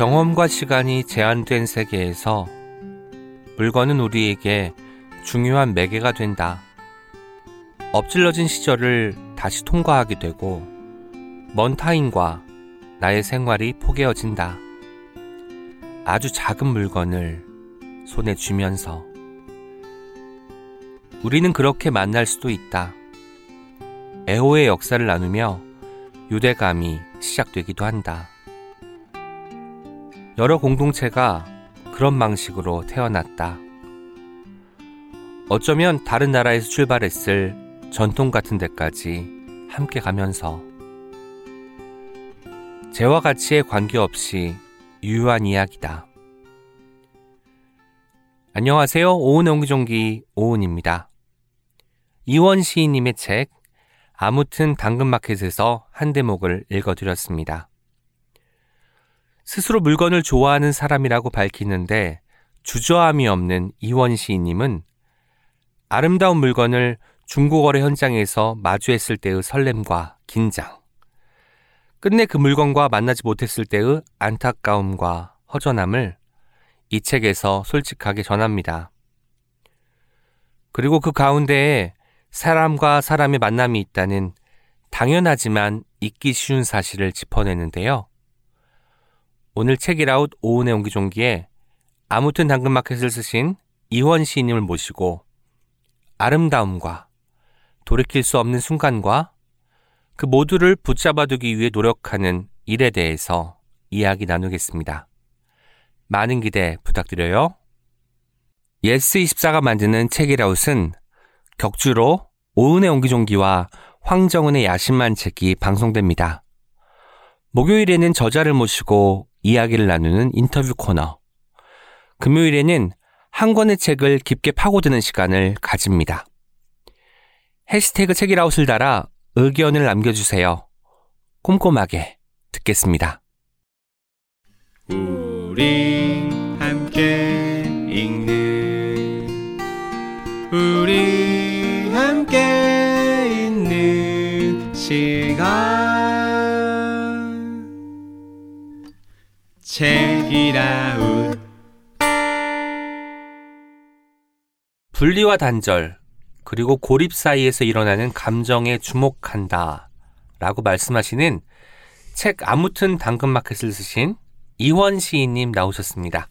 경험과 시간이 제한된 세계에서 물건은 우리에게 중요한 매개가 된다. 엎질러진 시절을 다시 통과하게 되고 먼 타인과 나의 생활이 포개어진다. 아주 작은 물건을 손에 쥐면서 우리는 그렇게 만날 수도 있다. 애호의 역사를 나누며 유대감이 시작되기도 한다. 여러 공동체가 그런 방식으로 태어났다. 어쩌면 다른 나라에서 출발했을 전통 같은 데까지 함께 가면서 재와 가치에 관계없이 유효한 이야기다. 안녕하세요. 오은의 옹기종기 오은입니다. 이원 시인님의 책 아무튼 당근마켓에서 한 대목을 읽어드렸습니다. 스스로 물건을 좋아하는 사람이라고 밝히는데 주저함이 없는 이원 시인님은 아름다운 물건을 중고거래 현장에서 마주했을 때의 설렘과 긴장, 끝내 그 물건과 만나지 못했을 때의 안타까움과 허전함을 이 책에서 솔직하게 전합니다. 그리고 그 가운데에 사람과 사람의 만남이 있다는 당연하지만 잊기 쉬운 사실을 짚어내는데요. 오늘 책이라웃 오은의 옹기종기에 아무튼 당근마켓을 쓰신 이원 시인님을 모시고 아름다움과 돌이킬 수 없는 순간과 그 모두를 붙잡아두기 위해 노력하는 일에 대해서 이야기 나누겠습니다. 많은 기대 부탁드려요. 예스24가 만드는 책읽아웃은 격주로 오은의 옹기종기와 황정은의 야심한 책이 방송됩니다. 목요일에는 저자를 모시고 이야기를 나누는 인터뷰 코너. 금요일에는 한 권의 책을 깊게 파고드는 시간을 가집니다. 해시태그 책읽아웃을 달아 의견을 남겨주세요. 꼼꼼하게 듣겠습니다. 우리 함께 읽는 우리 함께 있는 시간 책이라웃 분리와 단절, 그리고 고립 사이에서 일어나는 감정에 주목한다. 라고 말씀하시는 책 아무튼 당근마켓을 쓰신 이원 시인님 나오셨습니다.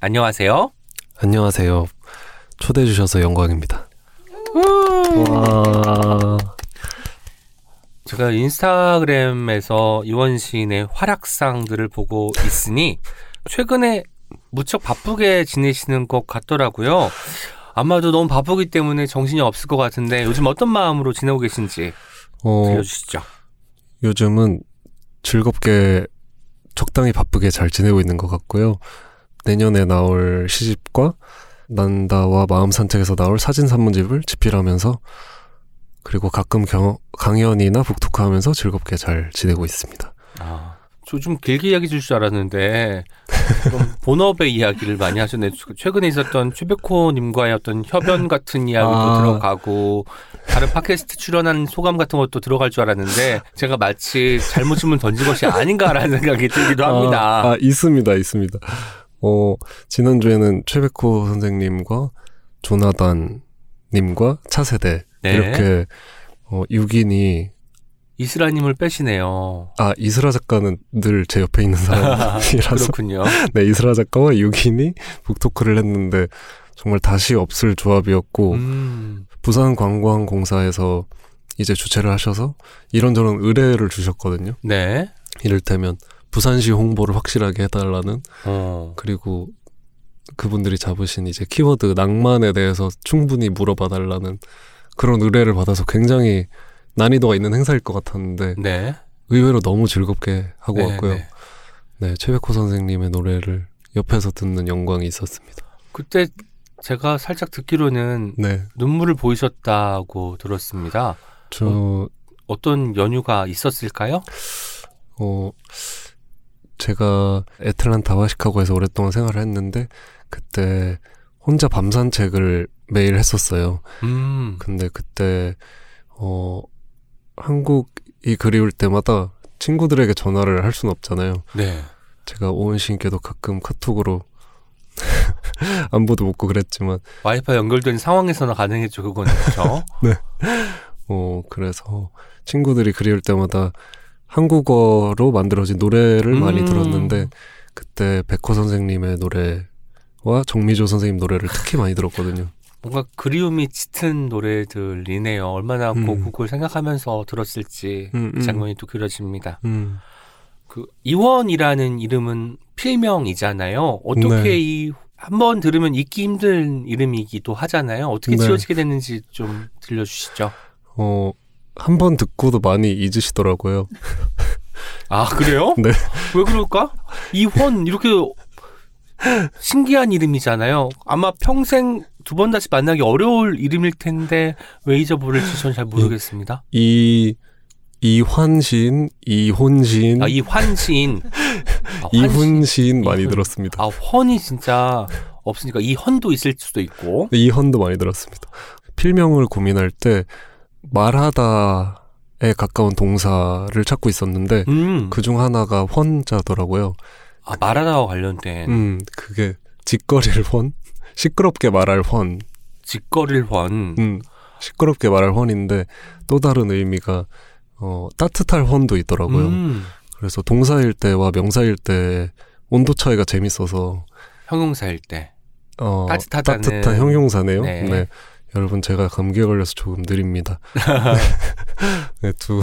안녕하세요. 안녕하세요. 초대해 주셔서 영광입니다. 와. 제가 인스타그램에서 이원 시인의 활약상들을 보고 있으니 최근에 무척 바쁘게 지내시는 것 같더라고요. 아마도 너무 바쁘기 때문에 정신이 없을 것 같은데 요즘 어떤 마음으로 지내고 계신지 어, 들려주시죠. 요즘은 즐겁게 적당히 바쁘게 잘 지내고 있는 것 같고요. 내년에 나올 시집과 난다와 마음 산책에서 나올 사진 산문집을 집필하면서 그리고 가끔 경, 강연이나 북토크하면서 즐겁게 잘 지내고 있습니다. 아, 저좀 길게 이야기 줄 줄 알았는데 좀 본업의 이야기를 많이 하셨네. 최근에 있었던 최백호님과의 어떤 협연 같은 이야기도 아. 들어가고 다른 팟캐스트 출연한 소감 같은 것도 들어갈 줄 알았는데 제가 마치 잘못 질문 던진 것이 아닌가라는 생각이 들기도 합니다. 아, 아, 있습니다, 있습니다. 어, 지난주에는 최백호 선생님과 조나단 님과 차세대 네. 이렇게 어, 6인이 이스라님을 빼시네요. 아 이스라 작가는 늘 제 옆에 있는 사람이라서 그렇군요. 네 이스라 작가와 6인이 북토크를 했는데 정말 다시 없을 조합이었고 음, 부산 관광공사에서 이제 주최를 하셔서 이런저런 의뢰를 주셨거든요. 네. 이를테면 부산시 홍보를 확실하게 해달라는 어, 그리고 그분들이 잡으신 이제 키워드 낭만에 대해서 충분히 물어봐 달라는 그런 의뢰를 받아서 굉장히 난이도가 있는 행사일 것 같았는데 네. 의외로 너무 즐겁게 하고 네, 왔고요. 네. 네, 최백호 선생님의 노래를 옆에서 듣는 영광이 있었습니다. 그때 제가 살짝 듣기로는 네, 눈물을 보이셨다고 들었습니다. 저 어떤 연유가 있었을까요? 어, 제가 애틀란타와 시카고에서 오랫동안 생활을 했는데 그때 혼자 밤 산책을 매일 했었어요. 음, 근데 그때 어 한국이 그리울 때마다 친구들에게 전화를 할 수는 없잖아요. 네. 제가 오은 씨께도 가끔 카톡으로 안부도 묻고 그랬지만 와이파이 연결된 상황에서나 가능했죠. 그건 그렇죠. 어 그래서 친구들이 그리울 때마다 한국어로 만들어진 노래를 많이 음. 들었는데 그때 백호 선생님의 노래 와 정미조 선생님 노래를 특히 많이 들었거든요. 뭔가 그리움이 짙은 노래들이네요. 얼마나 음. 고국을 생각하면서 들었을지 음, 그 음. 장면이 또 그려집니다. 음. 그 이원이라는 이름은 필명이잖아요. 어떻게 네. 이 한번 들으면 잊기 힘든 이름이기도 하잖아요. 어떻게 네. 지어지게 됐는지 좀 들려주시죠. 어, 한 번 듣고도 많이 잊으시더라고요. 아 그래요? 네. 왜 그럴까? 이원 이렇게 신기한 이름이잖아요. 아마 평생 두 번 다시 만나기 어려울 이름일 텐데 왜 잊어버릴지 저는 잘 모르겠습니다. 이 이환신, 이혼신, 아, 이 환시인. 아, 이훈신 많이 이훈. 들었습니다. 아, 헌이 진짜 없으니까 이 헌도 있을 수도 있고. 이헌도 많이 들었습니다. 필명을 고민할 때 말하다에 가까운 동사를 찾고 있었는데 음. 그중 하나가 헌자더라고요. 아, 말하다와 관련된 음, 그게 짓거릴 헌, 시끄럽게 말할 헌, 직거릴 헌. 음, 시끄럽게 말할 헌인데 또 다른 의미가 어, 따뜻할 헌도 있더라고요. 음. 그래서 동사일 때와 명사일 때 온도 차이가 재밌어서 형용사일 때. 어, 따뜻하다는- 따뜻한 형용사네요. 네. 네. 여러분 제가 감기에 걸려서 조금 느립니다. 네, 두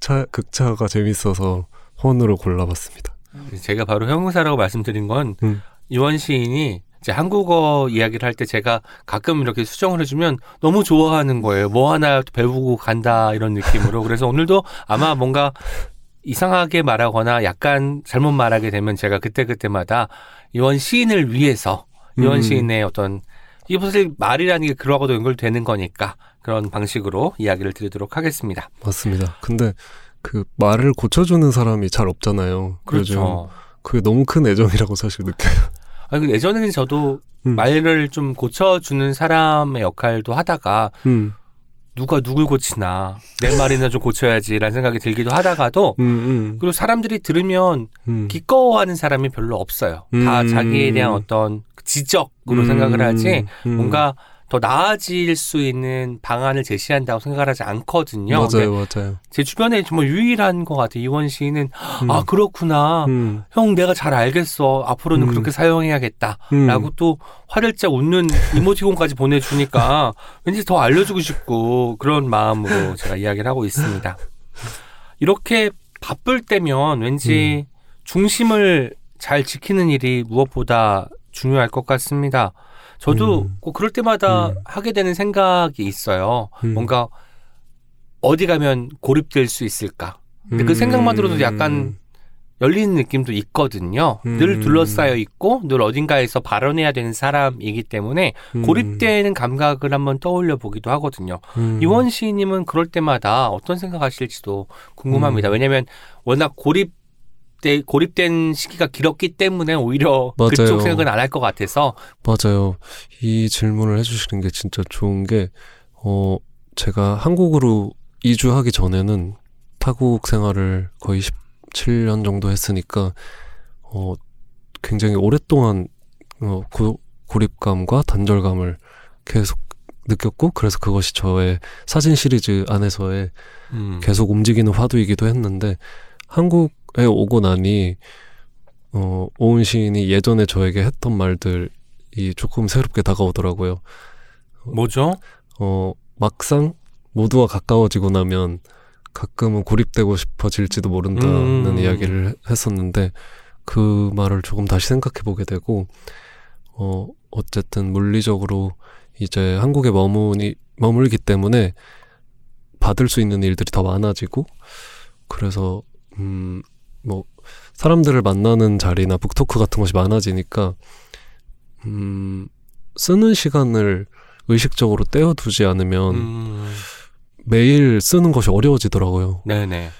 차, 극차가 재밌어서 혼으로 골라봤습니다. 제가 바로 형용사라고 말씀드린 건 음. 이원 시인이 이제 한국어 이야기를 할 때 제가 가끔 이렇게 수정을 해주면 너무 좋아하는 거예요. 뭐 하나 배우고 간다 이런 느낌으로. 그래서 오늘도 아마 뭔가 이상하게 말하거나 약간 잘못 말하게 되면 제가 그때그때마다 이원 시인을 위해서 이원 음. 시인의 어떤 이게 사실 말이라는 게 그러고도 연결되는 거니까 그런 방식으로 이야기를 드리도록 하겠습니다. 맞습니다. 근데 그 말을 고쳐주는 사람이 잘 없잖아요. 그렇죠. 그게 너무 큰 애정이라고 사실 느껴요. 아니, 그 예전에는 저도 음. 말을 좀 고쳐주는 사람의 역할도 하다가 음, 누가 누굴 고치나 내 말이나 좀 고쳐야지라는 생각이 들기도 하다가도 음, 음, 그리고 사람들이 들으면 음. 기꺼워하는 사람이 별로 없어요. 다 음. 자기에 대한 어떤 지적으로 음, 생각을 하지 음. 뭔가 더 나아질 수 있는 방안을 제시한다고 생각을 하지 않거든요. 맞아요, 맞아요. 제 주변에 정말 유일한 것 같아요. 이원 씨는 음, 아 그렇구나. 음, 형 내가 잘 알겠어. 앞으로는 음. 그렇게 사용해야겠다. 음. 라고 또 화들짝 웃는 이모티콘까지 보내주니까 왠지 더 알려주고 싶고 그런 마음으로 제가 이야기를 하고 있습니다. 이렇게 바쁠 때면 왠지 중심을 잘 지키는 일이 무엇보다 중요할 것 같습니다. 저도 음. 꼭 그럴 때마다 음. 하게 되는 생각이 있어요. 음. 뭔가 어디 가면 고립될 수 있을까? 근데 그 생각만으로도 약간 열리는 느낌도 있거든요. 늘 음. 둘러싸여 있고 늘 어딘가에서 발언해야 되는 사람이기 때문에 음. 고립되는 감각을 한번 떠올려 보기도 하거든요. 음. 이원 시인님은 그럴 때마다 어떤 생각하실지도 궁금합니다. 음. 왜냐하면 워낙 고립 때 고립된 시기가 길었기 때문에 오히려 맞아요. 그쪽 생각은 안 할 것 같아서 맞아요. 이 질문을 해주시는 게 진짜 좋은 게, 어, 제가 한국으로 이주하기 전에는 타국 생활을 거의 17년 정도 했으니까, 어, 굉장히 오랫동안, 어, 고, 고립감과 단절감을 계속 느꼈고, 그래서 그것이 저의 사진 시리즈 안에서의 음. 계속 움직이는 화두이기도 했는데 한국에 오고 나니 어, 오은 시인이 예전에 저에게 했던 말들이 조금 새롭게 다가오더라고요. 뭐죠? 어, 막상 모두와 가까워지고 나면 가끔은 고립되고 싶어질지도 모른다는 음. 이야기를 했었는데 그 말을 조금 다시 생각해 보게 되고 어, 어쨌든 물리적으로 이제 한국에 머무니, 머물기 때문에 받을 수 있는 일들이 더 많아지고 그래서 음, 뭐 사람들을 만나는 자리나 북토크 같은 것이 많아지니까 음, 쓰는 시간을 의식적으로 떼어두지 않으면 음. 매일 쓰는 것이 어려워지더라고요. 네네.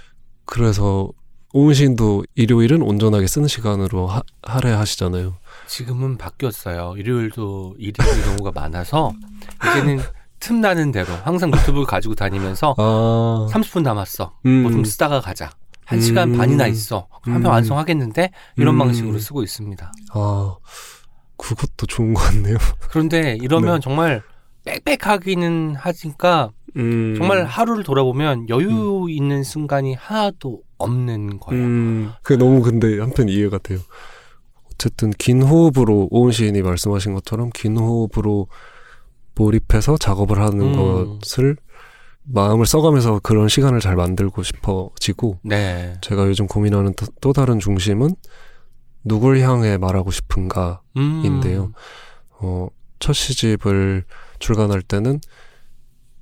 그래서 오은 시인도 일요일은 온전하게 쓰는 시간으로 하, 할애하시잖아요. 지금은 바뀌었어요. 일요일도 있는 경우가 많아서 이제는 틈나는 대로 항상 노트북을 가지고 다니면서 아, 30분 남았어. 음, 뭐좀 쓰다가 가자. 한 시간 음. 반이나 있어. 그럼 한편 음. 완성하겠는데 이런 음. 방식으로 쓰고 있습니다. 아, 그것도 좋은 것 같네요. 그런데 이러면 네. 정말 빽빽하기는 하니까 음. 정말 하루를 돌아보면 여유 있는 순간이 하나도 없는 거예요. 음, 그게 너무 근데 한편 이해가 돼요. 어쨌든 긴 호흡으로 오은 시인이 말씀하신 것처럼 긴 호흡으로 몰입해서 작업을 하는 음. 것을 마음을 써가면서 그런 시간을 잘 만들고 싶어지고 네. 제가 요즘 고민하는 또, 또 다른 중심은 누굴 향해 말하고 싶은가 음. 인데요. 어, 첫 시집을 출간할 때는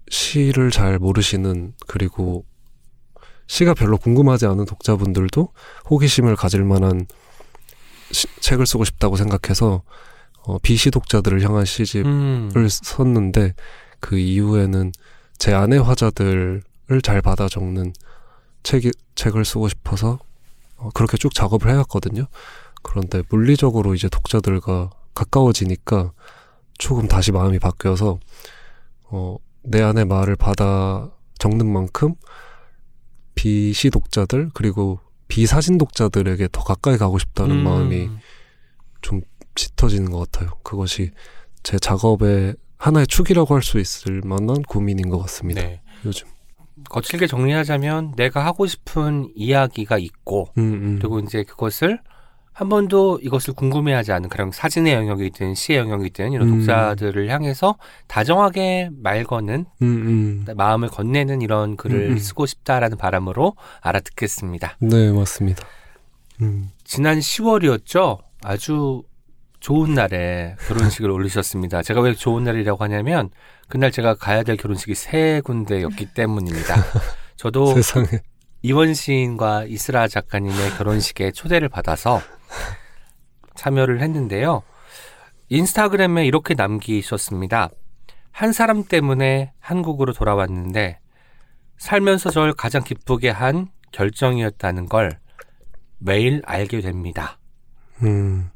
시를 잘 모르시는 그리고 시가 별로 궁금하지 않은 독자분들도 호기심을 가질 만한 시- 책을 쓰고 싶다고 생각해서 어, 비시 독자들을 향한 시집을 음. 썼는데 그 이후에는 제 아내 화자들을 잘 받아 적는 책이, 책을 쓰고 싶어서 어, 그렇게 쭉 작업을 해왔거든요. 그런데 물리적으로 이제 독자들과 가까워지니까 조금 다시 마음이 바뀌어서 어, 내 안의 말을 받아 적는 만큼 비시 독자들 그리고 비사진 독자들에게 더 가까이 가고 싶다는 음. 마음이 짙어지는 것 같아요. 그것이 제 작업의 하나의 축이라고 할 수 있을 만한 고민인 것 같습니다. 네. 요즘. 거칠게 정리하자면 내가 하고 싶은 이야기가 있고 음, 음. 그리고 이제 그것을 한 번도 이것을 궁금해하지 않은 그런 사진의 영역이든 시의 영역이든 이런 음. 독자들을 향해서 다정하게 말 거는 음, 음. 마음을 건네는 이런 글을 음, 음. 쓰고 싶다라는 바람으로 알아듣겠습니다. 네, 맞습니다. 음, 지난 10월이었죠. 아주 좋은 날에 결혼식을 올리셨습니다. 제가 왜 좋은 날이라고 하냐면 그날 제가 가야 될 결혼식이 세 군데였기 때문입니다. 저도 세상에. 이원 시인과 이스라 작가님의 결혼식에 초대를 받아서 참여를 했는데요. 인스타그램에 이렇게 남기셨습니다. 한 사람 때문에 한국으로 돌아왔는데 살면서 저를 가장 기쁘게 한 결정이었다는 걸 매일 알게 됩니다. 음,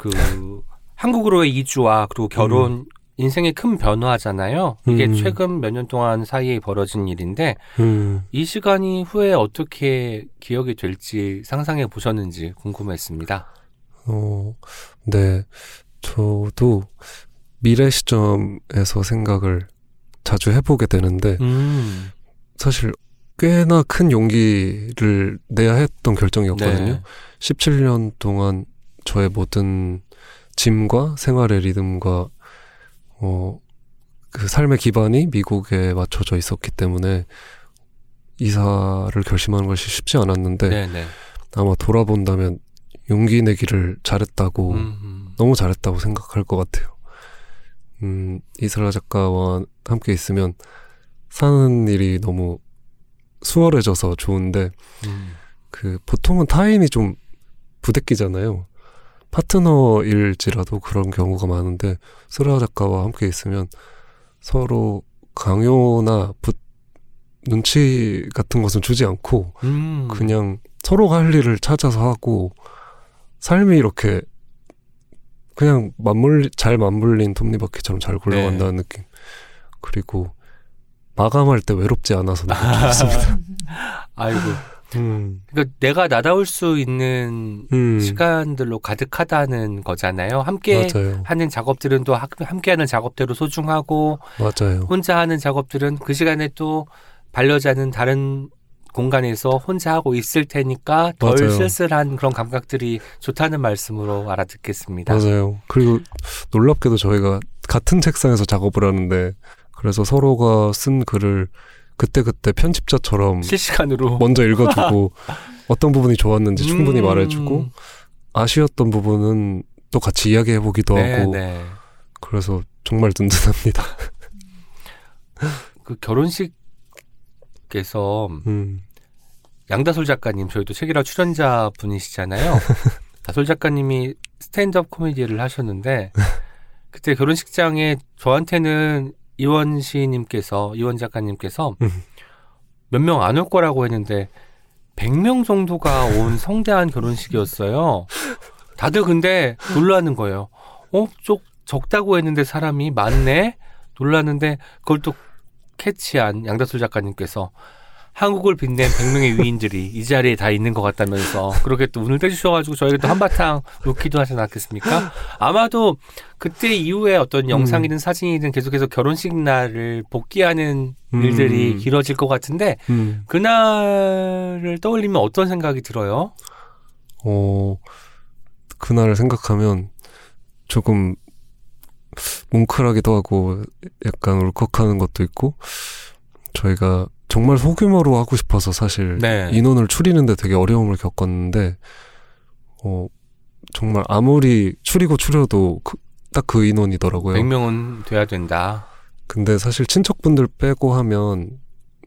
그 한국으로의 이주와 그리고 결혼 인생의 큰 변화잖아요. 이게 음. 최근 몇 년 동안 사이에 벌어진 일인데 음. 이 시간이 후에 어떻게 기억이 될지 상상해 보셨는지 궁금했습니다. 어, 네. 저도 미래 시점에서 생각을 자주 해보게 되는데, 음, 사실 꽤나 큰 용기를 내야 했던 결정이었거든요. 네. 17년 동안 저의 모든 짐과 생활의 리듬과 어, 그 삶의 기반이 미국에 맞춰져 있었기 때문에 이사를 결심하는 것이 쉽지 않았는데 네, 네. 아마 돌아본다면 용기 내기를 잘했다고 음, 너무 잘했다고 생각할 것 같아요. 음, 이스라 작가와 함께 있으면 사는 일이 너무 수월해져서 좋은데 음, 그 보통은 타인이 좀 부대끼잖아요. 파트너일지라도 그런 경우가 많은데 스라 작가와 함께 있으면 서로 강요나 부, 눈치 같은 것은 주지 않고 음. 그냥 서로가 할 일을 찾아서 하고 삶이 이렇게 그냥 맞물 잘 맞물린 톱니바퀴처럼 잘 굴러간다는 느낌. 그리고 마감할 때 외롭지 않아서 너무 좋습니다. 아이고. 음, 그러니까 내가 나다울 수 있는 음, 시간들로 가득하다는 거잖아요. 함께 맞아요, 하는 작업들은 또 하- 함께 하는 작업대로 소중하고 맞아요. 혼자 하는 작업들은 그 시간에 또 반려자는 다른 공간에서 혼자 하고 있을 테니까 덜 맞아요. 쓸쓸한 그런 감각들이 좋다는 말씀으로 알아듣겠습니다. 맞아요. 그리고 놀랍게도 저희가 같은 책상에서 작업을 하는데 그래서 서로가 쓴 글을 그때그때 편집자처럼 실시간으로 먼저 읽어주고 어떤 부분이 좋았는지 충분히 음. 말해주고 아쉬웠던 부분은 또 같이 이야기해보기도 네, 하고 네. 그래서 정말 든든합니다. 그 결혼식에서 음, 양다솔 작가님 저희 도 책이라 출연자 분이시잖아요. 다솔 작가님이 스탠드업 코미디를 하셨는데 그때 결혼식장에 저한테는 이원 시인님께서 이원 작가님께서 음. 몇명 안 올 거라고 했는데 100명 정도가 온 성대한 결혼식이었어요. 다들 근데 놀라는 거예요. 어, 쪽 적다고 했는데 사람이 많네. 놀랐는데 그걸 또 캐치한 양다솔 작가님께서 한국을 빛낸 100명의 위인들이 이 자리에 다 있는 것 같다면서 그렇게 또 운을 떼주셔가지고 저희가 또 한바탕 웃기도 하지 않았겠습니까? 아마도 그때 이후에 어떤 음. 영상이든 사진이든 계속해서 결혼식 날을 복귀하는 음. 일들이 길어질 것 같은데 음. 그날을 떠올리면 어떤 생각이 들어요? 어, 그날을 생각하면 조금 뭉클하기도 하고 약간 울컥하는 것도 있고 저희가 정말 소규모로 하고 싶어서 사실 네. 인원을 추리는데 되게 어려움을 겪었는데 어 정말 아무리 추리고 추려도 딱그 인원이더라고요. 100명은 돼야 된다. 근데 사실 친척분들 빼고 하면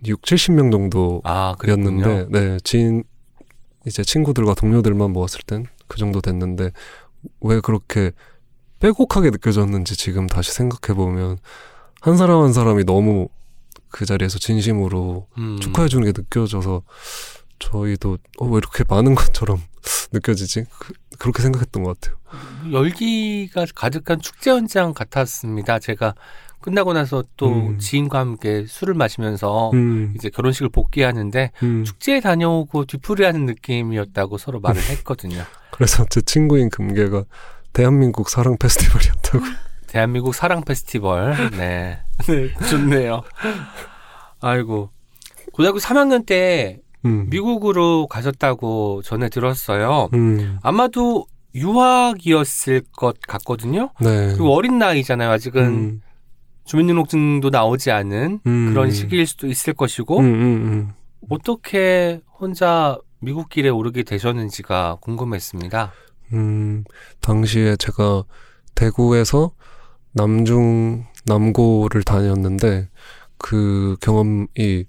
6, 70명 정도 아. 였는데 네 지인 이제 친구들과 동료들만 모았을 땐 그 정도 됐는데 왜 그렇게 빼곡하게 느껴졌는지 지금 다시 생각해 보면 한 사람 한 사람이 너무 그 자리에서 진심으로 음. 축하해 주는 게 느껴져서 저희도 어, 왜 이렇게 많은 것처럼 느껴지지 그, 그렇게 생각했던 것 같아요. 열기가 가득한 축제 현장 같았습니다. 제가 끝나고 나서 또 음. 지인과 함께 술을 마시면서 음, 이제 결혼식을 복귀하는데 음. 축제에 다녀오고 뒤풀이하는 느낌이었다고 서로 말을 했거든요. 그래서 제 친구인 금계가 대한민국 사랑 페스티벌이었다고. 대한민국 사랑 페스티벌. 네. 네, 좋네요. 아이고. 고등학교 3학년 때 음. 미국으로 가셨다고 전에 들었어요. 음. 아마도 유학이었을 것 같거든요. 네. 그리고 어린 나이잖아요. 아직은 음. 주민등록증도 나오지 않은 음. 그런 시기일 수도 있을 것이고 음, 음, 음. 어떻게 혼자 미국 길에 오르게 되셨는지가 궁금했습니다. 음, 당시에 제가 대구에서 남중 남고를 다녔는데 그 경험이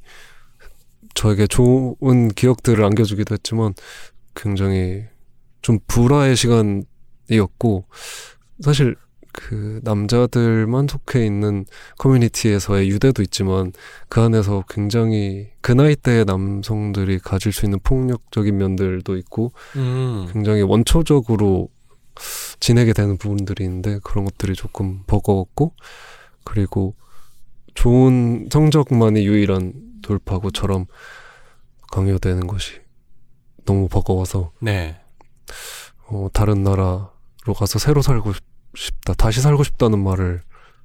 저에게 좋은 기억들을 안겨주기도 했지만 굉장히 좀 불화의 시간이었고 사실 그 남자들만 속해 있는 커뮤니티에서의 유대도 있지만 그 안에서 굉장히 그 나이 때의 남성들이 가질 수 있는 폭력적인 면들도 있고 음. 굉장히 원초적으로 지내게 되는 부분들이 있는데 그런 것들이 조금 버거웠고 그리고 좋은 성적만이 유일한 돌파구처럼 강요되는 것이 너무 버거워서 네. 어, 다른 나라로 가서 새로 살고 싶- 싶다 다시 살고 싶다는 말을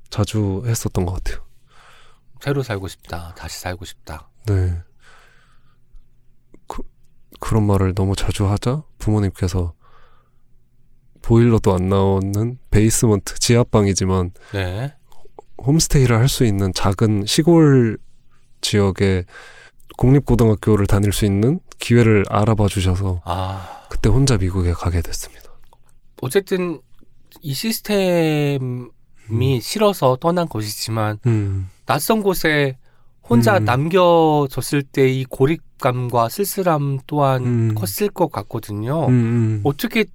자주 했었던 것 같아요. 새로 살고 싶다. 다시 살고 싶다. 네. 그, 그런 말을 너무 자주 하자 부모님께서 보일러도 안 나오는 베이스먼트 지하방이지만 네. 홈스테이를 할 수 있는 작은 시골 지역의 공립고등학교를 다닐 수 있는 기회를 알아봐 주셔서 아, 그때 혼자 미국에 가게 됐습니다. 어쨌든 이 시스템이 싫어서 떠난 것이지만 음, 낯선 곳에 혼자 음. 남겨졌을 때 이 고립감과 쓸쓸함 또한 음. 컸을 것 같거든요. 음, 음. 어떻게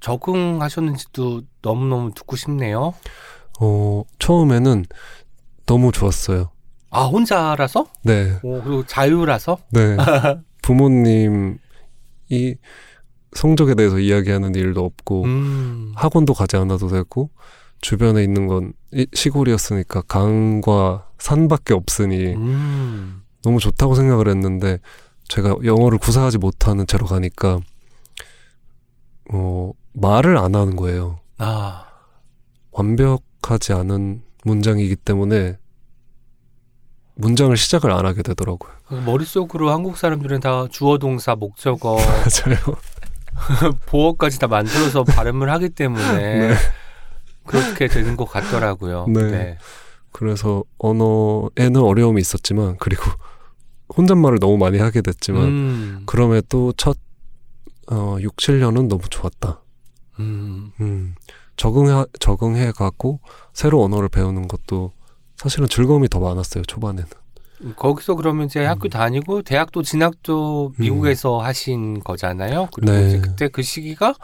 적응하셨는지도 너무너무 듣고 싶네요. 어, 처음에는 너무 좋았어요. 아, 혼자라서? 네, 오, 그리고 자유라서? 네. 부모님이 성적에 대해서 이야기하는 일도 없고 음. 학원도 가지 않아도 되고 주변에 있는 건 이- 시골이었으니까 강과 산밖에 없으니 음. 너무 좋다고 생각을 했는데 제가 영어를 구사하지 못하는 채로 가니까 어 말을 안 하는 거예요. 아, 완벽하지 않은 문장이기 때문에 문장을 시작을 안 하게 되더라고요. 머릿속으로 한국 사람들은 다 주어 동사 목적어 맞아요. 보어까지 다 만들어서 발음을 하기 때문에 네. 그렇게 되는 것 같더라고요. 네. 그래서 언어에는 어려움이 있었지만 그리고 혼잣말을 너무 많이 하게 됐지만 음, 그럼에도 첫 어, 6, 7년은 너무 좋았다. 음, 음, 적응해, 적응해 가고 새로 언어를 배우는 것도 사실은 즐거움이 더 많았어요, 초반에는. 거기서 그러면 이제 학교 음. 다니고 대학도 진학도 미국에서 하신 거잖아요. 그리고 네. 이제 그때 그 시기가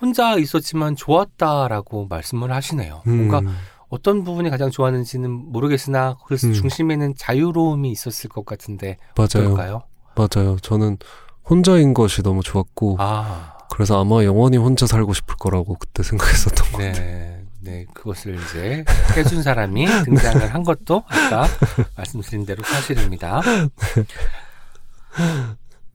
혼자 있었지만 좋았다라고 말씀을 하시네요. 음, 뭔가 어떤 부분이 가장 좋았는지는 모르겠으나 음. 중심에는 자유로움이 있었을 것 같은데 맞아요. 어떨까요? 맞아요. 저는 혼자인 것이 너무 좋았고, 아, 그래서 아마 영원히 혼자 살고 싶을 거라고 그때 생각했었던 것 같아요. 네, 네, 그것을 이제 해준 사람이 등장을 한 것도 아까 말씀드린 대로 사실입니다.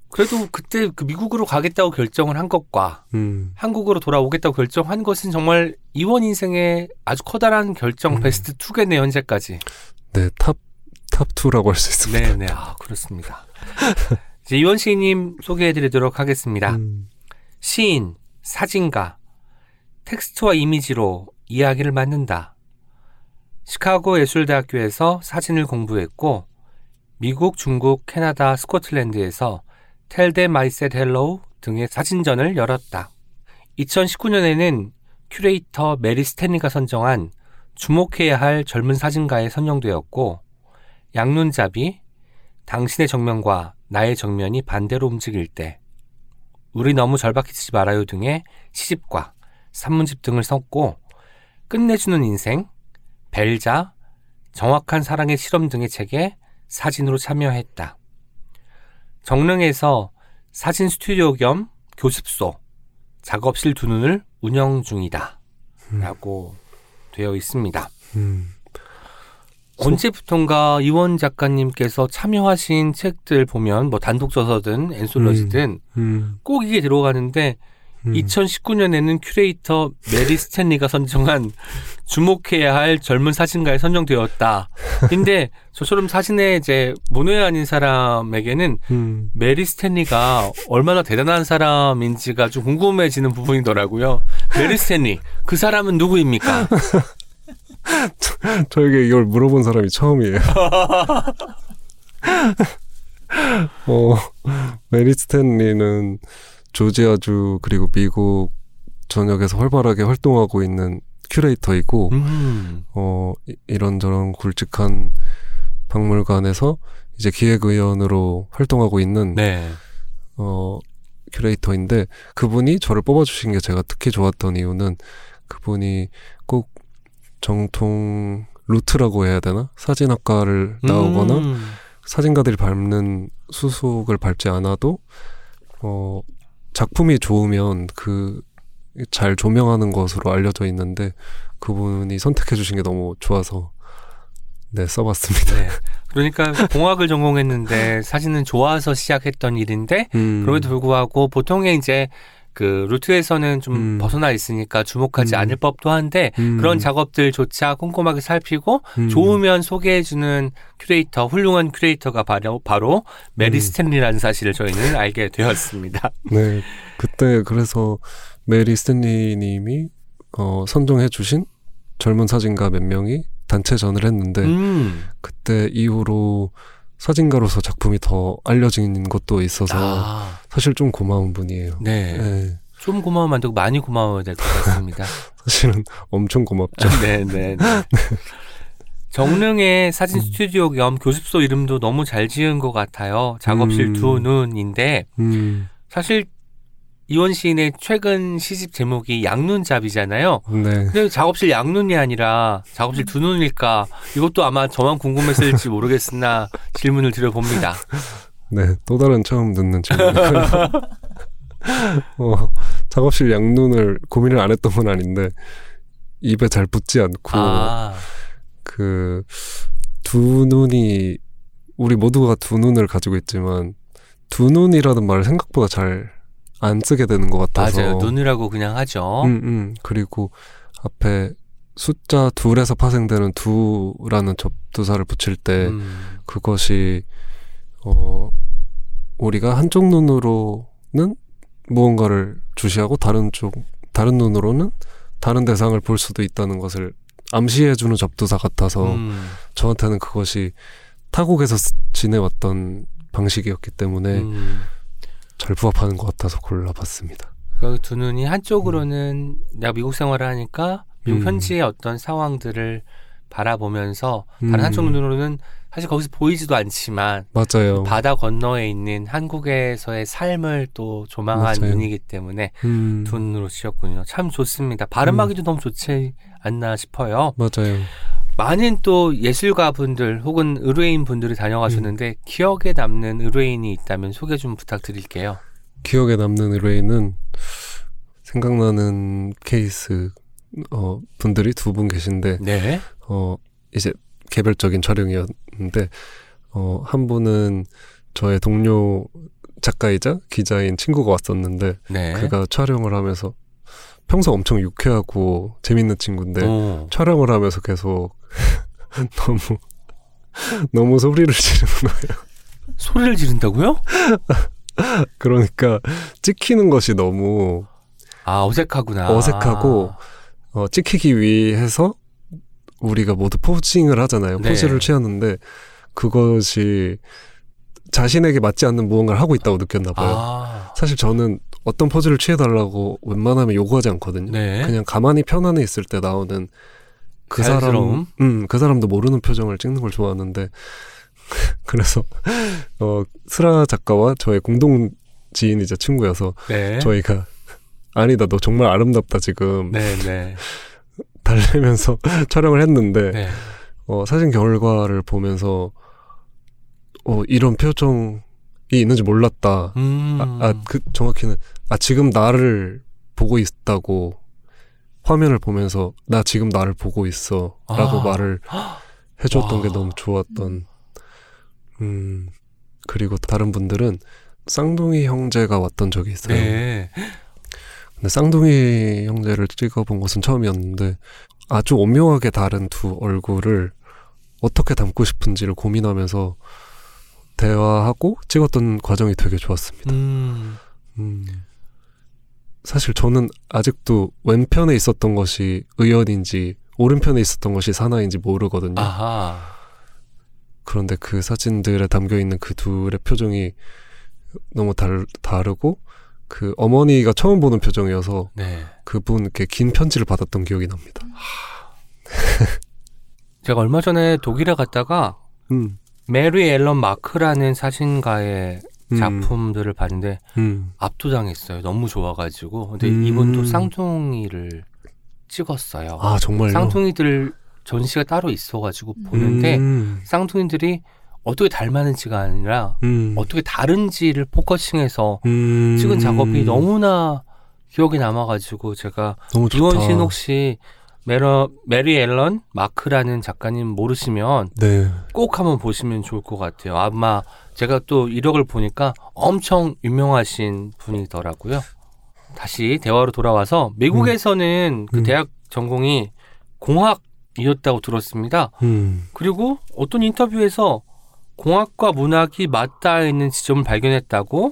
그래도 그때 그 미국으로 가겠다고 결정을 한 것과 음, 한국으로 돌아오겠다고 결정한 것은 정말 이훤 인생의 아주 커다란 결정 음. 베스트 2겠네요, 현재까지. 네, top, top 2라고 할 수 있습니다. 네, 네. 아, 그렇습니다. 이제 이훤 시인님 소개해 드리도록 하겠습니다. 음, 시인, 사진가, 텍스트와 이미지로 이야기를 만든다. 시카고 예술대학교에서 사진을 공부했고, 미국, 중국, 캐나다, 스코틀랜드에서 I Said Hello 등의 사진전을 열었다. 2019년에는 큐레이터 메리 스탠리가 선정한 주목해야 할 젊은 사진가에 선정되었고, 양눈잡이, 당신의 정면과 나의 정면이 반대로 움직일 때, 우리 너무 절박해지지 말아요 등의 시집과 산문집 등을 썼고 끝내주는 인생, 벨자, 정확한 사랑의 실험 등의 책에 사진으로 참여했다. 정릉에서 사진 스튜디오 겸 교습소, 작업실 두 눈을 운영 중이다. 라고 되어 있습니다. 음, 언제부턴가 이원 작가님께서 참여하신 책들 보면 뭐 단독 저서든 엔솔러지든 음, 꼭 이게 들어가는데 음. 2019년에는 큐레이터 메리 스탠리가 선정한 주목해야 할 젊은 사진가에 선정되었다. 근데 저처럼 사진에 이제 문외한인 사람에게는 음, 메리 스탠리가 얼마나 대단한 사람인지가 좀 궁금해지는 부분이더라고요. 메리 스탠리 그 사람은 누구입니까? 저에게 이걸 물어본 사람이 처음이에요. 어, 메리 스탠리는 조지아주 그리고 미국 전역에서 활발하게 활동하고 있는 큐레이터이고 음, 어 이- 이런저런 굵직한 박물관에서 이제 기획의원으로 활동하고 있는 네. 어 큐레이터인데 그분이 저를 뽑아주신 게 제가 특히 좋았던 이유는 그분이 꼭 정통 루트라고 해야 되나 사진학과를 나오거나 음, 사진가들이 밟는 수속을 밟지 않아도 어 작품이 좋으면 그 잘 조명하는 것으로 알려져 있는데 그분이 선택해 주신 게 너무 좋아서 네 써봤습니다. 네. 그러니까 공학을 전공했는데 사진은 좋아서 시작했던 일인데 음, 그럼에도 불구하고 보통의 이제 그 루트에서는 좀 음. 벗어나 있으니까 주목하지 음. 않을 법도 한데 음, 그런 작업들조차 꼼꼼하게 살피고 음, 좋으면 소개해주는 큐레이터 훌륭한 큐레이터가 바로 바로 메리 음. 스탠리라는 사실을 저희는 알게 되었습니다. 네 그때 그래서 메리 스탠리님이 어, 선정해 주신 젊은 사진가 몇 명이 단체전을 했는데 음. 그때 이후로 사진가로서 작품이 더 알려진 것도 있어서 아, 사실 좀 고마운 분이에요. 네. 네. 좀 고마우면 안 되고 많이 고마워야 될 것 같습니다. 사실은 엄청 고맙죠. 네, 네. 네. 정릉의 사진 음. 스튜디오 겸 교습소 이름도 너무 잘 지은 것 같아요. 작업실 음. 두 눈인데 음, 사실 이원 시인의 최근 시집 제목이 양눈잡이잖아요. 네. 근데 작업실 양눈이 아니라 작업실 두 눈일까? 이것도 아마 저만 궁금했을지 모르겠으나 질문을 드려봅니다. 네, 또 다른 처음 듣는 질문이고요. 어, 작업실 양눈을 고민을 안 했던 건 아닌데 입에 잘 붙지 않고 아, 그두 눈이 우리 모두가 두 눈을 가지고 있지만 두 눈이라는 말을 생각보다 잘 안 쓰게 되는 것 같아서 맞아요. 눈이라고 그냥 하죠. 음, 음. 그리고 앞에 숫자 둘에서 파생되는 두라는 접두사를 붙일 때 음, 그것이 어 우리가 한쪽 눈으로는 무언가를 주시하고 다른 쪽 다른 눈으로는 다른 대상을 볼 수도 있다는 것을 암시해주는 접두사 같아서 음, 저한테는 그것이 타국에서 쓰- 지내왔던 방식이었기 때문에 음. 잘 부합하는 것 같아서 골라봤습니다. 그두 눈이 한쪽으로는 내가 미국 생활을 하니까 미국 음. 현지의 어떤 상황들을 바라보면서 음. 다른 한쪽 눈으로는 사실 거기서 보이지도 않지만 맞아요. 바다 건너에 있는 한국에서의 삶을 또 조망한 맞아요. 눈이기 때문에 음, 두 눈으로 씌었군요. 참 좋습니다. 발음하기도 너무 좋지 않나 싶어요. 맞아요. 많은 또 예술가 분들 혹은 의뢰인 분들이 다녀가셨는데 음. 기억에 남는 의뢰인이 있다면 소개 좀 부탁드릴게요. 기억에 남는 의뢰인은 생각나는 케이스 어, 분들이 두 분 계신데 네. 어, 이제 개별적인 촬영이었 는데 어, 한 분은 저의 동료 작가이자 기자인 친구가 왔었는데 네. 그가 촬영을 하면서 평소 엄청 유쾌하고 재밌는 친구인데 어. 촬영을 하면서 계속 너무 너무 소리를 지르는 거예요. 소리를 지른다고요? 그러니까 찍히는 것이 너무 아 어색하구나. 어색하고 어, 찍히기 위해서 우리가 모두 포징을 하잖아요. 네. 포즈를 취하는데 그것이 자신에게 맞지 않는 무언가를 하고 있다고 느꼈나 봐요. 아, 사실 저는 어떤 포즈를 취해달라고 웬만하면 요구하지 않거든요. 네. 그냥 가만히 편안해 있을 때 나오는 그 사람, 자연스러움? 음, 그 사람도 모르는 표정을 찍는 걸 좋아하는데 그래서 어 스라 작가와 저의 공동 지인이자 친구여서 네. 저희가 아니다 너 정말 아름답다 지금 네, 네. 달래면서 촬영을 했는데 네. 어, 사진 결과를 보면서 어, 이런 표정이 있는지 몰랐다. 음. 아, 아, 그 정확히는 아 지금 나를 보고 있다고 화면을 보면서 나 지금 나를 보고 있어라고 아. 말을 해줬던 와. 게 너무 좋았던. 음 그리고 다른 분들은 쌍둥이 형제가 왔던 적이 있어요. 네. 근데 쌍둥이 형제를 찍어본 것은 처음이었는데 아주 오묘하게 다른 두 얼굴을 어떻게 담고 싶은지를 고민하면서 대화하고 찍었던 과정이 되게 좋았습니다. 음. 음. 사실 저는 아직도 왼편에 있었던 것이 의연인지 오른편에 있었던 것이 사나인지 모르거든요. 아하. 그런데 그 사진들에 담겨 있는 그 둘의 표정이 너무 다르, 다르고 그 어머니가 처음 보는 표정이어서 네. 그분께 긴 편지를 받았던 기억이 납니다. 제가 얼마 전에 독일에 갔다가 음. 메리 앨런 마크라는 사진가의 음. 작품들을 봤는데 음. 압도당했어요. 너무 좋아가지고. 근데 음. 이분도 쌍둥이를 찍었어요. 아 정말요? 쌍둥이들 전시가 따로 있어가지고 보는데 음. 쌍둥이들이 어떻게 닮았는지가 아니라 음. 어떻게 다른지를 focusing해서 음. 찍은 작업이 너무나 기억에 남아가지고 제가 너무 좋다. 이훤 씨는 혹시 메러, 메리 앨런 마크라는 작가님 모르시면 네. 꼭 한번 보시면 좋을 것 같아요. 아마 제가 또 이력을 보니까 엄청 유명하신 분이더라고요. 다시 대화로 돌아와서 미국에서는 그 음. 대학 전공이 공학 이었다고 들었습니다. 음. 그리고 어떤 인터뷰에서 공학과 문학이 맞닿아 있는 지점을 발견했다고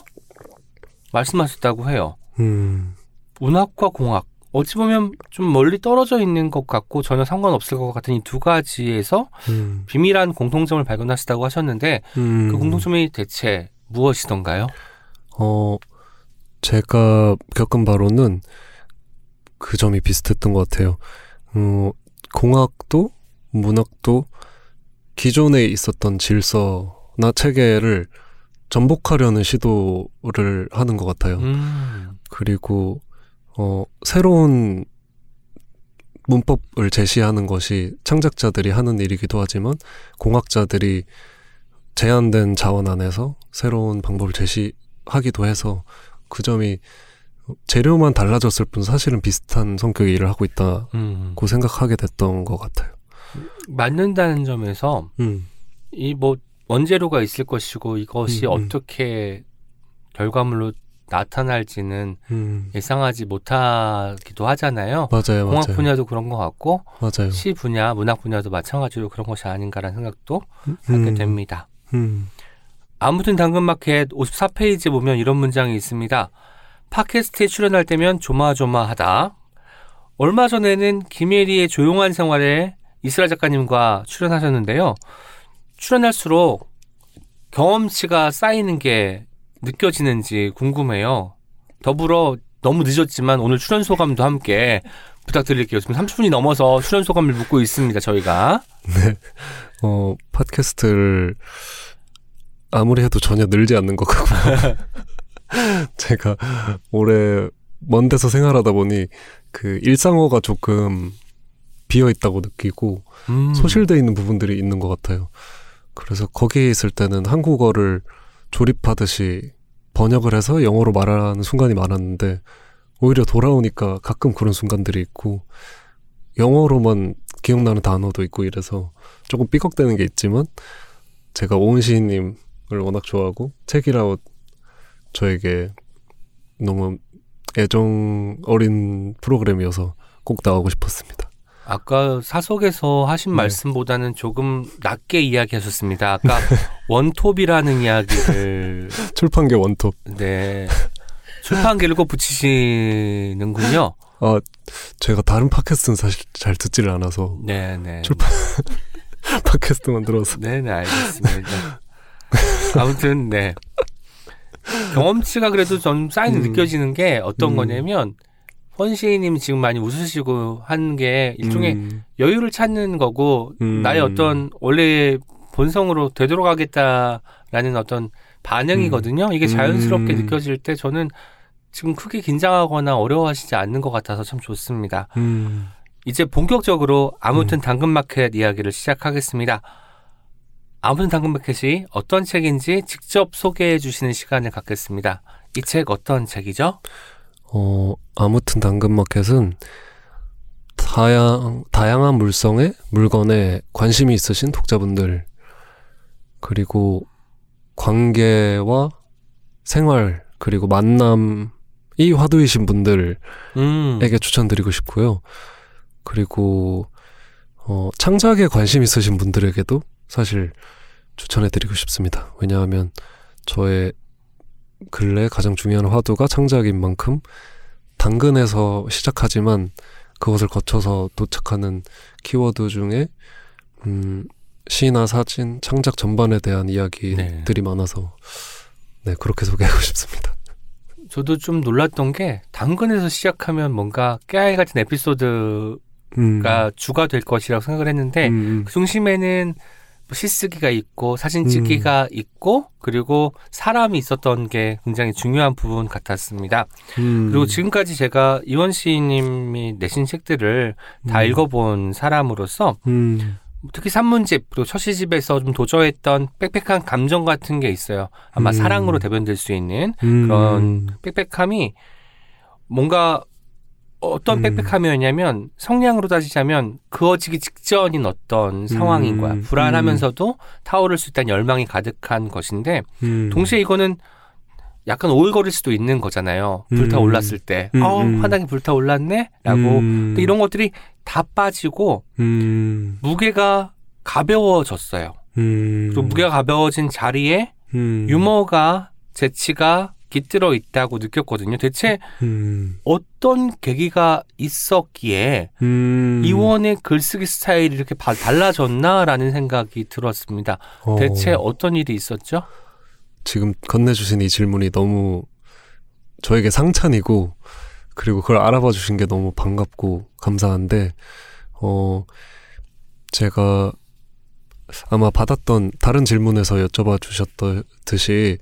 말씀하셨다고 해요. 음. 문학과 공학. 어찌 보면 좀 멀리 떨어져 있는 것 같고 전혀 상관없을 것 같은 이 두 가지에서 음. 비밀한 공통점을 발견하셨다고 하셨는데 음. 그 공통점이 대체 무엇이던가요? 어, 제가 겪은 바로는 그 점이 비슷했던 것 같아요. 어, 공학도 문학도 기존에 있었던 질서나 체계를 전복하려는 시도를 하는 것 같아요. 음. 그리고 어, 새로운 문법을 제시하는 것이 창작자들이 하는 일이기도 하지만 공학자들이 제한된 자원 안에서 새로운 방법을 제시하기도 해서 그 점이 재료만 달라졌을 뿐 사실은 비슷한 성격의 일을 하고 있다고 음. 생각하게 됐던 것 같아요. 맞는다는 점에서 음, 이뭐 원재료가 있을 것이고 이것이 음, 음. 어떻게 결과물로 나타날지는 음. 예상하지 못하기도 하잖아요. 맞아요, 공학 맞아요, 분야도 그런 것 같고 맞아요. 시 분야, 문학 분야도 마찬가지로 그런 것이 아닌가라는 생각도 음, 하게 됩니다. 음, 아무튼 당근마켓 54페이지에 보면 이런 문장이 있습니다. 팟캐스트에 출연할 때면 조마조마하다. 얼마 전에는 김예리의 조용한 생활에 이스라 작가님과 출연하셨는데요. 출연할수록 경험치가 쌓이는 게 느껴지는지 궁금해요. 더불어 너무 늦었지만 오늘 출연 소감도 함께 부탁드릴게요. 지금 30분이 넘어서 출연 소감을 묻고 있습니다. 저희가. 어 팟캐스트를 아무리 해도 전혀 늘지 않는 것 같고 제가 올해 먼 데서 생활하다 보니 그 일상어가 조금 비어 있다고 느끼고 음. 소실돼 있는 부분들이 있는 것 같아요. 그래서 거기에 있을 때는 한국어를 조립하듯이 번역을 해서 영어로 말하는 순간이 많았는데 오히려 돌아오니까 가끔 그런 순간들이 있고 영어로만 기억나는 단어도 있고 이래서 조금 삐걱대는 게 있지만 제가 오은 시인님을 워낙 좋아하고 책이라웃 저에게 너무 애정 어린 프로그램이어서 꼭 나오고 싶었습니다. 아까 사석에서 하신 네. 말씀보다는 조금 낮게 이야기하셨습니다. 아까 원톱이라는 이야기를 출판계 원톱. 네 출판기를 꼭 붙이시는군요. 아 제가 다른 팟캐스트는 사실 잘 듣지를 않아서 네 네. 출판 팟캐스트만 들어서 네 네 알겠습니다. 아무튼 네 경험치가 그래도 좀 쌓이는 음. 느껴지는 게 어떤 음. 거냐면 헌시님 지금 많이 웃으시고 한 게 일종의 음, 여유를 찾는 거고 음. 나의 어떤 원래 본성으로 되돌아가겠다라는 어떤 반응이거든요. 이게 자연스럽게 음. 느껴질 때 저는 지금 크게 긴장하거나 어려워하시지 않는 것 같아서 참 좋습니다. 음. 이제 본격적으로 아무튼 당근마켓 이야기를 시작하겠습니다. 아무튼 당근마켓이 어떤 책인지 직접 소개해 주시는 시간을 갖겠습니다. 이 책 어떤 책이죠? 어, 아무튼 당근마켓은 다양, 다양한 물성의 물건에 관심이 있으신 독자분들, 그리고 관계와 생활, 그리고 만남이 화두이신 분들에게 음, 추천드리고 싶고요. 그리고, 어, 창작에 관심 있으신 분들에게도 사실 추천해드리고 싶습니다. 왜냐하면 저의 근래 가장 중요한 화두가 창작인 만큼 당근에서 시작하지만 그것을 거쳐서 도착하는 키워드 중에 음, 시나 사진, 창작 전반에 대한 이야기들이 많아서 네 그렇게 소개하고 싶습니다. 저도 좀 놀랐던 게 당근에서 시작하면 뭔가 깨알 같은 에피소드가 음, 주가 될 것이라고 생각을 했는데 음, 음, 그 중심에는 뭐 시쓰기가 있고 사진 찍기가 있고 그리고 사람이 있었던 게 굉장히 중요한 부분 같았습니다. 음, 그리고 지금까지 제가 이원 씨님이 내신 책들을 다 음, 읽어본 사람으로서 음, 특히 산문집 그리고 처시집에서 좀 도저했던 빽빽한 감정 같은 게 있어요. 아마 음. 사랑으로 대변될 수 있는 음, 그런 빽빽함이 뭔가 어떤 음. 빽빽함이었냐면 성량으로 따지자면 그어지기 직전인 어떤 상황인 거야. 음. 불안하면서도 타오를 수 있다는 열망이 가득한 것인데 음, 동시에 이거는 약간 오글거릴 수도 있는 거잖아요. 음. 불타올랐을 때, 음, 어, 음. 화당이 불타올랐네? 라고. 음, 근데 이런 것들이 다 빠지고 음, 무게가 가벼워졌어요. 음, 그리고 무게가 가벼워진 자리에 음, 유머가, 재치가 깃들어 있다고 느꼈거든요. 대체 음, 어떤 계기가 있었기에 음, 이원의 글쓰기 스타일이 이렇게 바- 달라졌나라는 생각이 들었습니다. 어, 대체 어떤 일이 있었죠? 지금 건네주신 이 질문이 너무 저에게 상찬이고 그리고 그걸 알아봐 주신 게 너무 반갑고 감사한데 어 제가 아마 받았던 다른 질문에서 여쭤봐 주셨듯이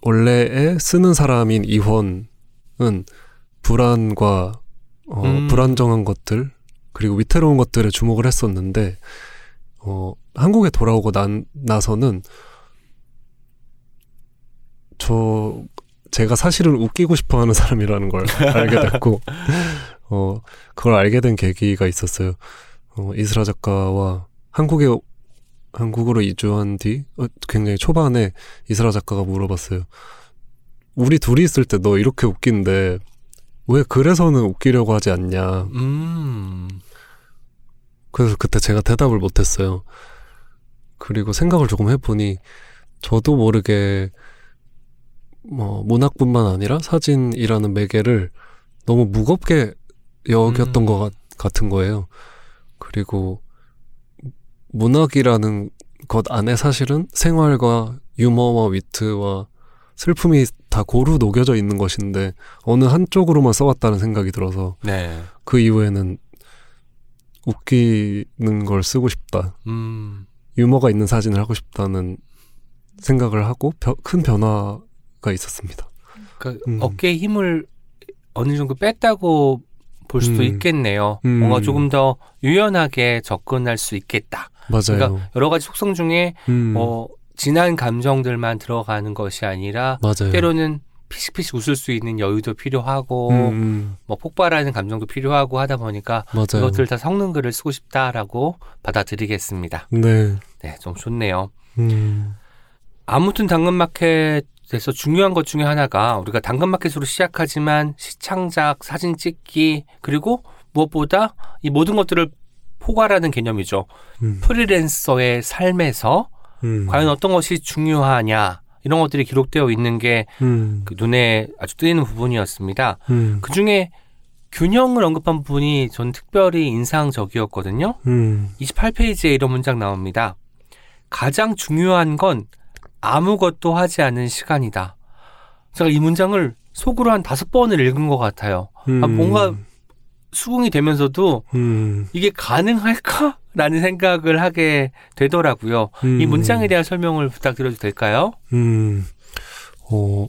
원래의 쓰는 사람인 이원은 불안과 어, 음. 불안정한 것들 그리고 위태로운 것들에 주목을 했었는데 어, 한국에 돌아오고 난 나서는 저 제가 사실은 웃기고 싶어 하는 사람이라는 걸 알게 됐고 어 그걸 알게 된 계기가 있었어요. 어 이스라 작가와 한국에 한국으로 이주한 뒤 어, 굉장히 초반에 이스라 작가가 물어봤어요. 우리 둘이 있을 때 너 이렇게 웃긴데 왜 그래서는 웃기려고 하지 않냐. 음, 그래서 그때 제가 대답을 못했어요. 그리고 생각을 조금 해보니 저도 모르게 뭐 문학뿐만 아니라 사진이라는 매개를 너무 무겁게 여겼던 음. 것 같, 같은 거예요. 그리고 문학이라는 것 안에 사실은 생활과 유머와 위트와 슬픔이 다 고루 녹여져 있는 것인데 어느 한쪽으로만 써왔다는 생각이 들어서 네. 그 이후에는 웃기는 걸 쓰고 싶다. 음, 유머가 있는 사진을 하고 싶다는 생각을 하고 벼- 큰 변화가 있었습니다. 그 음. 어깨에 힘을 어느 정도 뺐다고 볼 수도 음. 있겠네요. 음. 뭔가 조금 더 유연하게 접근할 수 있겠다. 맞아요. 그러니까 여러 가지 속성 중에 음, 뭐 진한 감정들만 들어가는 것이 아니라 맞아요. 때로는 피식피식 웃을 수 있는 여유도 필요하고 음, 음, 뭐 폭발하는 감정도 필요하고 하다 보니까 맞아요. 이것들 다 섞는 글을 쓰고 싶다라고 받아들이겠습니다. 네. 네, 좀 좋네요. 음, 아무튼 당근마켓에서 중요한 것 중에 하나가 우리가 당근마켓으로 시작하지만 시창작, 사진 찍기 그리고 무엇보다 이 모든 것들을 포괄하는 개념이죠. 음. 프리랜서의 삶에서 음. 과연 어떤 것이 중요하냐 이런 것들이 기록되어 있는 게 음. 그 눈에 아주 띄는 부분이었습니다. 음. 그 중에 균형을 언급한 부분이 전 특별히 인상적이었거든요. 음. 28페이지에 이런 문장 나옵니다. 가장 중요한 건 아무것도 하지 않은 시간이다. 제가 이 문장을 속으로 한 다섯 번을 읽은 것 같아요. 아, 뭔가 수긍이 되면서도 음. 이게 가능할까? 라는 생각을 하게 되더라고요. 이 음. 문장에 대한 설명을 부탁드려도 될까요? 음, 어,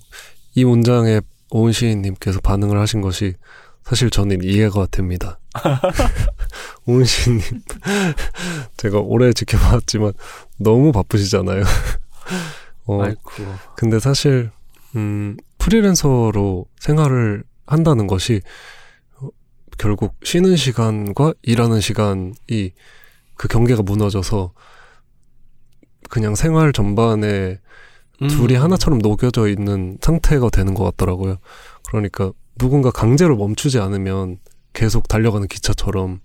이 문장에 오은 시인님께서 반응을 하신 것이 사실 저는 이해가 됩니다. 오은 시인님, 제가 오래 지켜봤지만 너무 바쁘시잖아요. 어, 아이고. 근데 사실, 음, 프리랜서로 생활을 한다는 것이 어, 결국 쉬는 시간과 일하는 시간이 그 경계가 무너져서 그냥 생활 전반에 음. 둘이 하나처럼 녹여져 있는 상태가 되는 것 같더라고요. 그러니까 누군가 강제로 멈추지 않으면 계속 달려가는 기차처럼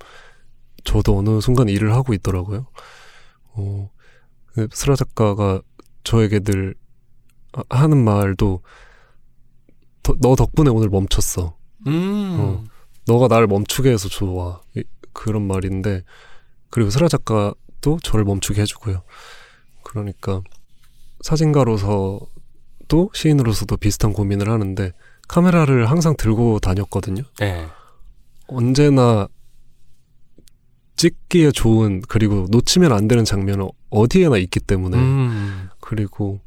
저도 어느 순간 일을 하고 있더라고요. 어, 그 스라 작가가 저에게 늘 하- 하는 말도 더- 너 덕분에 오늘 멈췄어. 음. 어. 너가 나를 멈추게 해서 좋아. 이- 그런 말인데 그리고 스라 작가도 저를 멈추게 해주고요. 그러니까 사진가로서도 시인으로서도 비슷한 고민을 하는데 카메라를 항상 들고 다녔거든요. 네. 언제나 찍기에 좋은 그리고 놓치면 안 되는 장면은 어디에나 있기 때문에 음. 그리고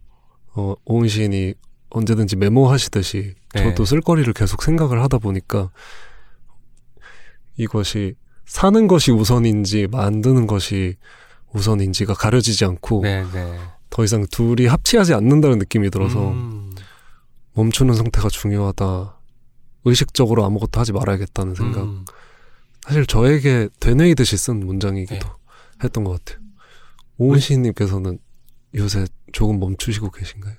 어, 오은 시인이 언제든지 메모하시듯이 네. 저도 쓸거리를 계속 생각을 하다 보니까 이것이 사는 것이 우선인지 만드는 것이 우선인지가 가려지지 않고 네, 네. 더 이상 둘이 합치하지 않는다는 느낌이 들어서 음. 멈추는 상태가 중요하다. 의식적으로 아무것도 하지 말아야겠다는 생각. 음. 사실 저에게 되뇌이듯이 쓴 문장이기도 네. 했던 것 같아요. 오은 시인님께서는 요새 조금 멈추시고 계신가요?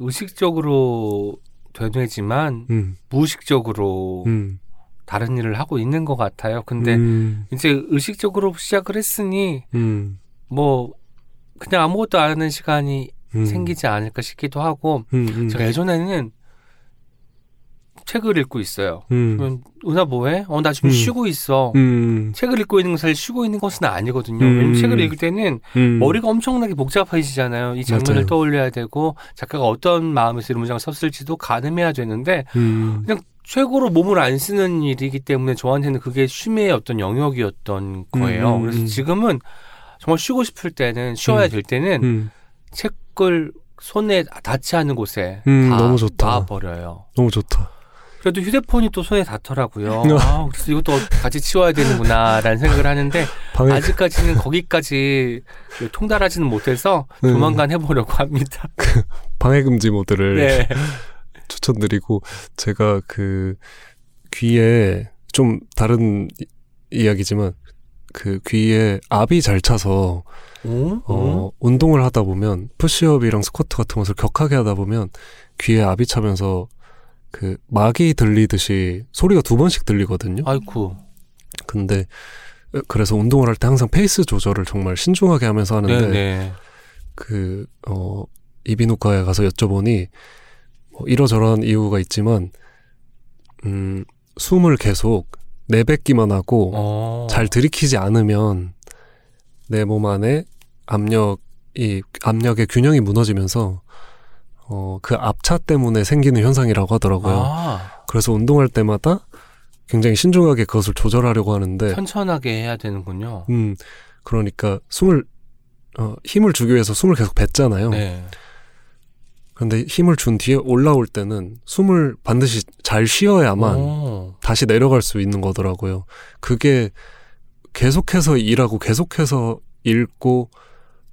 의식적으로 되뇌지만 음, 무의식적으로 음, 다른 일을 하고 있는 것 같아요. 근데 음, 이제 의식적으로 시작을 했으니 음, 뭐 그냥 아무것도 안 하는 시간이 음, 생기지 않을까 싶기도 하고 음, 음, 제가 예전에는 책을 읽고 있어요. 음, 그러면 은하 뭐해? 어 나 지금 음. 쉬고 있어. 음, 책을 읽고 있는 건 사실 쉬고 있는 것은 아니거든요. 음. 왜냐면 책을 읽을 때는 음, 머리가 엄청나게 복잡해지잖아요. 이 장면을 맞아요. 떠올려야 되고 작가가 어떤 마음에서 이런 문장을 썼을지도 가늠해야 되는데 음, 최고로 몸을 안 쓰는 일이기 때문에 저한테는 그게 쉼의 어떤 영역이었던 거예요. 음, 음, 그래서 음. 지금은 정말 쉬고 싶을 때는 쉬어야 음. 될 때는 음, 책을 손에 닿지 않는 곳에 음, 다 너무 좋다. 놔버려요. 너무 좋다. 그래도 휴대폰이 또 손에 닿더라고요. 음. 아, 그래서 이것도 같이 치워야 되는구나라는 생각을 하는데 방에 아직까지는 거기까지 통달하지는 못해서 음. 조만간 해보려고 합니다. 방해 금지 모드를 네. 추천드리고 제가 그 귀에 좀 다른 이- 이야기지만 그 귀에 압이 잘 차서 오? 어, 운동을 하다 보면 푸시업이랑 스쿼트 같은 것을 격하게 하다 보면 귀에 압이 차면서 그 메아리 들리듯이 소리가 두 번씩 들리거든요. 아이쿠. 근데 그래서 운동을 할 때 항상 페이스 조절을 정말 신중하게 하면서 하는데 네네. 그, 어, 이비인후과에 가서 여쭤보니, 뭐 이러저러한 이유가 있지만, 음, 숨을 계속 내뱉기만 하고, 어. 잘 들이키지 않으면, 내 몸 안에 압력이, 압력의 균형이 무너지면서, 어, 그 압차 때문에 생기는 현상이라고 하더라고요. 아, 그래서 운동할 때마다 굉장히 신중하게 그것을 조절하려고 하는데, 천천하게 해야 되는군요. 음, 그러니까 숨을, 어, 힘을 주기 위해서 숨을 계속 뱉잖아요. 네. 근데 힘을 준 뒤에 올라올 때는 숨을 반드시 잘 쉬어야만 오. 다시 내려갈 수 있는 거더라고요. 그게 계속해서 일하고 계속해서 읽고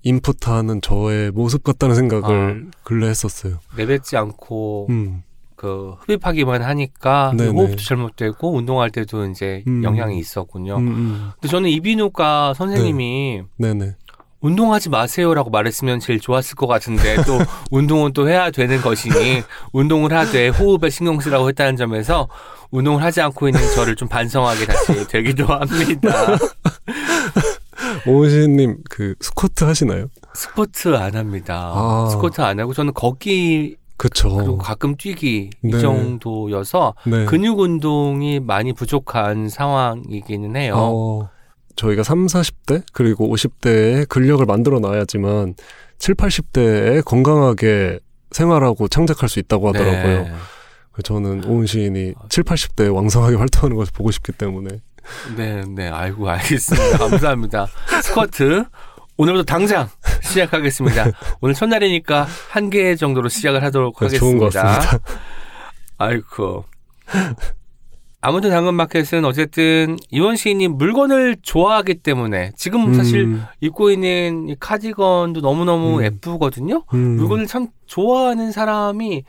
인풋하는 저의 모습 같다는 생각을 근래 했었어요. 내뱉지 않고 음, 그 흡입하기만 하니까 네네. 호흡도 잘못되고 운동할 때도 이제 음. 영향이 있었군요. 음, 음. 근데 저는 이비인후과 선생님이 네네. 운동하지 마세요라고 말했으면 제일 좋았을 것 같은데 또 운동은 또 해야 되는 것이니 운동을 하되 호흡에 신경 쓰라고 했다는 점에서 운동을 하지 않고 있는 저를 좀 반성하게 다시 되기도 합니다. 오은시님 그 스쿼트 하시나요? 스포츠 안 합니다. 아. 스쿼트 안 하고 저는 걷기 그리고 그쵸. 가끔 뛰기 이 네. 정도여서 네. 근육 운동이 많이 부족한 상황이기는 해요. 어, 저희가 3, 40대 그리고 50대에 근력을 만들어 놔야지만 7, 80대에 건강하게 생활하고 창작할 수 있다고 하더라고요. 네. 저는 오은 시인이 7, 80대에 왕성하게 활동하는 것을 보고 싶기 때문에 네, 네, 아이고, 알겠습니다. 감사합니다. 스쿼트. 오늘부터 당장 시작하겠습니다. 오늘 첫날이니까 한 개 정도로 시작을 하도록 그래서 하겠습니다. 좋은 것 같습니다. 아이고. 아무튼 당근마켓은 어쨌든 이원 시인이 물건을 좋아하기 때문에 지금 사실 음, 입고 있는 이 카디건도 너무너무 음. 예쁘거든요. 음, 물건을 참 좋아하는 사람이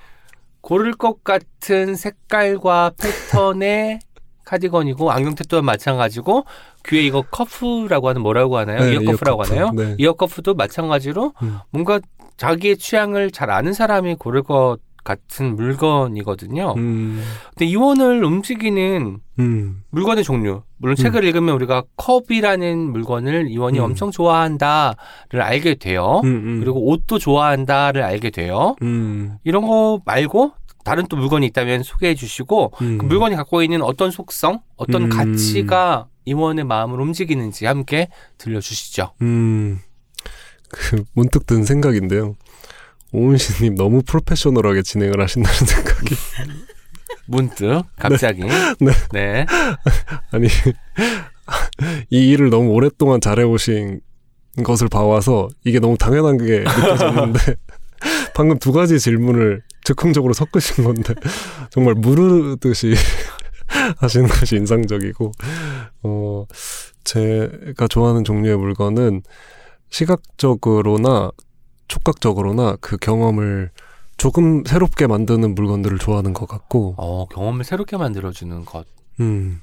고를 것 같은 색깔과 패턴의 카디건이고 안경테 또한 마찬가지고 귀에 이거 커프라고 하는 뭐라고 하나요? 네, 이어커프라고 이어커프. 하나요? 네. 이어커프도 마찬가지로 음. 뭔가 자기의 취향을 잘 아는 사람이 고를 것 같은 물건이거든요. 음, 근데 이원을 움직이는 음, 물건의 종류. 물론 책을 읽으면 우리가 컵이라는 물건을 이원이 음. 엄청 좋아한다를 알게 돼요. 음, 음, 그리고 옷도 좋아한다를 알게 돼요. 음, 이런 거 말고 다른 또 물건이 있다면 소개해 주시고 음. 그 물건이 갖고 있는 어떤 속성, 어떤 음. 가치가 임원의 마음을 움직이는지 함께 들려주시죠. 음, 그 문득 든 생각인데요. 오은 씨님 너무 프로페셔널하게 진행을 하신다는 생각이 문득 갑자기 네. 네. 아니 이 일을 너무 오랫동안 잘해오신 것을 봐와서 이게 너무 당연한 게 느껴졌는데 방금 두 가지 질문을 즉흥적으로 섞으신 건데 정말 무르듯이 하시는 것이 인상적이고 어 제가 좋아하는 종류의 물건은 시각적으로나 촉각적으로나 그 경험을 조금 새롭게 만드는 물건들을 좋아하는 것 같고 어, 경험을 새롭게 만들어주는 것. 음,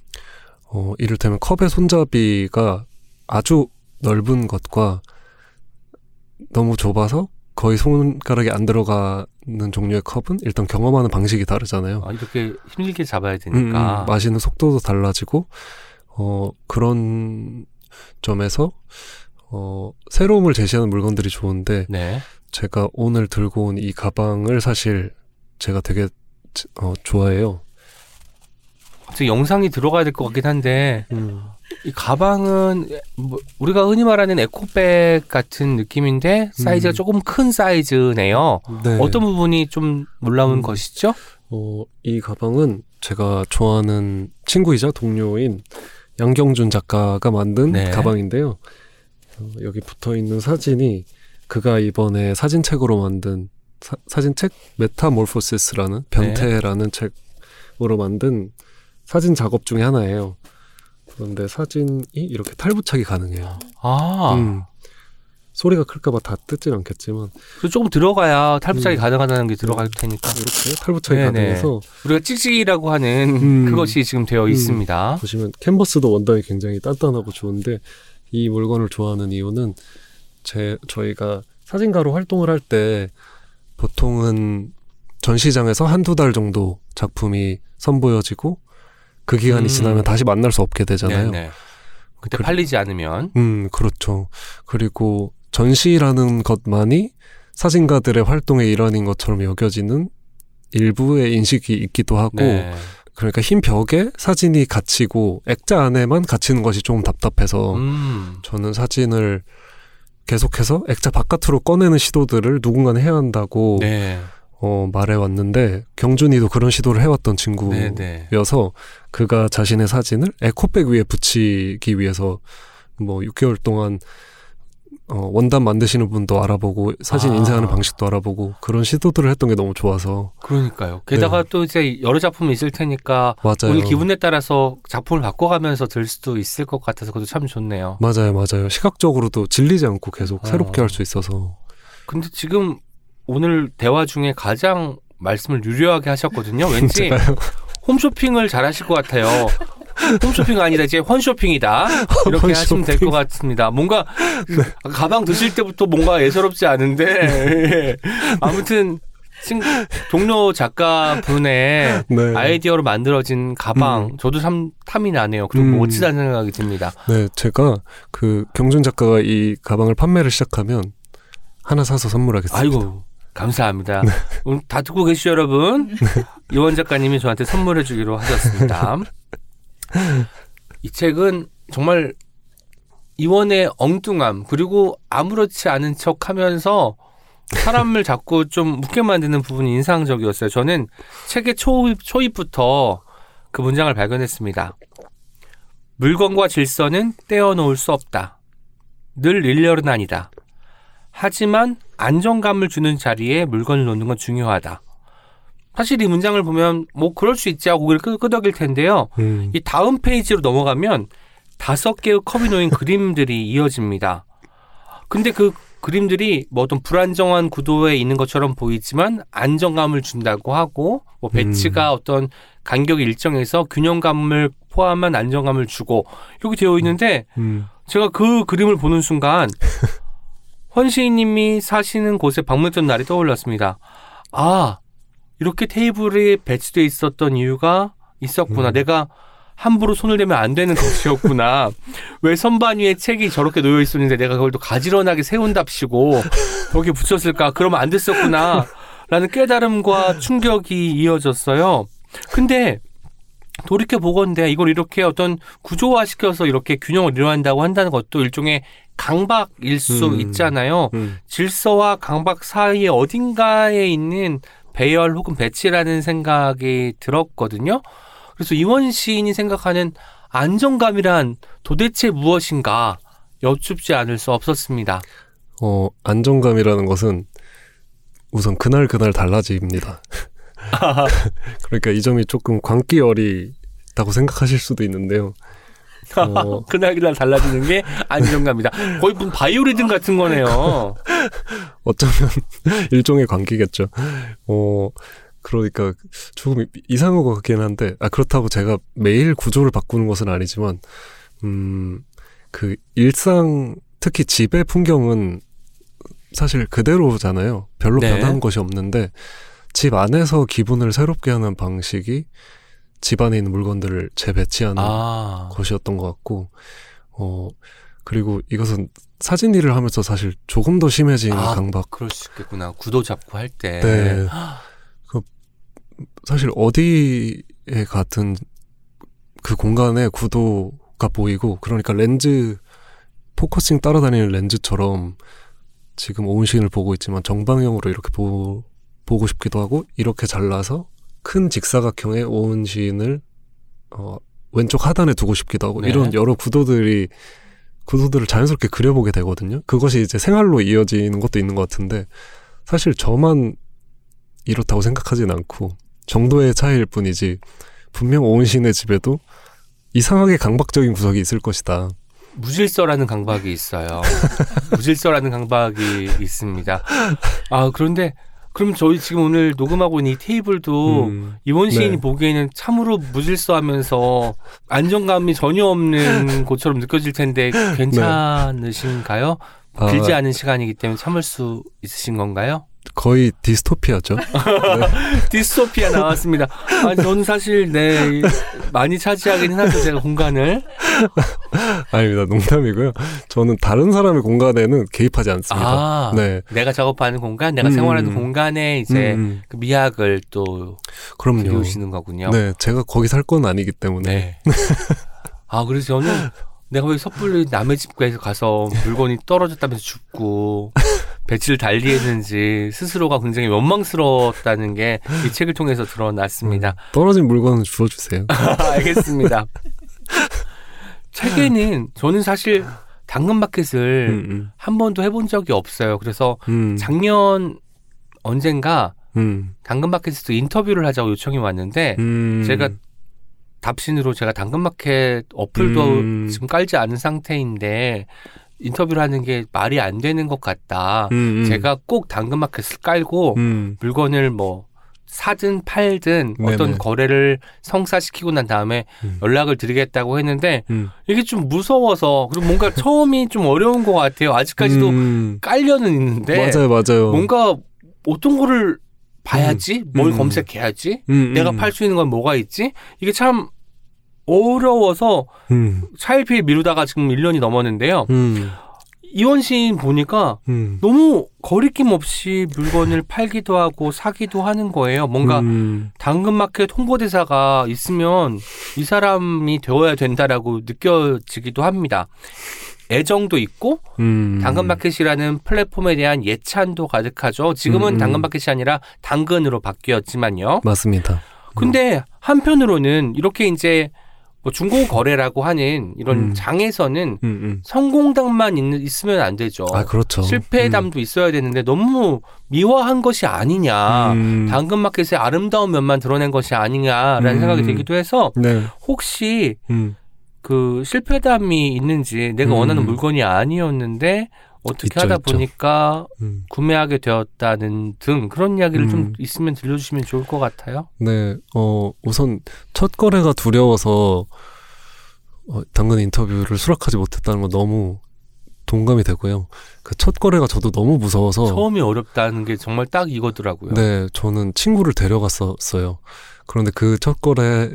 어, 이를테면 컵의 손잡이가 아주 넓은 것과 너무 좁아서 거의 손가락이 안 들어가는 종류의 컵은 일단 경험하는 방식이 다르잖아요. 아, 이렇게 힘들게 잡아야 음, 되니까. 음, 마시는 속도도 달라지고, 어, 그런 점에서, 어, 새로움을 제시하는 물건들이 좋은데, 네. 제가 오늘 들고 온 이 가방을 사실 제가 되게, 어, 좋아해요. 갑자기 영상이 들어가야 될 것 같긴 한데 음. 이 가방은 뭐 우리가 흔히 말하는 에코백 같은 느낌인데 사이즈가 음. 조금 큰 사이즈네요. 네. 어떤 부분이 좀 놀라운 음. 것이죠? 어, 이 가방은 제가 좋아하는 친구이자 동료인 양경준 작가가 만든 네. 가방인데요. 어, 여기 붙어 있는 사진이 그가 이번에 사진책으로 만든 사, 사진책 Metamorphosis라는 변태라는 책으로 만든 사진 작업 중에 하나예요. 그런데 사진이 이렇게 탈부착이 가능해요. 아, 음. 소리가 클까봐 다 뜯진 않겠지만 그 조금 들어가야 탈부착이 음. 가능하다는 게 들어갈 테니까 이렇게 탈부착이 네네. 가능해서 우리가 찍찍이라고 하는 음. 그것이 지금 되어 음. 있습니다. 보시면 캔버스도 원단이 굉장히 단단하고 좋은데 이 물건을 좋아하는 이유는 제 저희가 사진가로 활동을 할 때 보통은 전시장에서 한두 달 정도 작품이 선보여지고 그 기간이 음. 지나면 다시 만날 수 없게 되잖아요. 네네. 그때 그- 팔리지 않으면 음, 그렇죠. 그리고 전시라는 것만이 사진가들의 활동의 일환인 것처럼 여겨지는 일부의 인식이 있기도 하고 네. 그러니까 흰 벽에 사진이 갇히고 액자 안에만 갇히는 것이 조금 답답해서 음. 저는 사진을 계속해서 액자 바깥으로 꺼내는 시도들을 누군가는 해야 한다고 네. 어, 말해왔는데 경준이도 그런 시도를 해왔던 친구여서 네. 네. 그가 자신의 사진을 에코백 위에 붙이기 위해서 뭐 6개월 동안 어, 원단 만드시는 분도 알아보고 사진 아. 인쇄하는 방식도 알아보고 그런 시도들을 했던 게 너무 좋아서 그러니까요. 게다가 또 이제 여러 작품이 있을 테니까 네. 맞아요. 우리 기분에 따라서 작품을 바꿔가면서 들 수도 있을 것 같아서 그것도 참 좋네요. 맞아요, 맞아요. 시각적으로도 질리지 않고 계속 어. 새롭게 할수 있어서. 근데 지금 오늘 대화 중에 가장 말씀을 유려하게 하셨거든요. 왠지? 홈쇼핑을 잘 하실 것 같아요. 홈쇼핑 아니다 이제 헌쇼핑이다 이렇게 하시면 될것 헌쇼핑. 같습니다. 뭔가 가방 드실 때부터 뭔가 예사롭지 않은데 예. 아무튼 친- 동료 작가 분의 네. 아이디어로 만들어진 가방 저도 참 탐이 나네요. 그리고 음. 멋지다는 생각이 듭니다. 네, 제가 그 경준 작가가 이 가방을 판매를 시작하면 하나 사서 선물하겠습니다. 아이고 감사합니다. 오늘 다 듣고 계시죠 여러분? 이원 작가님이 저한테 선물해 주기로 하셨습니다. 이 책은 정말 이원의 엉뚱함 그리고 아무렇지 않은 척하면서 사람을 자꾸 좀 웃게 만드는 부분이 인상적이었어요. 저는 책의 초입, 초입부터 그 문장을 발견했습니다. 물건과 질서는 떼어놓을 수 없다. 늘 일렬은 아니다. 하지만 안정감을 주는 자리에 물건을 놓는 건 중요하다. 사실 이 문장을 보면 뭐 그럴 수 있지 하고 고개를 끄- 끄덕일 텐데요. 음, 이 다음 페이지로 넘어가면 다섯 개의 컵이 놓인 그림들이 이어집니다. 근데 그 그림들이 뭐 어떤 불안정한 구도에 있는 것처럼 보이지만 안정감을 준다고 하고 뭐 배치가 어떤 간격 일정에서 균형감을 포함한 안정감을 주고 이렇게 되어 있는데 음, 제가 그 그림을 보는 순간 헌시인님이 사시는 곳에 방문했던 날이 떠올랐습니다. 아 이렇게 테이블에 배치돼 있었던 이유가 있었구나. 음. 내가 함부로 손을 대면 안 되는 것이었구나. 왜 선반 위에 책이 저렇게 놓여 있었는데 내가 그걸 또 가지런하게 세운답시고 거기에 붙였을까? 그러면 안 됐었구나. 라는 깨달음과 충격이 이어졌어요. 근데 돌이켜 보건대 이걸 이렇게 어떤 구조화 시켜서 이렇게 균형을 이루한다고 한다는 것도 일종의 강박일 수 음. 있잖아요. 음. 질서와 강박 사이에 어딘가에 있는 배열 혹은 배치라는 생각이 들었거든요. 그래서 이원 시인이 생각하는 안정감이란 도대체 무엇인가 여쭙지 않을 수 없었습니다. 어, 안정감이라는 것은 우선 그날 그날 달라집니다. 그러니까 이 점이 조금 광기어리다고 생각하실 수도 있는데요. 어, 그날 그날 달라지는 게 안정감이다. 거의 무슨 바이오리듬 같은 거네요. 어쩌면 일종의 관계겠죠. 어, 그러니까 조금 이상한 것 같긴 한데, 아, 그렇다고 제가 매일 구조를 바꾸는 것은 아니지만, 음, 그 일상, 특히 집의 풍경은 사실 그대로잖아요. 별로 네. 변한 것이 없는데, 집 안에서 기분을 새롭게 하는 방식이 집 안에 있는 물건들을 재배치하는 아, 것이었던 것 같고, 어, 그리고 이것은 사진 일을 하면서 사실 조금 더 심해진 아, 강박. 그럴 수 있겠구나. 구도 잡고 할 때. 네. 그, 사실 어디에 같은 그 공간의 구도가 보이고, 그러니까 렌즈, focusing 따라다니는 렌즈처럼 지금 오은 시인을 보고 있지만 정방향으로 이렇게 보, 보고 싶기도 하고, 이렇게 잘라서 큰 직사각형의 오은 시인을 어, 왼쪽 하단에 두고 싶기도 하고 네. 이런 여러 구도들이 구도들을 자연스럽게 그려보게 되거든요. 그것이 이제 생활로 이어지는 것도 있는 것 같은데 사실 저만 이렇다고 생각하진 않고 정도의 차이일 뿐이지 분명 오은 시인의 집에도 이상하게 강박적인 구석이 있을 것이다. 무질서라는 강박이 있어요. 무질서라는 강박이 있습니다. 아, 그런데 그럼 저희 지금 오늘 녹음하고 있는 이 테이블도 음, 이원 시인이 네. 보기에는 참으로 무질서하면서 안정감이 전혀 없는 곳처럼 느껴질 텐데 괜찮으신가요? 아, 길지 않은 시간이기 때문에 참을 수 있으신 건가요? 거의 디스토피아죠. 디스토피아 나왔습니다. 아, 저는 사실 네 많이 차지하기는 하죠 제가 공간을. 아닙니다. 농담이고요. 저는 다른 사람의 공간에는 개입하지 않습니다. 아, 네. 내가 작업하는 공간, 내가 음. 생활하는 공간에 이제 음, 음. 그 미학을 또 그럼요. 그리우시는 거군요. 네, 제가 거기 살 건 아니기 때문에. 네. 아 그래서 저는 내가 왜 섣불리 남의 집에 가서 물건이 떨어졌다면서 죽고 배치를 달리했는지 스스로가 굉장히 원망스러웠다는 게 이 책을 통해서 드러났습니다. 떨어진 물건은 주워주세요. 알겠습니다. 책에는 저는 사실 당근마켓을 음, 한 번도 해본 적이 없어요. 그래서 음, 작년 언젠가 음, 당근마켓에서 인터뷰를 하자고 요청이 왔는데 음. 제가 답신으로 제가 당근마켓 어플도 음. 지금 깔지 않은 상태인데 인터뷰를 하는 게 말이 안 되는 것 같다. 음, 음. 제가 꼭 당근마켓을 깔고 음, 물건을 뭐 사든 팔든 어떤 네네. 거래를 성사시키고 난 다음에 음. 연락을 드리겠다고 했는데 음. 이게 좀 무서워서 그리고 뭔가 처음이 좀 어려운 것 같아요. 아직까지도 음, 깔려는 있는데 맞아요, 맞아요. 뭔가 어떤 거를 봐야지, 뭘 음. 검색해야지, 음, 내가 음, 팔수 있는 건 뭐가 있지? 이게 참 어려워서 음, 차일피일 미루다가 지금 1년이 넘었는데요. 음, 이원 시인 보니까 음. 너무 거리낌 없이 물건을 팔기도 하고 사기도 하는 거예요. 뭔가 음, 당근마켓 홍보대사가 있으면 이 사람이 되어야 된다라고 느껴지기도 합니다. 애정도 있고 음. 당근마켓이라는 플랫폼에 대한 예찬도 가득하죠. 지금은 음, 음. 당근마켓이 아니라 당근으로 바뀌었지만요. 맞습니다. 근데 한편으로는 이렇게 이제 뭐 중고 거래라고 하는 이런 음. 장에서는 음, 음. 성공담만 있, 있으면 안 되죠. 아 그렇죠. 실패담도 있어야 되는데 너무 미화한 것이 아니냐. 음. 당근마켓의 아름다운 면만 드러낸 것이 아니냐라는 음. 생각이 들기도 해서 네. 혹시 음. 그 실패담이 있는지 내가 음. 원하는 물건이 아니었는데 어떻게 있죠, 하다 있죠. 보니까 음. 구매하게 되었다는 등 그런 이야기를 좀 음. 있으면 들려주시면 좋을 것 같아요. 네. 어 우선 첫 거래가 두려워서 어, 당근 인터뷰를 수락하지 못했다는 건 너무 동감이 되고요. 그 첫 거래가 저도 너무 무서워서 처음이 어렵다는 게 정말 딱 이거더라고요. 네, 저는 친구를 데려갔었어요. 그런데 그 첫 거래에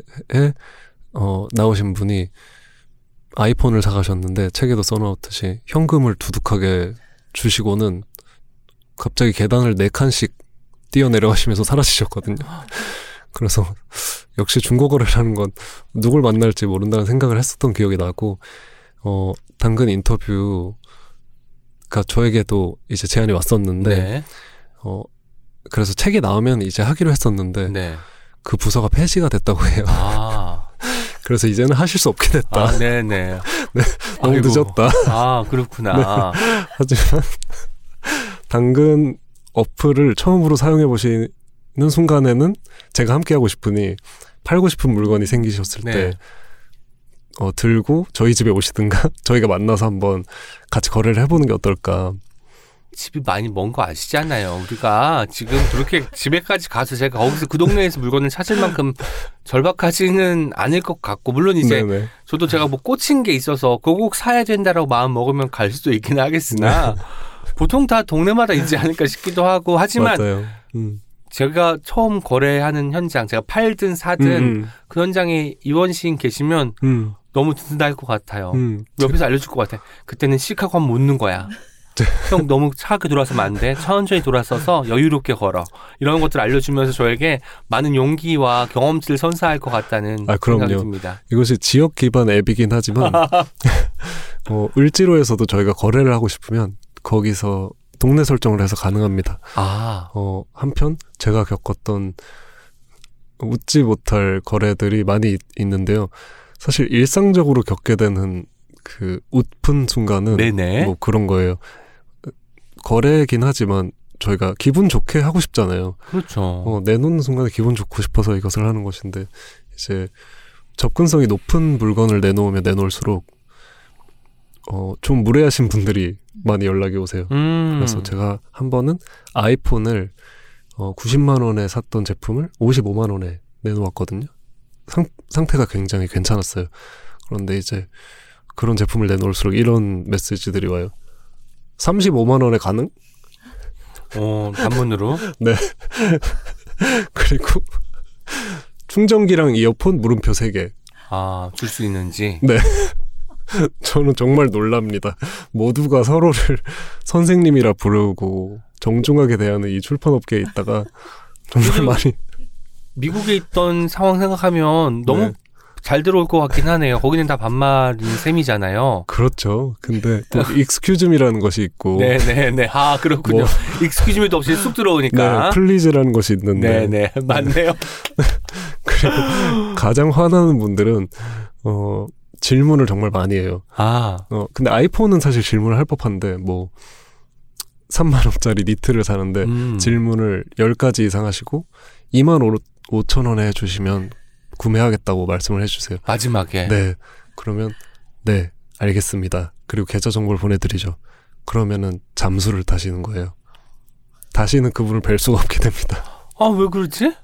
어, 나오신 분이 아이폰을 사가셨는데 책에도 써놓았듯이 현금을 두둑하게 주시고는 갑자기 계단을 네 칸씩 뛰어내려가시면서 사라지셨거든요. 그래서 역시 중고거래라는 건 누굴 만날지 모른다는 생각을 했었던 기억이 나고 어, 당근 인터뷰가 저에게도 이제 제안이 왔었는데 네. 어, 그래서 책이 나오면 이제 하기로 했었는데 네. 그 부서가 폐지가 됐다고 해요. 아, 그래서 이제는 하실 수 없게 됐다. 아 네네. 너무 아이고. 늦었다. 아 그렇구나. 하지만 당근 어플을 처음으로 사용해 보시는 순간에는 제가 함께 하고 싶으니 팔고 싶은 물건이 생기셨을 네. 때 어, 들고 저희 집에 오시든가 저희가 만나서 한번 같이 거래를 해보는 게 어떨까. 집이 많이 먼 거 아시잖아요. 우리가 지금 그렇게 집에까지 가서 제가 거기서 그 동네에서 물건을 찾을 만큼 절박하지는 않을 것 같고 물론 이제 네네. 저도 제가 뭐 꽂힌 게 있어서 그거 꼭 사야 된다라고 마음 먹으면 갈 수도 있긴 하겠으나 보통 다 동네마다 있지 않을까 싶기도 하고 하지만. 음. 제가 처음 거래하는 현장 제가 팔든 사든 음, 그 현장에 이원 시인 계시면 음, 너무 든든할 것 같아요. 음. 옆에서 알려줄 것 같아. 그때는 시카고 하면 웃는 거야. 형 너무 차갑게 돌아서면 안 돼. 천천히 돌아서서 여유롭게 걸어. 이런 것들 알려주면서 저에게 많은 용기와 경험치를 선사할 것 같다는 아, 그럼요. 생각이 듭니다. 이것이 지역 기반 앱이긴 하지만 어, 을지로에서도 저희가 거래를 하고 싶으면 거기서 동네 설정을 해서 가능합니다. 아, 어, 한편 제가 겪었던 웃지 못할 거래들이 많이 있, 있는데요. 사실 일상적으로 겪게 되는 그 웃픈 순간은 네네. 뭐 그런 거예요. 거래긴 하지만 저희가 기분 좋게 하고 싶잖아요. 그렇죠. 어, 내놓는 순간에 기분 좋고 싶어서 이것을 하는 것인데 이제 접근성이 높은 물건을 내놓으면 내놓을수록 어, 좀 무례하신 분들이 많이 연락이 오세요. 음. 그래서 제가 한 번은 아이폰을 어, 90만 원에 샀던 제품을 55만 원에 내놓았거든요. 상, 상태가 굉장히 괜찮았어요. 그런데 이제 그런 제품을 내놓을수록 이런 메시지들이 와요. 35만 원에 가능? 어, 단문으로. 그리고 충전기랑 이어폰 물음표 3개. 아, 줄 수 있는지. 저는 정말 놀랍니다. 모두가 서로를 선생님이라 부르고 정중하게 대하는 이 출판업계에 있다가 정말 많이 미국에 있던 상황 생각하면 너무 네. 잘 들어올 것 같긴 하네요. 거기는 다 반말인 셈이잖아요. 그렇죠. 근데 또 excuse me라는 것이 있고 네네네. 아, 그렇군요. 뭐- excuse me도 없이 쑥 네, 들어오니까. please라는 것이 있는데 네네. 맞네요. 그리고 가장 화나는 분들은 어 질문을 정말 많이 해요. 아, 어 근데 아이폰은 사실 질문을 할 법한데 뭐 3만 원짜리 니트를 사는데 음. 질문을 10가지 이상 하시고 2만 5, 천 원에 해주시면 구매하겠다고 말씀을 해주세요. 마지막에. 네. 그러면 네 알겠습니다. 그리고 계좌 정보를 보내드리죠. 그러면은 잠수를 타시는 거예요. 다시는 그분을 뵐 수가 없게 됩니다. 아, 왜 그러지?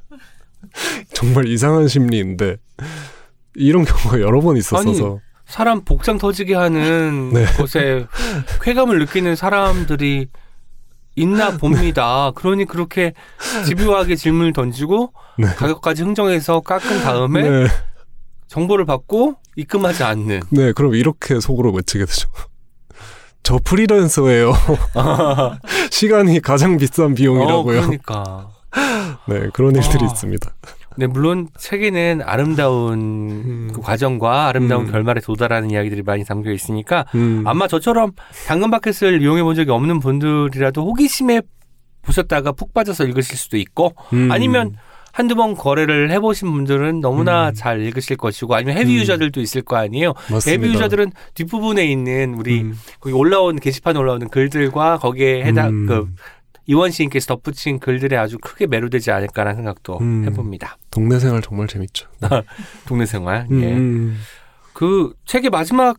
정말 이상한 심리인데 이런 경우가 여러 번 있었어서 사람 복장 터지게 하는 네. 것에 쾌감을 느끼는 사람들이 있나 봅니다. 그러니 그렇게 집요하게 질문을 던지고 네. 가격까지 흥정해서 깎은 다음에 네, 정보를 받고 입금하지 않는. 네, 그럼 이렇게 속으로 외치게 되죠. 저 프리랜서예요. 시간이 가장 비싼 어, 비용이라고요. 그러니까. 네, 그런 일들이 아. 있습니다. 네, 물론 책에는 아름다운 음. 그 과정과 아름다운 음. 결말에 도달하는 이야기들이 많이 담겨 있으니까 음, 아마 저처럼 당근마켓을 이용해 본 적이 없는 분들이라도 호기심에 보셨다가 푹 빠져서 읽으실 수도 있고 음, 아니면 한두 번 거래를 해보신 분들은 너무나 음. 잘 읽으실 것이고 아니면 헤비 음. 유저들도 있을 거 아니에요. 맞습니다. 헤비 유저들은 뒷부분에 있는 우리 음, 거기 올라온 게시판에 올라오는 글들과 거기에 해당 음, 그 이원 시인께서 덧붙인 글들에 아주 크게 매료되지 않을까라는 생각도 음. 해봅니다. 동네 생활 정말 재밌죠. 동네 생활. 음, 예. 음, 그 책의 마지막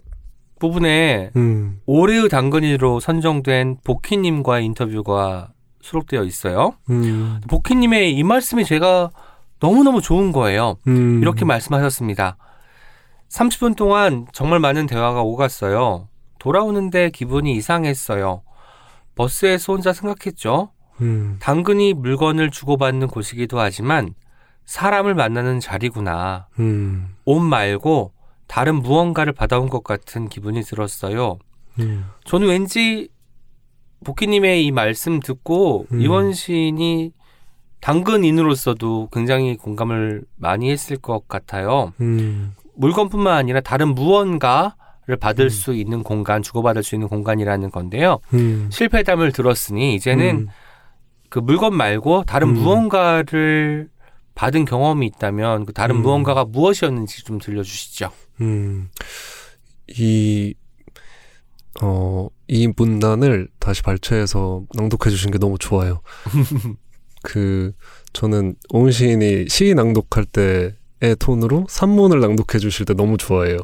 부분에 음, 올해의 당근이로 선정된 보키님과의 인터뷰가 수록되어 있어요. 음, 보키님의 이 말씀이 제가 너무너무 좋은 거예요. 음. 이렇게 말씀하셨습니다. 30분 동안 정말 많은 대화가 오갔어요. 돌아오는데 기분이 이상했어요. 버스에서 혼자 생각했죠. 음, 당근이 물건을 주고받는 곳이기도 하지만 사람을 만나는 자리구나. 음, 옷 말고 다른 무언가를 받아온 것 같은 기분이 들었어요. 음, 저는 왠지 복희님의 이 말씀 듣고 음. 이원 시인이 당근인으로서도 굉장히 공감을 많이 했을 것 같아요. 음, 물건뿐만 아니라 다른 무언가 를 받을 음. 수 있는 공간, 주고받을 수 있는 공간이라는 건데요. 음, 실패담을 들었으니 이제는 음, 그 물건 말고 다른 음. 무언가를 받은 경험이 있다면 그 다른 음. 무언가가 무엇이었는지 좀 들려주시죠. 음, 이, 어, 이 문단을 다시 발췌해서 낭독해 주신 게 너무 좋아요. 그, 저는 오은 시인이 시 낭독할 때의 톤으로 산문을 낭독해 주실 때 너무 좋아해요.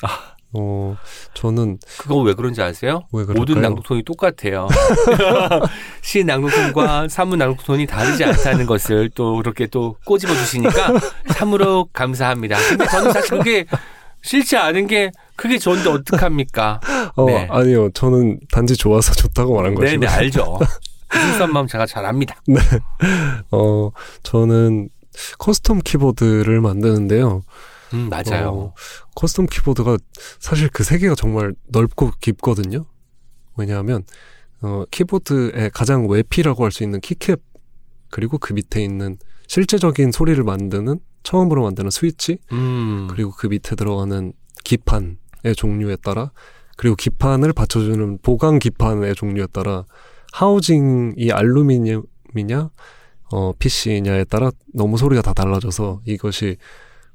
아. 어, 저는 그거 왜 그런지 아세요? 왜? 모든 낭독톤이 똑같아요. 시 낭독톤과 산문 낭독톤이 다르지 않다는 것을 또 그렇게 또 꼬집어 주시니까 참으로 감사합니다. 근데 저는 사실 그게 싫지 않은 게 그게 좋은데 어떡합니까? 어, 네. 아니요. 저는 단지 좋아서 좋다고 말한 거죠. 네 네 알죠. 그 순수한 마음 제가 잘 압니다. 어, 저는 custom 키보드를 만드는데요. 음 맞아요. 어, custom 키보드가 사실 그 세계가 정말 넓고 깊거든요. 왜냐하면 어, 키보드의 가장 외피라고 할 수 있는 keycap 그리고 그 밑에 있는 실제적인 소리를 만드는 처음으로 만드는 스위치 음 그리고 그 밑에 들어가는 기판의 종류에 따라 그리고 기판을 받쳐주는 보강 기판의 종류에 따라 하우징이 알루미늄이냐 어 PC냐에 따라 너무 소리가 다 달라져서 이것이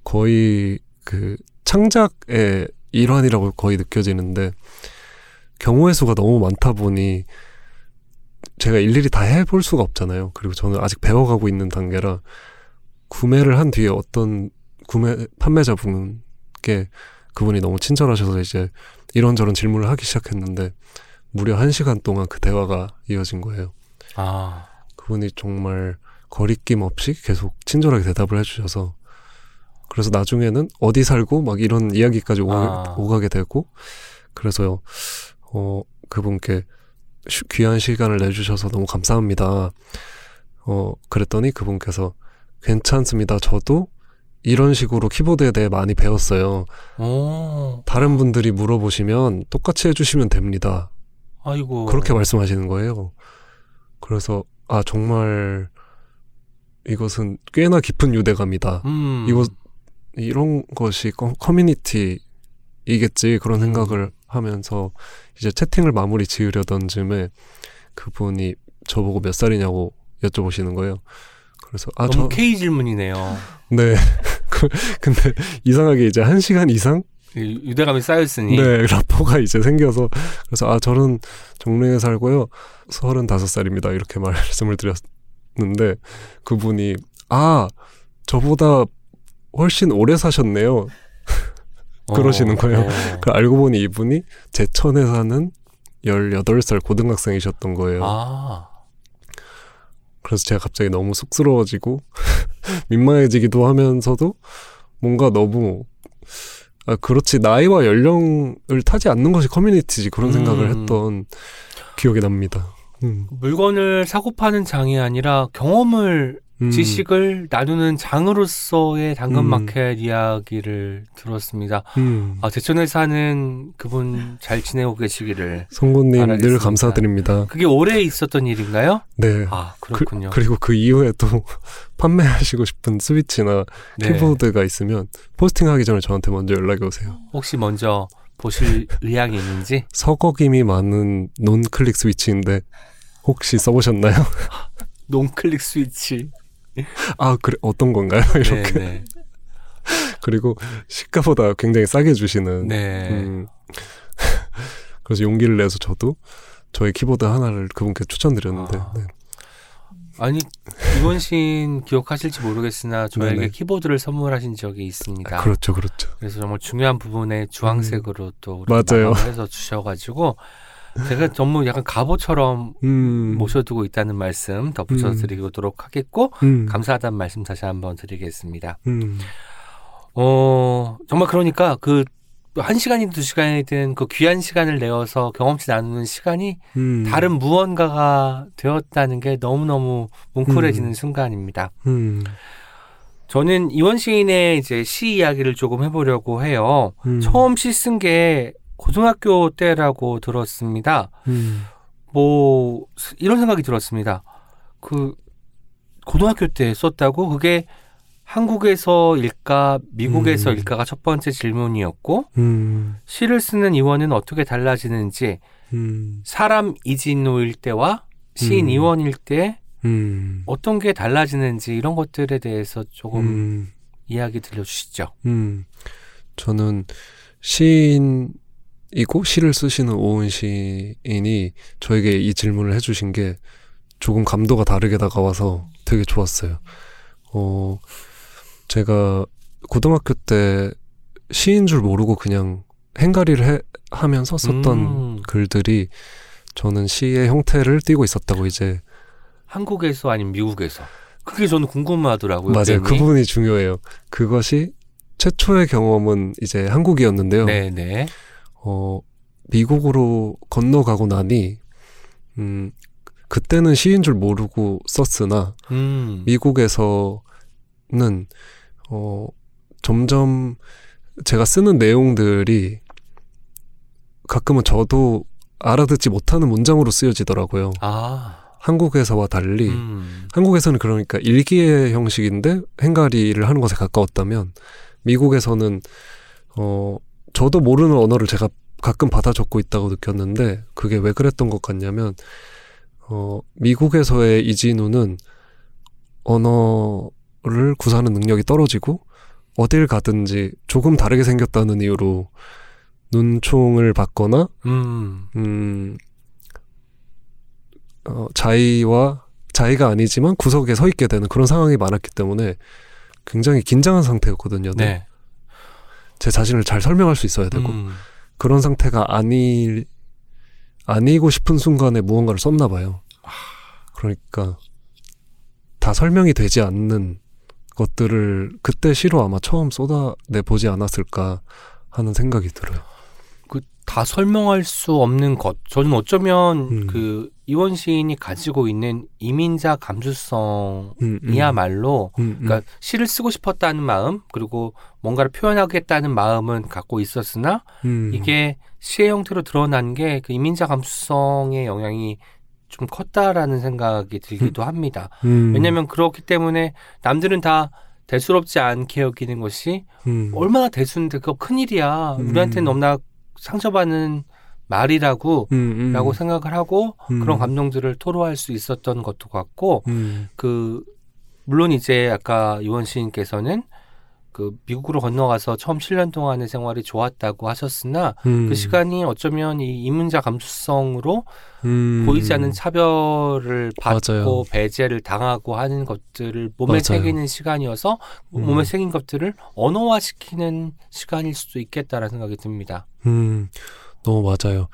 거의 그 창작의 일환이라고 거의 느껴지는데 경우의 수가 너무 많다 보니 제가 일일이 다 해볼 수가 없잖아요. 그리고 저는 아직 배워가고 있는 단계라 구매를 한 뒤에 어떤 구매 판매자분께 그분이 너무 친절하셔서 이제 이런저런 질문을 하기 시작했는데 무려 한 시간 동안 그 대화가 이어진 거예요. 아 그분이 정말 거리낌 없이 계속 친절하게 대답을 해주셔서 그래서 나중에는 어디 살고 막 이런 이야기까지 오가, 아. 오가 게 되고 그래서 어 그분께 쉬- 귀한 시간을 내주셔서 너무 감사합니다. 어 그랬더니 그분께서 괜찮습니다. 저도 이런 식으로 키보드에 대해 많이 배웠어요. 오, 다른 분들이 물어보시면 똑같이 해주시면 됩니다. 아이고 그렇게 말씀하시는 거예요. 그래서 아 정말 이것은 꽤나 깊은 유대감이다. 음 이거 이런 것이 커- 커뮤니티이겠지 그런 생각을 하면서 이제 채팅을 마무리 지으려던 즈음에 그분이 저보고 몇 살이냐고 여쭤보시는 거예요. 그래서 아 너무 저 K 질문이네요. 네. 그- 근데 이상하게 이제 한 시간 이상 이 유대감이 쌓였으니 네 라포가 이제 생겨서 그래서 아 저는 정릉에 살고요 서른다섯 살입니다 이렇게 말씀을 드렸는데 그분이 아 저보다 훨씬 오래 사셨네요 그러시는 거예요. 어. 그 알고 보니 이분이 제천에 사는 18살 고등학생이셨던 거예요 아 그래서 제가 갑자기 너무 쑥스러워지고 민망해지기도 하면서도 뭔가 너무 아, 그렇지 나이와 연령을 타지 않는 것이 커뮤니티지 그런 생각을 음. 했던 기억이 납니다. 음. 물건을 사고 파는 장이 아니라 경험을 음. 지식을 나누는 장으로서의 당근마켓 이야기를 들었습니다. 음. 아, 제천에 사는 그분 잘 지내고 계시기를. 송구님 늘. 감사드립니다. 그게 오래 있었던 일인가요? 네. 아, 그렇군요. 그 리고 그 이후에 또 판매하시고 싶은 스위치나 네. 키보드가 있으면 포스팅하기 전에 저한테 먼저 연락이 오세요. 혹시 먼저 보실 의향이 있는지? 서거김이 많은 논클릭 스위치인데 혹시 써보셨나요? 논클릭 스위치. 아 그래 어떤 건가요? 네, 이렇게 네. 그리고 시가보다 굉장히 싸게 주시는 네. 음, 그래서 용기를 내서 저도 저희 키보드 하나를 그분께 추천드렸는데 아. 네. 아니, 이원신 기억하실지 모르겠으나 저에게 네네. 키보드를 선물하신 적이 있습니다. 아, 그렇죠 그렇죠 그래서 정말 중요한 부분에 주황색으로 또 우리 맞아요. 해서 주셔가지고 제가 전부 약간 갑오처럼 음, 모셔두고 있다는 말씀 덧붙여 음. 드리도록 하겠고 음, 감사하다는 말씀 다시 한번 드리겠습니다. 음, 어 정말 그러니까 그 한 시간이든 두 시간이든 그 귀한 시간을 내어서 경험치 나누는 시간이 음, 다른 무언가가 되었다는 게 너무너무 뭉클해지는 음. 순간입니다. 음, 저는 이원 시인의 이제 시 이야기를 조금 해보려고 해요. 음, 처음 시 쓴 게 고등학교 때라고 들었습니다. 음, 뭐 이런 생각이 들었습니다. 그 고등학교 때 썼다고 그게 한국에서일까 미국에서일까가 첫 번째 질문이었고 음, 시를 쓰는 이원은 어떻게 달라지는지 음, 사람 이진호일 때와 시인 음. 이원일 때 음, 어떤 게 달라지는지 이런 것들에 대해서 조금 음, 이야기 들려주시죠. 음. 저는 시인 이고 시를 쓰시는 오은 시인이 저에게 이 질문을 해주신 게 조금 감도가 다르게 다가와서 되게 좋았어요. 어, 제가 고등학교 때 시인 줄 모르고 그냥 행가리를 해, 하면서 썼던 음, 글들이 저는 시의 형태를 띠고 있었다고 이제 한국에서 아니면 미국에서 그게 저는 궁금하더라고요. 맞아요. 그 부분이 중요해요. 그것이 최초의 경험은 이제 한국이었는데요. 네네. 어, 미국으로 건너가고 나니, 음, 그때는 시인 줄 모르고 썼으나, 음. 미국에서는, 어, 점점 제가 쓰는 내용들이 가끔은 저도 알아듣지 못하는 문장으로 쓰여지더라고요. 아. 한국에서와 달리, 음. 한국에서는 그러니까 일기의 형식인데 행가리를 하는 것에 가까웠다면 미국에서는 어 저도 모르는 언어를 제가 가끔 받아 적고 있다고 느꼈는데 그게 왜 그랬던 것 같냐면 어 미국에서의 이진우는 언어를 구사하는 능력이 떨어지고 어딜 가든지 조금 다르게 생겼다는 이유로 눈총을 받거나 음. 음, 어, 자의와 자의가 아니지만 구석에 서 있게 되는 그런 상황이 많았기 때문에 굉장히 긴장한 상태였거든요. 네. 제 자신을 잘 설명할 수 있어야 되고 음. 그런 상태가 아니 아니고 싶은 순간에 무언가를 썼나 봐요. 그러니까 다 설명이 되지 않는 것들을 그때 시로 아마 처음 쏟아내 보지 않았을까 하는 생각이 들어요. 그 다 설명할 수 없는 것. 저는 어쩌면 음. 그 이원 시인이 가지고 있는 이민자 감수성이야말로 음, 음. 음, 음. 그러니까 시를 쓰고 싶었다는 마음 그리고 뭔가를 표현하겠다는 마음은 갖고 있었으나 음. 이게 시의 형태로 드러난 게 그 이민자 감수성의 영향이 좀 컸다라는 생각이 들기도 합니다. 음. 왜냐하면 그렇기 때문에 남들은 다 대수롭지 않게 여기는 것이 음. 얼마나 대수인데 그거 큰일이야. 음. 우리한테는 너무나 상처받는 말이라고 음, 음. 라고 생각을 하고 음. 그런 감정들을 토로할 수 있었던 것도 같고 음. 그 물론 이제 아까 유원 시인께서는 그 미국으로 건너가서 처음 7년 동안의 생활이 좋았다고 하셨으나 음. 그 시간이 어쩌면 이 이민자 감수성으로 음. 보이지 않는 차별을 받고 맞아요. 배제를 당하고 하는 것들을 몸에 맞아요. 새기는 시간이어서 음. 몸에 새긴 것들을 언어화시키는 시간일 수도 있겠다라는 생각이 듭니다. 음, 너무 맞아요.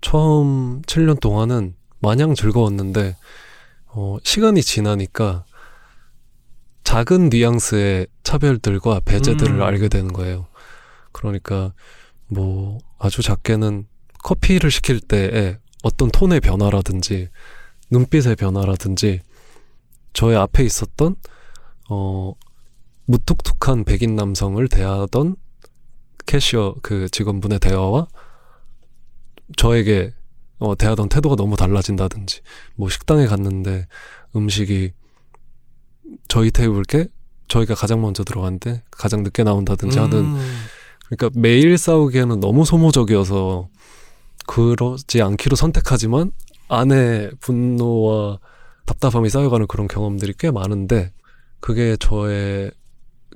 처음 7년 동안은 마냥 즐거웠는데, 어, 시간이 지나니까 작은 뉘앙스의 차별들과 배제들을 음. 알게 되는 거예요. 그러니까 뭐 아주 작게는 커피를 시킬 때에 어떤 톤의 변화라든지 눈빛의 변화라든지 저의 앞에 있었던 어 무뚝뚝한 백인 남성을 대하던 캐시어 그 직원분의 대화와 저에게 어, 대하던 태도가 너무 달라진다든지 뭐 식당에 갔는데 음식이 저희 테이블께 저희가 가장 먼저 들어갔는데 가장 늦게 나온다든지 하는 음. 그러니까 매일 싸우기에는 너무 소모적이어서 그러지 않기로 선택하지만 안에 분노와 답답함이 쌓여가는 그런 경험들이 꽤 많은데 그게 저의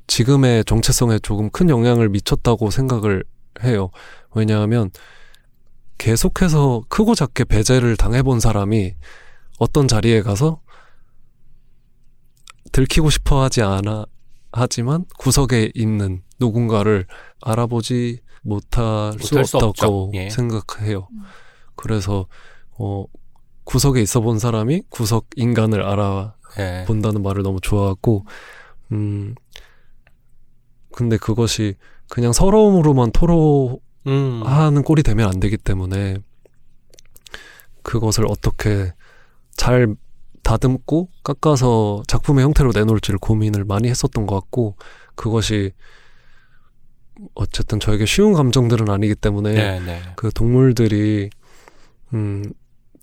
지금의 정체성에 조금 큰 영향을 미쳤다고 생각을 해요. 왜냐하면 계속해서 크고 작게 배제를 당해본 사람이 어떤 자리에 가서 들키고 싶어 하지 않아 하지만 구석에 있는 누군가를 알아보지 못할 수수 없다고 없죠. 예. 생각해요. 그래서 어 구석에 있어 본 사람이 구석 인간을 알아본다는 예. 말을 너무 좋아하고 음 근데 그것이 그냥 서러움으로만 토로 음. 하는 꼴이 되면 안 되기 때문에 그것을 어떻게 잘 다듬고 깎아서 작품의 형태로 내놓을지를 고민을 많이 했었던 것 같고 그것이 어쨌든 저에게 쉬운 감정들은 아니기 때문에 네, 네. 그 동물들이 음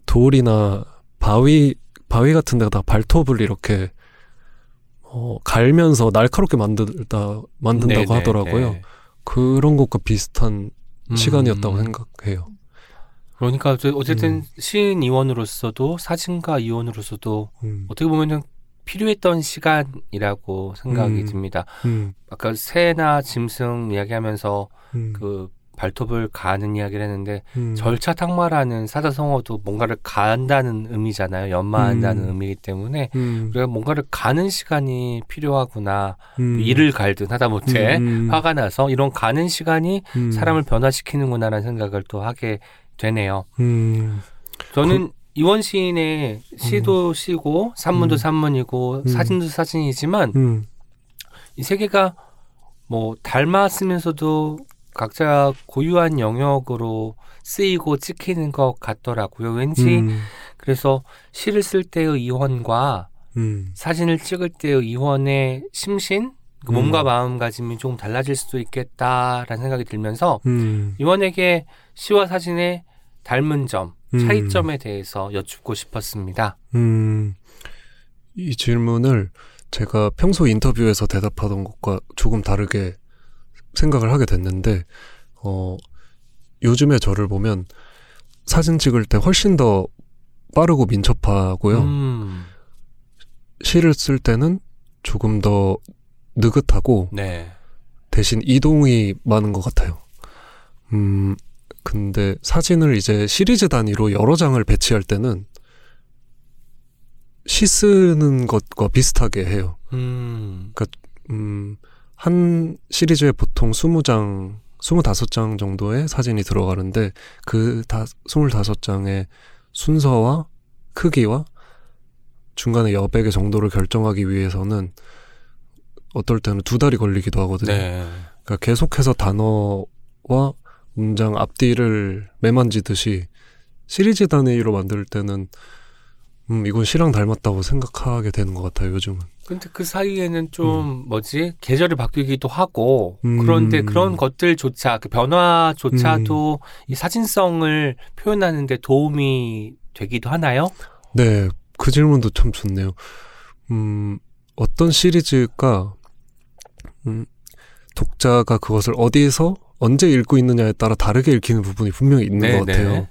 돌이나 바위 바위 같은 데다 발톱을 이렇게 어 갈면서 날카롭게 만들다 만든다고 네, 네, 하더라고요. 네. 그런 것과 비슷한 음. 시간이었다고 생각해요. 그러니까 어쨌든 음. 시인 이원으로서도 사진가 이원으로서도 음, 어떻게 보면은 필요했던 시간이라고 생각이 음. 듭니다. 음, 아까 새나 짐승 이야기하면서 음, 그 발톱을 가는 이야기를 했는데 음, 절차탁마라는 사자성어도 뭔가를 간다는 의미잖아요. 연마한다는 음. 의미이기 때문에 음, 우리가 뭔가를 가는 시간이 필요하구나. 음, 일을 갈든 하다못해 음, 음, 화가 나서 이런 가는 시간이 음, 사람을 변화시키는구나라는 생각을 또 하게 되네요. 음, 저는 이원 시인의 시도 시고 산문도 음. 산문이고 음. 사진도 사진이지만 음, 이세 개가 뭐 닮았으면서도 각자 고유한 영역으로 쓰이고 찍히는 것 같더라고요. 왠지 음, 그래서 시를 쓸 때의 이원과 음, 사진을 찍을 때의 이원의 심신, 그 몸과 음. 마음가짐이 조금 달라질 수도 있겠다라는 생각이 들면서 음, 이원에게 시와 사진의 닮은 점, 음. 차이점에 대해서 여쭙고 싶었습니다. 음, 이 질문을 제가 평소 인터뷰에서 대답하던 것과 조금 다르게 생각을 하게 됐는데, 어, 요즘에 저를 보면 사진 찍을 때 훨씬 더 빠르고 민첩하고요. 음, 시를 쓸 때는 조금 더 느긋하고 네. 대신 이동이 많은 것 같아요. 음, 근데 사진을 이제 시리즈 단위로 여러 장을 배치할 때는 시 쓰는 것과 비슷하게 해요. 음, 음, 한 시리즈에 보통 20장, 25장 정도의 사진이 들어가는데 그 다, 25장의 순서와 크기와 중간에 여백의 정도를 결정하기 위해서는 어떨 때는 두 달이 걸리기도 하거든요. 네. 그러니까 계속해서 단어와 문장 앞뒤를 매만지듯이 시리즈 단위로 만들 때는 음 이건 시랑 닮았다고 생각하게 되는 것 같아요 요즘은. 근데 그 사이에는 좀 뭐지 계절이 바뀌기도 하고 음. 그런데 그런 것들조차 그 변화조차도 이 사진성을 표현하는데 도움이 되기도 하나요? 네, 그 질문도 참 좋네요. 음 어떤 시리즈가 음 독자가 그것을 어디에서 언제 읽고 있느냐에 따라 다르게 읽히는 부분이 분명히 있는 네, 것 같아요. 네.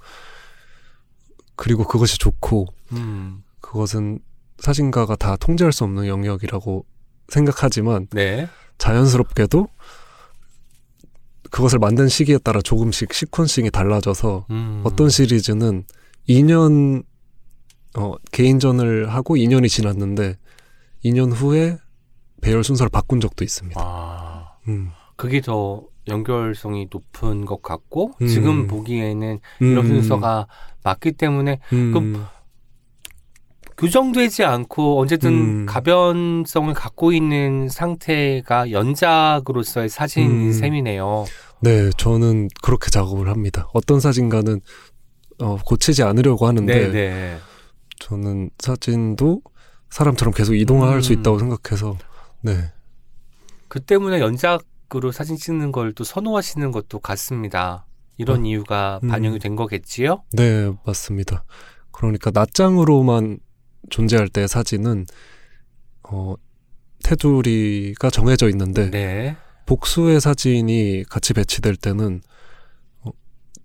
그리고 그것이 좋고 음, 그것은 사진가가 다 통제할 수 없는 영역이라고 생각하지만 네. 자연스럽게도 그것을 만든 시기에 따라 조금씩 시퀀싱이 달라져서 음. 어떤 시리즈는 2년 어, 개인전을 하고 2년이 지났는데 2년 후에 배열 순서를 바꾼 적도 있습니다. 아, 음. 그게 더 연결성이 높은 것 같고 음. 지금 보기에는 이런 음. 순서가 맞기 때문에 음. 그럼 교정되지 않고 언제든 음. 가변성을 갖고 있는 상태가 연작으로서의 사진인 음. 셈이네요. 네, 저는 그렇게 작업을 합니다. 어떤 사진가는 어, 고치지 않으려고 하는데 네네. 저는 사진도 사람처럼 계속 이동할 음. 수 있다고 생각해서 네. 그 때문에 연작으로 사진 찍는 걸 또 선호하시는 것도 같습니다. 이런 어? 이유가 음. 반영이 된 거겠지요? 네, 맞습니다. 그러니까 낱장으로만 존재할 때 사진은 어, 테두리가 정해져 있는데 네. 복수의 사진이 같이 배치될 때는 어,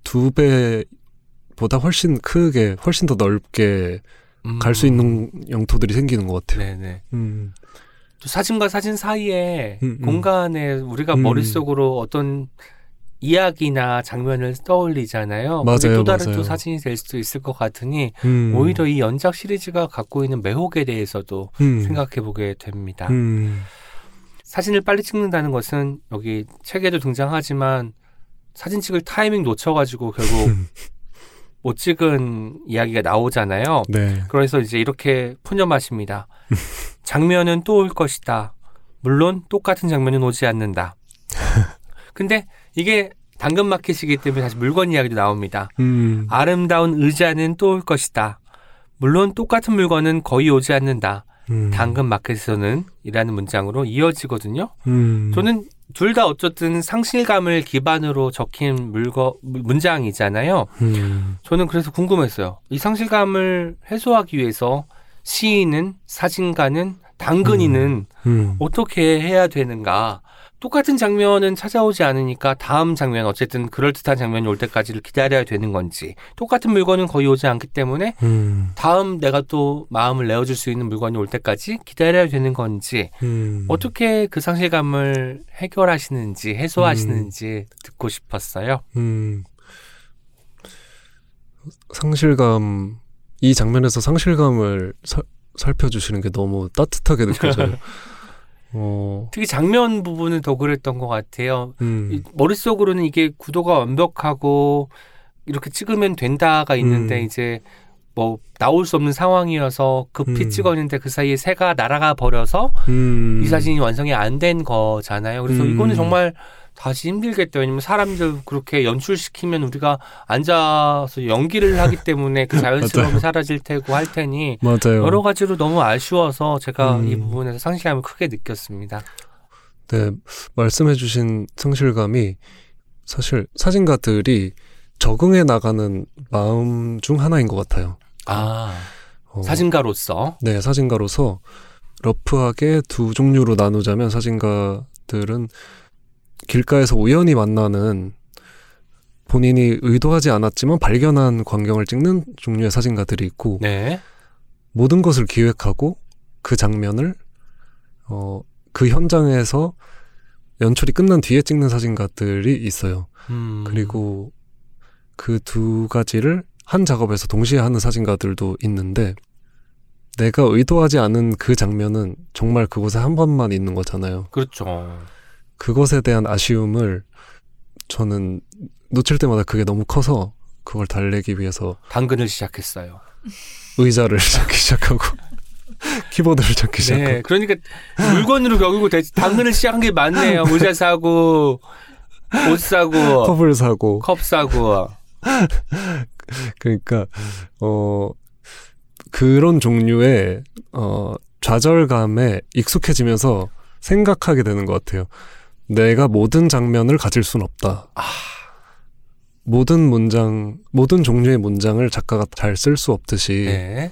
두 배보다 훨씬 크게, 훨씬 더 넓게 갈수 있는 영토들이 생기는 것 같아요. 음. 네네. 음, 또 사진과 사진 사이에 음, 음. 공간에 우리가 음. 머릿속으로 어떤 이야기나 장면을 떠올리잖아요. 맞아요, 또 다른 맞아요. 또 사진이 될 수도 있을 것 같으니 음, 오히려 이 연작 시리즈가 갖고 있는 매혹에 대해서도 음, 생각해 보게 됩니다. 음, 사진을 빨리 찍는다는 것은 여기 책에도 등장하지만 사진 찍을 타이밍 놓쳐가지고 결국 음. 못 찍은 이야기가 나오잖아요. 네, 그래서 이제 이렇게 푸념하십니다. 장면은 또 올 것이다. 물론 똑같은 장면은 오지 않는다. 근데 이게 당근마켓이기 때문에 다시 물건 이야기도 나옵니다. 음, 아름다운 의자는 또 올 것이다. 물론 똑같은 물건은 거의 오지 않는다. 음, 당근마켓에서는 이라는 문장으로 이어지거든요. 음, 저는 둘 다 어쨌든 상실감을 기반으로 적힌 물거, 문장이잖아요. 음, 저는 그래서 궁금했어요. 이 상실감을 해소하기 위해서 시인은, 사진가는, 당근이는 음, 어떻게 해야 되는가. 똑같은 장면은 찾아오지 않으니까 다음 장면, 어쨌든 그럴듯한 장면이 올 때까지를 기다려야 되는 건지, 똑같은 물건은 거의 오지 않기 때문에 음, 다음 내가 또 마음을 내어줄 수 있는 물건이 올 때까지 기다려야 되는 건지, 음. 어떻게 그 상실감을 해결하시는지, 해소하시는지 듣고 싶었어요. 음, 상실감 이 장면에서 상실감을 살- 살펴주시는 게 너무 따뜻하게 느껴져요. 어, 특히 장면 부분은 더 그랬던 것 같아요. 음, 이 머릿속으로는 이게 구도가 완벽하고 이렇게 찍으면 된다가 있는데 음. 이제 뭐 나올 수 없는 상황이어서 급히 음. 찍었는데 그 사이에 새가 날아가 버려서 음, 이 사진이 완성이 안 된 거잖아요. 그래서 음. 이거는 정말 다시 힘들겠다. 왜냐면 사람들 그렇게 연출시키면 우리가 앉아서 연기를 하기 때문에 그 자연스러움이. 사라질 테고 할 테니 맞아요. 여러 가지로 너무 아쉬워서 제가 음. 이 부분에서 상실감을 크게 느꼈습니다. 네, 말씀해주신 상실감이 사실 사진가들이 적응해 나가는 마음 중 하나인 것 같아요. 아, 어, 사진가로서. 네, 사진가로서 러프하게 두 종류로 나누자면 사진가들은 길가에서 우연히 만나는 본인이 의도하지 않았지만 발견한 광경을 찍는 종류의 사진가들이 있고 네. 모든 것을 기획하고 그 장면을 어, 그 현장에서 연출이 끝난 뒤에 찍는 사진가들이 있어요. 음. 그리고 그 두 가지를 한 작업에서 동시에 하는 사진가들도 있는데 내가 의도하지 않은 그 장면은 정말 그곳에 한 번만 있는 거잖아요. 그렇죠. 그것에 대한 아쉬움을 저는 놓칠 때마다 그게 너무 커서 그걸 달래기 위해서 당근을 시작했어요. 의자를 찾기 시작하고 키보드를 찾기 시작하고 네, 그러니까 물건으로 대- 당근을 시작한 게 맞네요. 의자 사고, 옷 사고, 컵을 사고 컵 사고. 그러니까 어 그런 종류의 어 좌절감에 익숙해지면서 생각하게 되는 것 같아요. 내가 모든 장면을 가질 순 없다. 아. 모든 문장, 모든 종류의 문장을 작가가 잘 쓸 수 없듯이 네.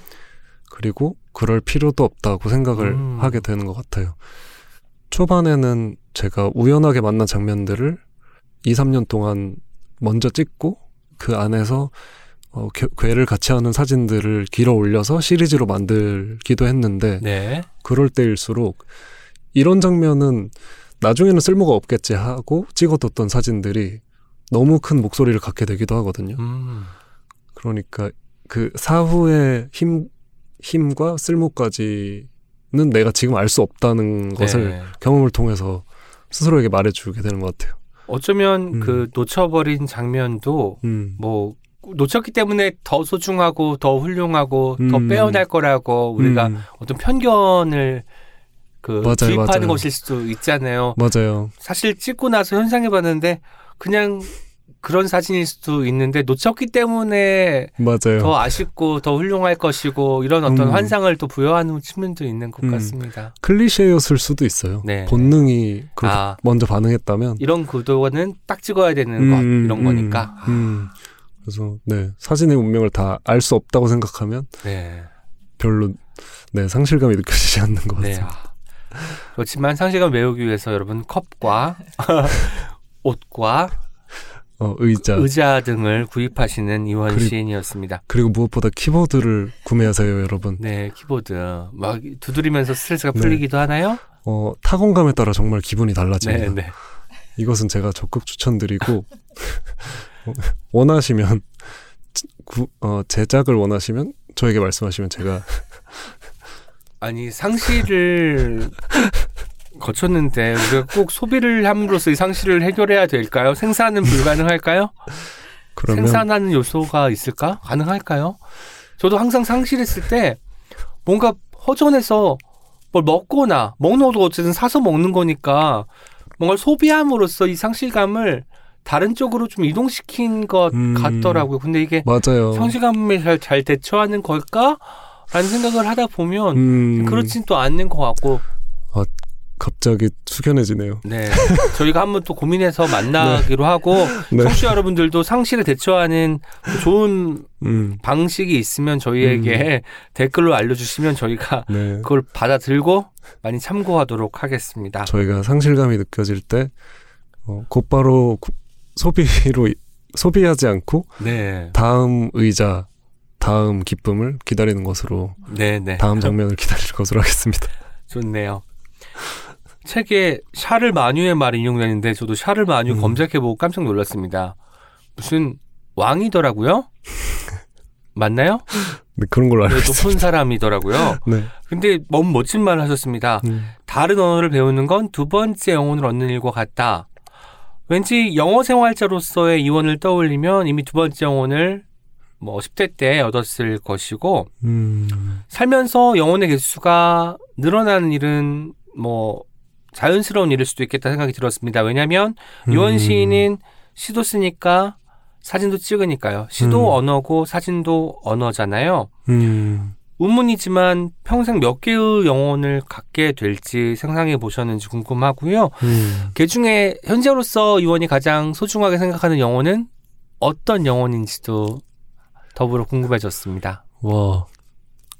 그리고 그럴 필요도 없다고 생각을 음. 하게 되는 것 같아요. 초반에는 제가 우연하게 만난 장면들을 2, 3년 동안 먼저 찍고 그 안에서 어, 괴- 괴를 같이 하는 사진들을 길어 올려서 시리즈로 만들기도 했는데 네. 그럴 때일수록 이런 장면은 나중에는 쓸모가 없겠지 하고 찍어뒀던 사진들이 너무 큰 목소리를 갖게 되기도 하거든요. 음. 그러니까 그 사후의 힘 힘과 쓸모까지는 내가 지금 알 수 없다는 것을 네. 경험을 통해서 스스로에게 말해주게 되는 것 같아요. 어쩌면 음. 그 놓쳐버린 장면도 음, 뭐 놓쳤기 때문에 더 소중하고 더 훌륭하고 더 음. 빼어날 거라고 우리가 음, 어떤 편견을 그 맞아요, 주입하는 맞아요. 것일 수도 있잖아요. 맞아요. 사실 찍고 나서 현상해 봤는데 그냥 그런 사진일 수도 있는데 놓쳤기 때문에 맞아요. 더 아쉽고 더 훌륭할 것이고 이런 어떤 음. 환상을 또 부여하는 측면도 있는 것 음. 같습니다. 클리셰였을 수도 있어요. 네. 본능이 아 먼저 반응했다면 이런 구도는 딱 찍어야 되는 것 음, 이런 음, 거니까. 음. 그래서 네 사진의 운명을 다 알 수 없다고 생각하면 네. 별로 네 상실감이 느껴지지 않는 것 네. 같습니다. 아. 그렇지만 상실감 메우기 위해서 여러분 컵과 옷과 어, 의자 의자 등을 구입하시는 이원 그리고- 시인이었습니다. 그리고 무엇보다 키보드를 구매하세요, 여러분. 네, 키보드 막 두드리면서 스트레스가 네. 풀리기도 하나요? 어, 타건감에 따라 정말 기분이 달라집니다. 네, 네. 이것은 제가 적극 추천드리고 어, 원하시면 구, 어, 제작을 원하시면 저에게 말씀하시면 제가 아니 상실을 거쳤는데 우리가 꼭 소비를 함으로써 이 상실을 해결해야 될까요? 생산은 불가능할까요? 그러면 생산하는 요소가 있을까? 가능할까요? 저도 항상 상실했을 때 뭔가 허전해서 뭘 먹거나 먹는 것도 어쨌든 사서 먹는 거니까 뭔가 소비함으로써 이 상실감을 다른 쪽으로 좀 이동시킨 것 음. 같더라고요. 근데 이게 맞아요. 상실감을 잘, 잘 대처하는 걸까? 라는 생각을 하다 보면 음, 그렇진 또 않는 것 같고 갑자기 숙연해지네요. 네 저희가 한번 또 고민해서 만나기로 하고 네. 청취자 여러분들도 상실에 대처하는 좋은 음, 방식이 있으면 저희에게 댓글로 알려주시면 저희가 네. 그걸 받아들고 많이 참고하도록 하겠습니다. 저희가 상실감이 느껴질 때 어, 곧바로 구- 소비로 이- 소비하지 않고 네, 다음 의자, 다음 기쁨을 기다리는 것으로 네, 네. 다음 장면을 기다릴 것으로 하겠습니다. 좋네요. 책에 샤를 마뉴의 말이 인용되는데 저도 샤를 마뉴 음. 검색해보고 깜짝 놀랐습니다. 무슨 왕이더라고요? 맞나요? 네, 그런 걸로 알고 네, 있습니다. 높은 사람이더라고요. 네. 근데 너무 멋진 말을 하셨습니다. 음, 다른 언어를 배우는 건 두 번째 영혼을 얻는 일과 같다. 왠지 영어 생활자로서의 이원을 떠올리면 이미 두 번째 영혼을 뭐 10대 때 얻었을 것이고 음, 살면서 영혼의 개수가 늘어나는 일은 뭐 자연스러운 일일 수도 있겠다 생각이 들었습니다. 왜냐하면 음, 시인은 시도 쓰니까 사진도 찍으니까요. 시도 음. 언어고 사진도 언어잖아요. 음, 의문이지만 평생 몇 개의 영혼을 갖게 될지 상상해 보셨는지 궁금하고요. 음. 그 중에 현재로서 이원이 가장 소중하게 생각하는 영혼은 어떤 영혼인지도 더불어 궁금해졌습니다. 와,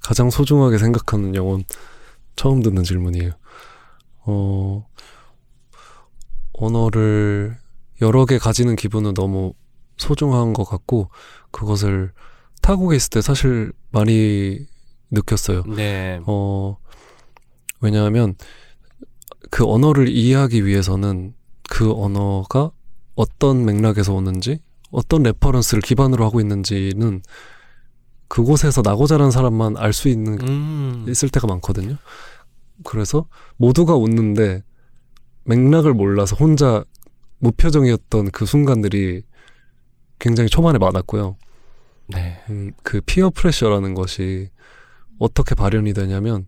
가장 소중하게 생각하는 영혼 처음 듣는 질문이에요. 어, 언어를 여러 개 가지는 기분은 너무 소중한 것 같고 그것을 타국에 있을 때 사실 많이 느꼈어요. 네. 어, 왜냐하면 그 언어를 이해하기 위해서는 그 언어가 어떤 맥락에서 오는지, 어떤 reference를 기반으로 하고 있는지는 그곳에서 나고 자란 사람만 알 수 있는, 음. 있을 때가 많거든요. 그래서 모두가 웃는데 맥락을 몰라서 혼자 무표정이었던 그 순간들이 굉장히 초반에 많았고요. 네. 음, 그 피어 프레셔라는 것이 어떻게 발현이 되냐면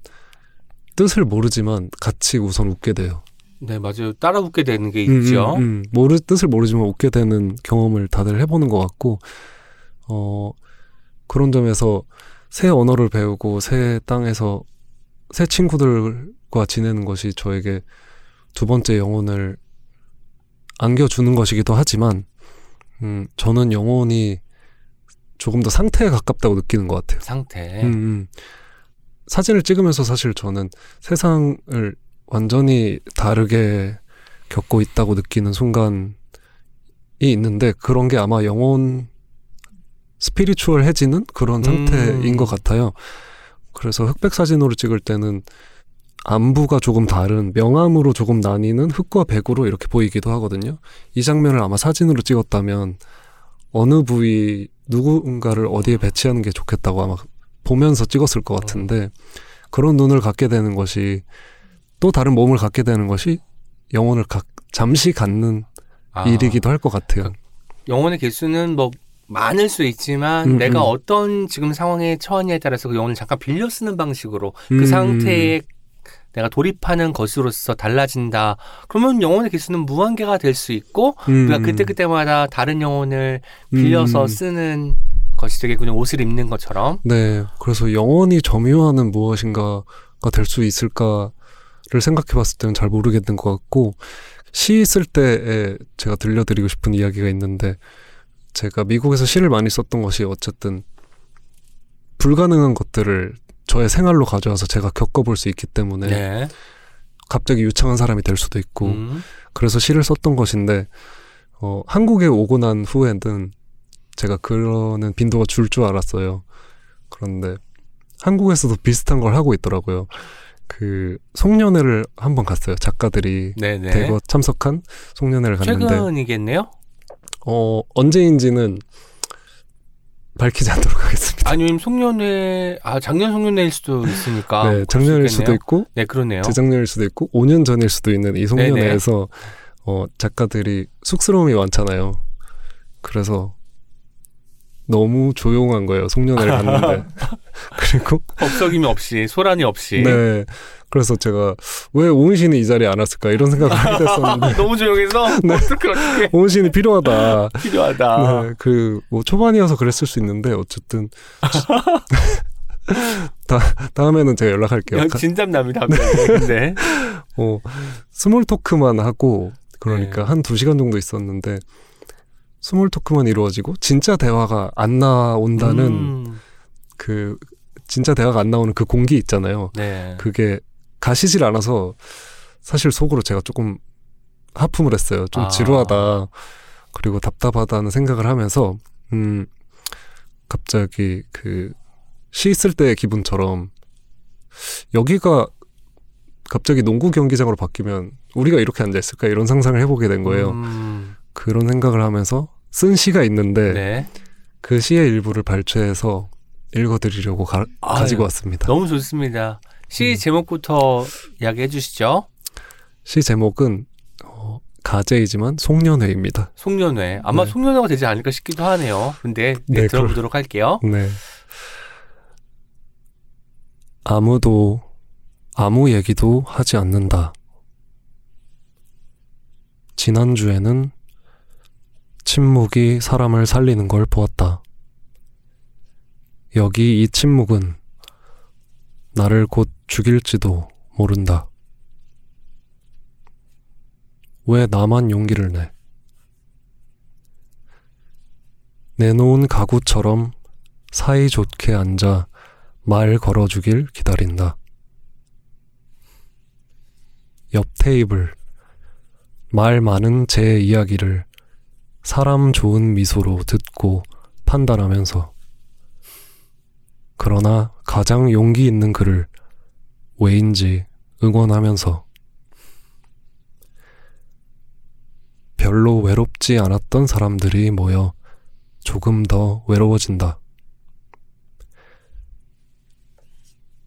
뜻을 모르지만 같이 우선 웃게 돼요. 네, 맞아요. 따라 웃게 되는 게 음, 있죠. 음, 음. 모르 뜻을 모르지만 웃게 되는 경험을 다들 해보는 것 같고 어 그런 점에서 새 언어를 배우고 새 땅에서 새 친구들과 지내는 것이 저에게 두 번째 영혼을 안겨주는 것이기도 하지만 음 저는 영혼이 조금 더 상태에 가깝다고 느끼는 것 같아요. 상태. 음, 음. 사진을 찍으면서 사실 저는 세상을 완전히 다르게 겪고 있다고 느끼는 순간이 있는데 그런 게 아마 영혼 스피리추얼해지는 그런 상태인 음. 것 같아요. 그래서 흑백 사진으로 찍을 때는 안부가 조금 다른 명암으로 조금 나뉘는 흑과 백으로 이렇게 보이기도 하거든요. 이 장면을 아마 사진으로 찍었다면 어느 부위 누군가를 어디에 배치하는 게 좋겠다고 아마 보면서 찍었을 것 같은데 그런 눈을 갖게 되는 것이 또 다른 몸을 갖게 되는 것이 영혼을 각, 잠시 갖는 아, 일이기도 할 것 같아요. 영혼의 개수는 뭐 많을 수 있지만 음, 내가 음. 어떤 지금 상황에 처하냐에 따라서 그 영혼을 잠깐 빌려 쓰는 방식으로 그 음. 상태에 내가 돌입하는 것으로서 달라진다. 그러면 영혼의 개수는 무한계가 될 수 있고 음. 우리가 그때그때마다 다른 영혼을 빌려서 음. 쓰는 것이 되겠군요. 옷을 입는 것처럼. 네. 그래서 영원히 점유하는 무엇인가가 될 수 있을까 를 생각해 봤을 때는 잘 모르겠는 것 같고, 시 쓸 때에 제가 들려드리고 싶은 이야기가 있는데, 제가 미국에서 시를 많이 썼던 것이 어쨌든 불가능한 것들을 저의 생활로 가져와서 제가 겪어볼 수 있기 때문에 네. 갑자기 유창한 사람이 될 수도 있고, 음. 그래서 시를 썼던 것인데 어, 한국에 오고 난 후에는 제가 그러는 빈도가 줄 줄 알았어요. 그런데 한국에서도 비슷한 걸 하고 있더라고요. 그 송년회를 한 번 갔어요. 작가들이 네네. 대거 참석한 송년회를 갔는데 최근이겠네요. 어, 언제인지는 밝히지 않도록 하겠습니다. 아니면 송년회 아 작년 송년회일 수도 있으니까 네, 작년일 수도. 있고 네 그러네요. 재작년일 수도 있고 5년 전일 수도 있는 이 송년회에서 어, 작가들이 쑥스러움이 많잖아요. 그래서 너무 조용한 거예요. 송년회를 갔는데. 그리고 법석임이 없이 소란이 없이 네. 그래서 제가 왜 오은신이 이 자리에 안 왔을까 이런 생각을 하게 됐었는데 너무 조용해서 네. 어떻게 오은신이 필요하다. 필요하다. 네, 그뭐 초반이어서 그랬을 수 있는데 어쨌든 다 다음에는 제가 연락할게요. 진담남이다. 네. 네. 어, small talk만 하고 그러니까 네. 한두 시간 정도 있었는데 small talk만 이루어지고 진짜 대화가 안 나온다는 음, 그 진짜 대화가 안 나오는 그 공기 있잖아요. 네. 그게 가시질 않아서 사실 속으로 제가 조금 하품을 했어요. 좀 아. 지루하다. 그리고 답답하다는 생각을 하면서 음 갑자기 그 시 있을 때의 기분처럼 여기가 갑자기 농구 경기장으로 바뀌면 우리가 이렇게 앉아 있을까 이런 상상을 해보게 된 거예요. 음, 그런 생각을 하면서 쓴 시가 있는데 네. 그 시의 일부를 발췌해서 읽어드리려고 가, 아유, 지고 왔습니다. 너무 좋습니다. 시 음. 제목부터 이야기해 주시죠. 시 제목은 어, 가제이지만 송년회입니다. 송년회. 아마 네. 송년회가 되지 않을까 싶기도 하네요. 근데 네, 네, 들어보도록 할게요. 네. 아무도 아무 얘기도 하지 않는다. 지난주에는 침묵이 사람을 살리는 걸 보았다. 여기 이 침묵은 나를 곧 죽일지도 모른다. 왜 나만 용기를 내? 내놓은 가구처럼 사이좋게 앉아 말 걸어주길 기다린다. 옆 테이블, 말 많은 제 이야기를 사람 좋은 미소로 듣고 판단하면서 그러나 가장 용기 있는 그를 왜인지 응원하면서 별로 외롭지 않았던 사람들이 모여 조금 더 외로워진다.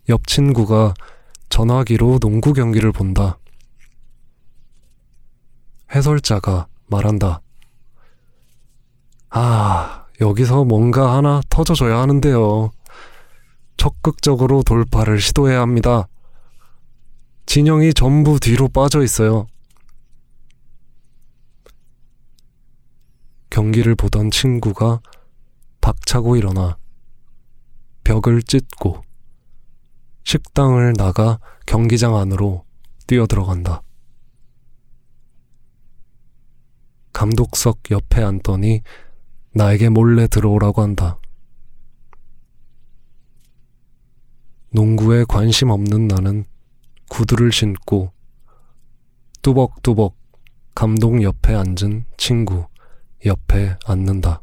옆 친구가 전화기로 농구 경기를 본다. 해설자가 말한다. 아, 여기서 뭔가 하나 터져줘야 하는데요. 적극적으로 돌파를 시도해야 합니다. 진영이 전부 뒤로 빠져 있어요. 경기를 보던 친구가 박차고 일어나 벽을 찢고 식당을 나가 경기장 안으로 뛰어들어간다. 감독석 옆에 앉더니 나에게 몰래 들어오라고 한다. 농구에 관심 없는 나는 구두를 신고 뚜벅뚜벅 감독 옆에 앉은 친구 옆에 앉는다.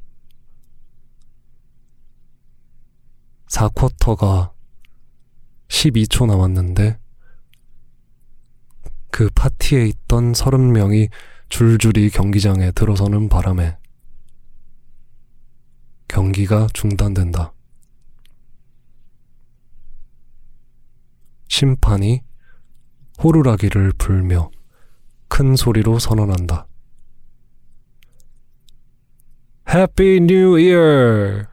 4쿼터가 12초 남았는데 그 파티에 있던 30명이 줄줄이 경기장에 들어서는 바람에 경기가 중단된다. 심판이 호루라기를 불며 큰 소리로 선언한다. Happy New Year.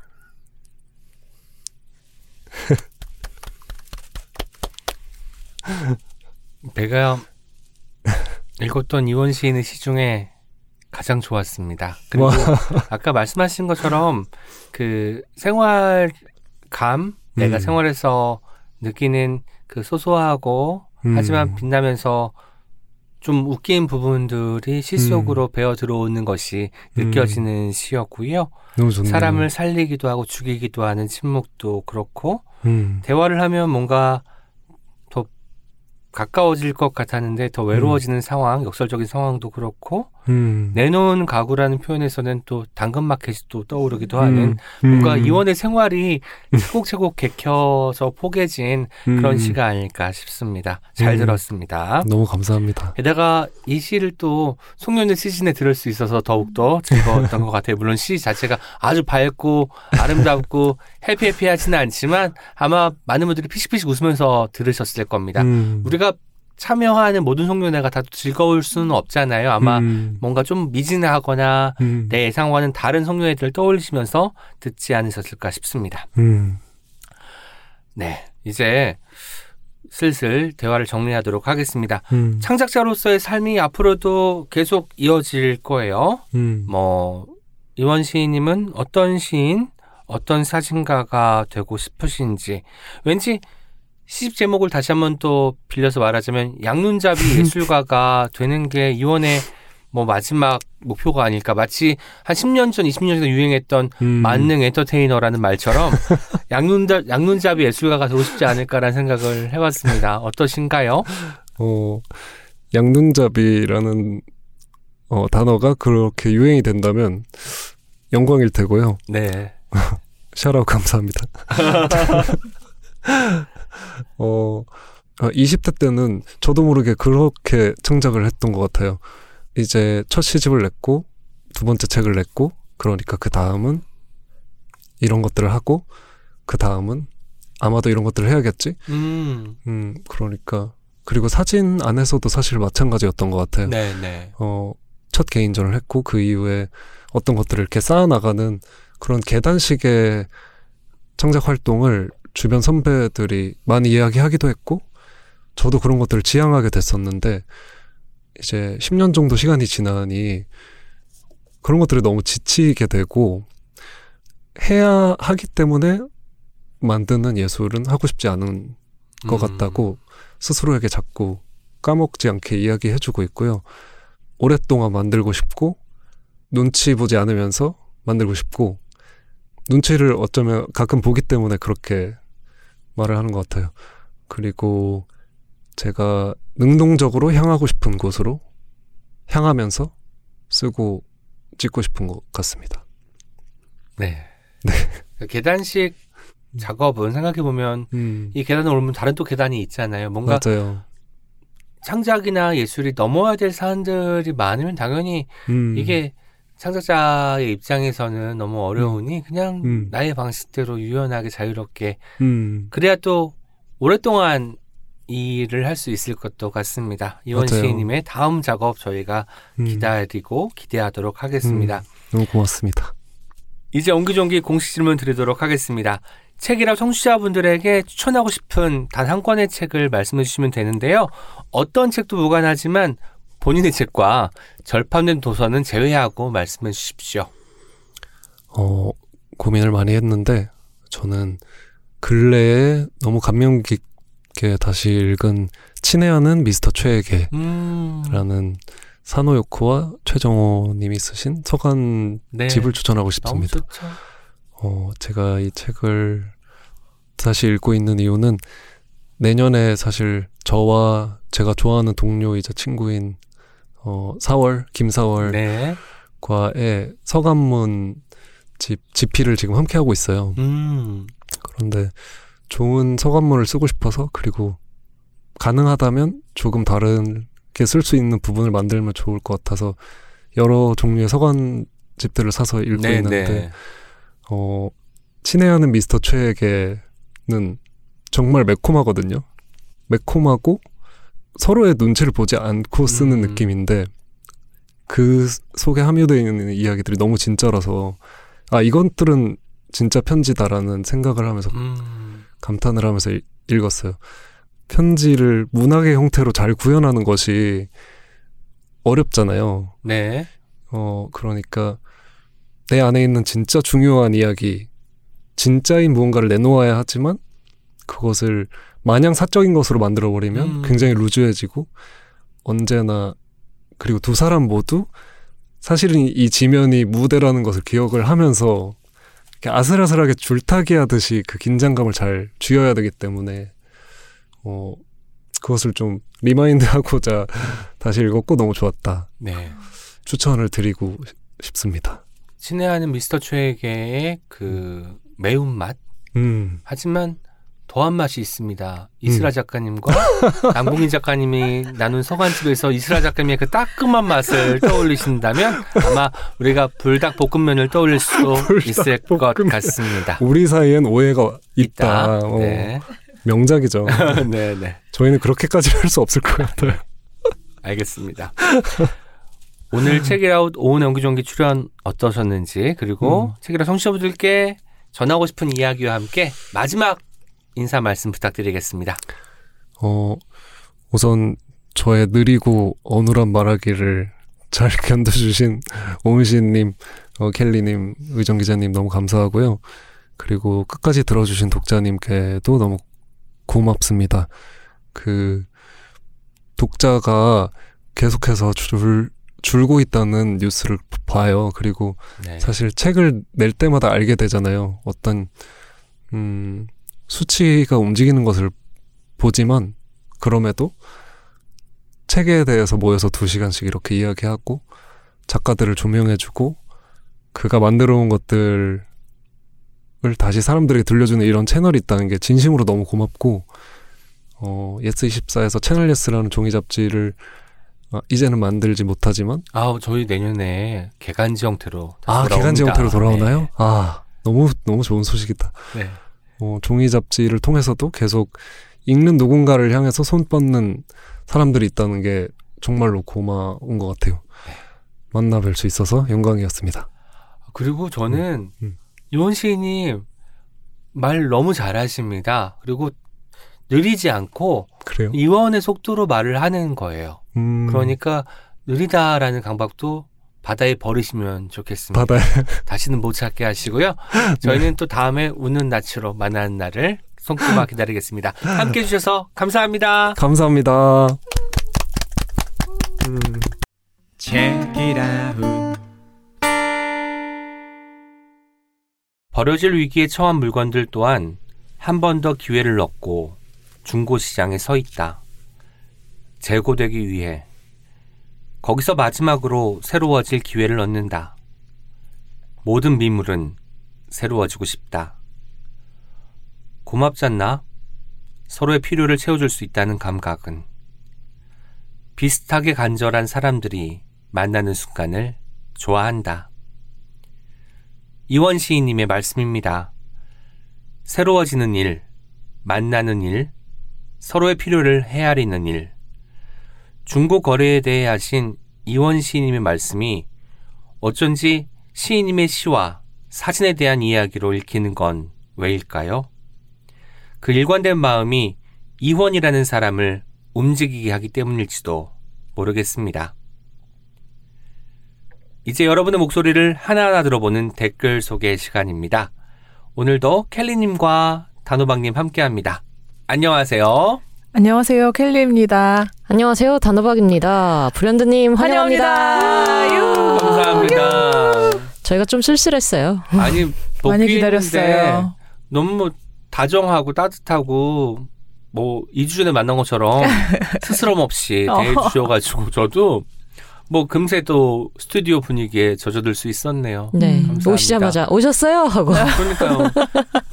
내가 읽었던 이원 시인의 시 중에 가장 좋았습니다. 그리고 와. 아까 말씀하신 것처럼 그 생활감 내가 음. 생활에서 느끼는 그 소소하고 하지만 음. 빛나면서 좀 웃긴 부분들이 시 속으로 배어 들어오는 것이 음. 느껴지는 시였고요. 너무 좋네요. 사람을 살리기도 하고 죽이기도 하는 침묵도 그렇고 음. 대화를 하면 뭔가 더 가까워질 것 같았는데 더 외로워지는 상황, 역설적인 상황도 그렇고 음. 내놓은 가구라는 표현에서는 또 당근 마켓이 또 떠오르기도 하는 음. 뭔가 음. 이원의 생활이 차곡차곡 개켜서 포개진 그런 음. 시가 아닐까 싶습니다. 잘 음. 들었습니다. 너무 감사합니다. 게다가 이 시를 또 송년회 시즌에 들을 수 있어서 더욱더 즐거웠던 것 같아요. 물론 시 자체가 아주 밝고 아름답고 해피해피하지는 않지만 아마 많은 분들이 피식피식 웃으면서 들으셨을 겁니다. 음. 우리가 참여하는 모든 송년회가 다 즐거울 수는 없잖아요. 아마 음. 뭔가 좀 미진하거나 음. 내 예상과는 다른 송년회들을 떠올리시면서 듣지 않으셨을까 싶습니다. 음. 네, 이제 슬슬 대화를 정리하도록 하겠습니다. 음. 창작자로서의 삶이 앞으로도 계속 이어질 거예요. 음. 뭐 이원 시인님은 어떤 시인, 어떤 사진가가 되고 싶으신지 왠지 시집 제목을 다시 한번 또 빌려서 말하자면 양눈잡이 예술가가 되는 게 이원의 뭐 마지막 목표가 아닐까 마치 한 10년 전, 20년 전에 유행했던 음. 만능 엔터테이너라는 말처럼 양눈잡 양눈잡이 예술가가 되고 싶지 않을까라는 생각을 해봤습니다. 어떠신가요? 어, 양눈잡이라는 어, 단어가 그렇게 유행이 된다면 영광일 테고요. 네. 샤라웃 감사합니다. 어, 아, 20대 때는 저도 모르게 그렇게 창작을 했던 것 같아요. 이제 첫 시집을 냈고, 두 번째 책을 냈고, 그러니까 그 다음은 이런 것들을 하고, 그 다음은 아마도 이런 것들을 해야겠지? 음. 음, 그러니까. 그리고 사진 안에서도 사실 마찬가지였던 것 같아요. 네, 네. 어, 첫 개인전을 했고 그 이후에 어떤 것들을 이렇게 쌓아나가는 그런 계단식의 창작 활동을 주변 선배들이 많이 이야기하기도 했고 저도 그런 것들을 지향하게 됐었는데 이제 10년 정도 시간이 지나니 그런 것들이 너무 지치게 되고 해야 하기 때문에 만드는 예술은 하고 싶지 않은 것 음. 같다고 스스로에게 자꾸 까먹지 않게 이야기해주고 있고요. 오랫동안 만들고 싶고 눈치 보지 않으면서 만들고 싶고 눈치를 어쩌면 가끔 보기 때문에 그렇게 말을 하는 것 같아요. 그리고 제가 능동적으로 향하고 싶은 곳으로 향하면서 쓰고 찍고 싶은 것 같습니다. 네. 그 계단식 작업은 생각해 보면 음, 이 계단을 오르면 다른 또 계단이 있잖아요. 뭔가 맞아요. 창작이나 예술이 넘어야 될 사안들이 많으면 당연히 음, 이게 창작자의 입장에서는 너무 어려우니 그냥 음. 나의 방식대로 유연하게 자유롭게 음, 그래야 또 오랫동안 이 일을 할 수 있을 것도 같습니다. 이원. 시인님의 다음 작업 저희가 음, 기다리고 기대하도록 하겠습니다. 너무 고맙습니다. 이제 옹기종기 공식 질문 드리도록 하겠습니다. 책이라 청취자분들에게 추천하고 싶은 단 한 권의 책을 말씀해 주시면 되는데요. 어떤 책도 무관하지만 본인의 책과 절판된 도서는 제외하고 말씀해 주십시오. 어, 고민을 많이 했는데, 저는 근래에 너무 감명 깊게 다시 읽은 친애하는 미스터 최에게라는 음, 사노요코와 최정호 님이 쓰신 서간 네. 집을 추천하고 싶습니다. 어, 제가 이 책을 다시 읽고 있는 이유는 내년에 사실 저와 제가 좋아하는 동료이자 친구인 어, 4월, 김사월 네. 과의 서간문 집 집필을 지금 함께 하고 있어요. 음, 그런데 좋은 서간문을 쓰고 싶어서 그리고 가능하다면 조금 다르게 쓸 수 있는 부분을 만들면 좋을 것 같아서 여러 종류의 서간 집들을 사서 읽고 네, 있는데 네. 어 친애하는 미스터 최에게는 정말 매콤하거든요. 매콤하고 서로의 눈치를 보지 않고 쓰는 음. 느낌인데 그 속에 함유되어 있는 이야기들이 너무 진짜라서 아 이것들은 진짜 편지다라는 생각을 하면서 음, 감탄을 하면서 읽- 읽었어요. 편지를 문학의 형태로 잘 구현하는 것이 어렵잖아요. 네. 어, 그러니까 내 안에 있는 진짜 중요한 이야기, 진짜인 무언가를 내놓아야 하지만 그것을 마냥 사적인 것으로 만들어버리면 음. 굉장히 루즈해지고 언제나 그리고 두 사람 모두 사실은 이- 이 지면이 무대라는 것을 기억을 하면서 이렇게 아슬아슬하게 줄타기 하듯이 그 긴장감을 잘 쥐어야 되기 때문에 어, 그것을 좀 remind하고자 다시 읽었고 너무 좋았다. 네. 추천을 드리고 싶습니다. 친애하는 미스터 최에게의 그 매운맛 음, 하지만 더한 맛이 있습니다. 이슬아 작가님과 남궁인 작가님이 나눈 서간집에서 이슬아 작가님의 그 따끔한 맛을 떠올리신다면 아마 우리가 불닭 볶음면을 떠올릴 수 있을 것 볶음면. 같습니다. 우리 사이엔 오해가 있다. 어, 네. 명작이죠. 네, 네. 저희는 그렇게까지 할 수 없을 것 같아요. 알겠습니다. 오늘 책이라웃 오은 연기종기 출연 어떠셨는지 그리고 음. 책이라웃 청취자분들께 전하고 싶은 이야기와 함께 마지막 인사 말씀 부탁드리겠습니다. 어, 우선 저의 느리고 어눌한 말하기를 잘 견뎌주신 오은시님, 어, 켈리님, 의정 기자님 너무 감사하고요. 그리고 끝까지 들어주신 독자님께도 너무 고맙습니다. 그 독자가 계속해서 줄 줄고 있다는 뉴스를 봐요. 그리고 네. 사실 책을 낼 때마다 알게 되잖아요. 어떤 음, 수치가 움직이는 것을 보지만 그럼에도 책에 대해서 모여서 두 시간씩 이렇게 이야기하고 작가들을 조명해주고 그가 만들어 온 것들을 다시 사람들에게 들려주는 이런 채널이 있다는 게 진심으로 너무 고맙고 어, 예스 24에서 채널 예스라는 종이 잡지를 아, 이제는 만들지 못하지만 아, 저희 내년에 계간지 형태로 아 돌아옵니다. 계간지 형태로 돌아오나요? 네. 아 너무 너무 좋은 소식이다. 네. 어, 종이 잡지를 통해서도 계속 읽는 누군가를 향해서 손 뻗는 사람들이 있다는 게 정말로 고마운 것 같아요. 네. 만나 뵐 수 있어서 영광이었습니다. 그리고 저는 음, 음. 이원 시인님 말 너무 잘하십니다. 그리고 느리지 않고 그래요? 이원의 속도로 말을 하는 거예요. 음, 그러니까 느리다라는 강박도 바다에 버리시면 좋겠습니다. 바다에 다시는 못 찾게 하시고요. 저희는 또 다음에 웃는 낯으로 만나는 날을 손꼽아 기다리겠습니다. 함께 해주셔서 감사합니다. 감사합니다. 음. 버려질 위기에 처한 물건들 또한 한 번 더 기회를 얻고 중고 시장에 서 있다. 재고되기 위해 거기서 마지막으로 새로워질 기회를 얻는다. 모든 미물은 새로워지고 싶다. 고맙잖나? 서로의 필요를 채워줄 수 있다는 감각은 비슷하게 간절한 사람들이 만나는 순간을 좋아한다. 이원 시인님의 말씀입니다. 새로워지는 일, 만나는 일, 서로의 필요를 헤아리는 일. 중고 거래에 대해 하신 이원 시인님의 말씀이 어쩐지 시인님의 시와 사진에 대한 이야기로 읽히는 건 왜일까요? 그 일관된 마음이 이원이라는 사람을 움직이게 하기 때문일지도 모르겠습니다. 이제 여러분의 목소리를 하나하나 들어보는 댓글 소개 시간입니다. 오늘도 켈리님과 단호박님 함께합니다. 안녕하세요. 안녕하세요, 켈리입니다. 안녕하세요. 단호박입니다. 불현드님 환영합니다. 유! 감사합니다. 저희가 좀 쓸쓸했어요. 아니 많이 기다렸어요. 너무 뭐 다정하고 따뜻하고 뭐 2주 전에 만난 것처럼 스스럼 없이 어. 대해 주셔가지고 저도 뭐 금세 또 스튜디오 분위기에 젖어들 수 있었네요. 네. 음, 감사합니다. 오시자마자 오셨어요? 하고. 그러니까요.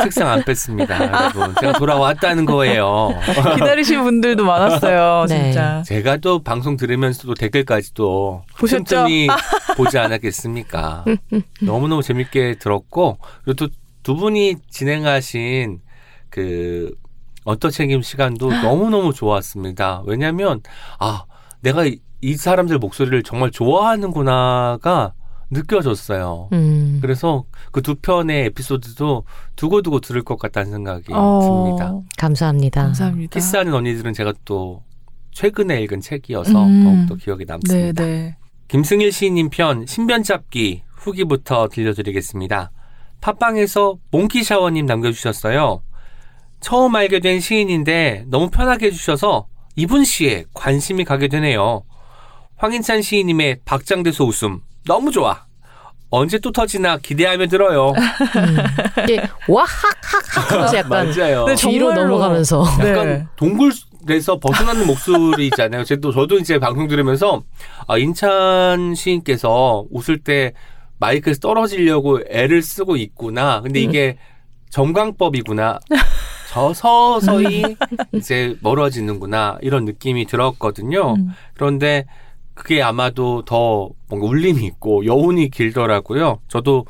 책상 안 뺐습니다, 여러분. 제가 돌아왔다는 거예요. 기다리신 분들도 많았어요, 네. 진짜. 제가 또 방송 들으면서도 댓글까지도 보셨죠? 틈틈이 보지 않았겠습니까? 너무너무 재밌게 들었고 그리고 또 두 분이 진행하신 그 어떠 책임 시간도 너무너무 좋았습니다. 왜냐하면 아 내가 이, 이 사람들 목소리를 정말 좋아하는구나가 느껴졌어요. 음. 그래서 그 두 편의 에피소드도 두고두고 들을 것 같다는 생각이 어, 듭니다. 감사합니다. 감사합니다. 키스하는 언니들은 제가 또 최근에 읽은 책이어서 음. 더욱더 기억에 네, 남습니다. 네. 김승일 시인님 편 신변잡기 후기부터 들려드리겠습니다. 팟빵에서 몽키샤워님 남겨주셨어요. 처음 알게 된 시인인데 너무 편하게 해주셔서 이분 시에 관심이 가게 되네요. 황인찬 시인님의 박장대소 웃음 너무 좋아. 언제 또 터지나 기대하며 들어요. 음. 이게 와학학학 하면서 약간 맞아요. 네, 뒤로. 넘어가면서 약간 네. 동굴에서 벗어나는 목소리잖아요. 저도 저도 이제 방송 들으면서 아, 인찬 시인께서 웃을 때 마이크에서 떨어지려고 애를 쓰고 있구나. 근데 이게 점광법이구나. 저 서서히 이제 멀어지는구나 이런 느낌이 들었거든요. 음. 그런데 그게 아마도 더 뭔가 울림이 있고 여운이 길더라고요. 저도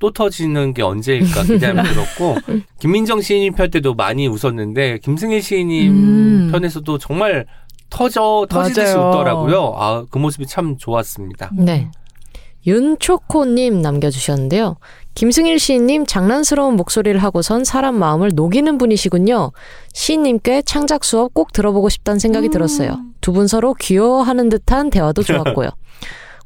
또 터지는 게 언제일까 기대하며 들었고 김민정 시인님 편 때도 많이 웃었는데 김승일 시인님 음. 편에서도 정말 터져 터지듯이 맞아요. 웃더라고요. 아그 모습이 참 좋았습니다. 네. 윤초코님 남겨주셨는데요. 김승일 시인님 장난스러운 목소리를 하고선 사람 마음을 녹이는 분이시군요. 시인님께 창작 수업 꼭 들어보고 싶다는 생각이 들었어요. 두 분 서로 귀여워하는 듯한 대화도 좋았고요.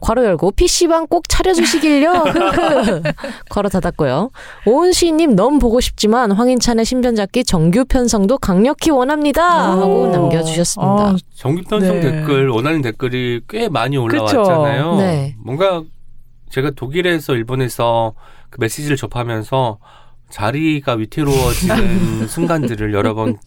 괄호 열고 PC방 꼭 차려주시길요. 흐흐. 괄호 닫았고요. 오은 시인님 너무 보고 싶지만 황인찬의 신변잡기 정규 편성도 강력히 원합니다. 하고 오. 남겨주셨습니다. 아, 정규 편성 네. 댓글 원하는 댓글이 꽤 많이 올라왔잖아요. 네. 뭔가 제가 독일에서 일본에서 그 메시지를 접하면서 자리가 위태로워지는 순간들을 여러 번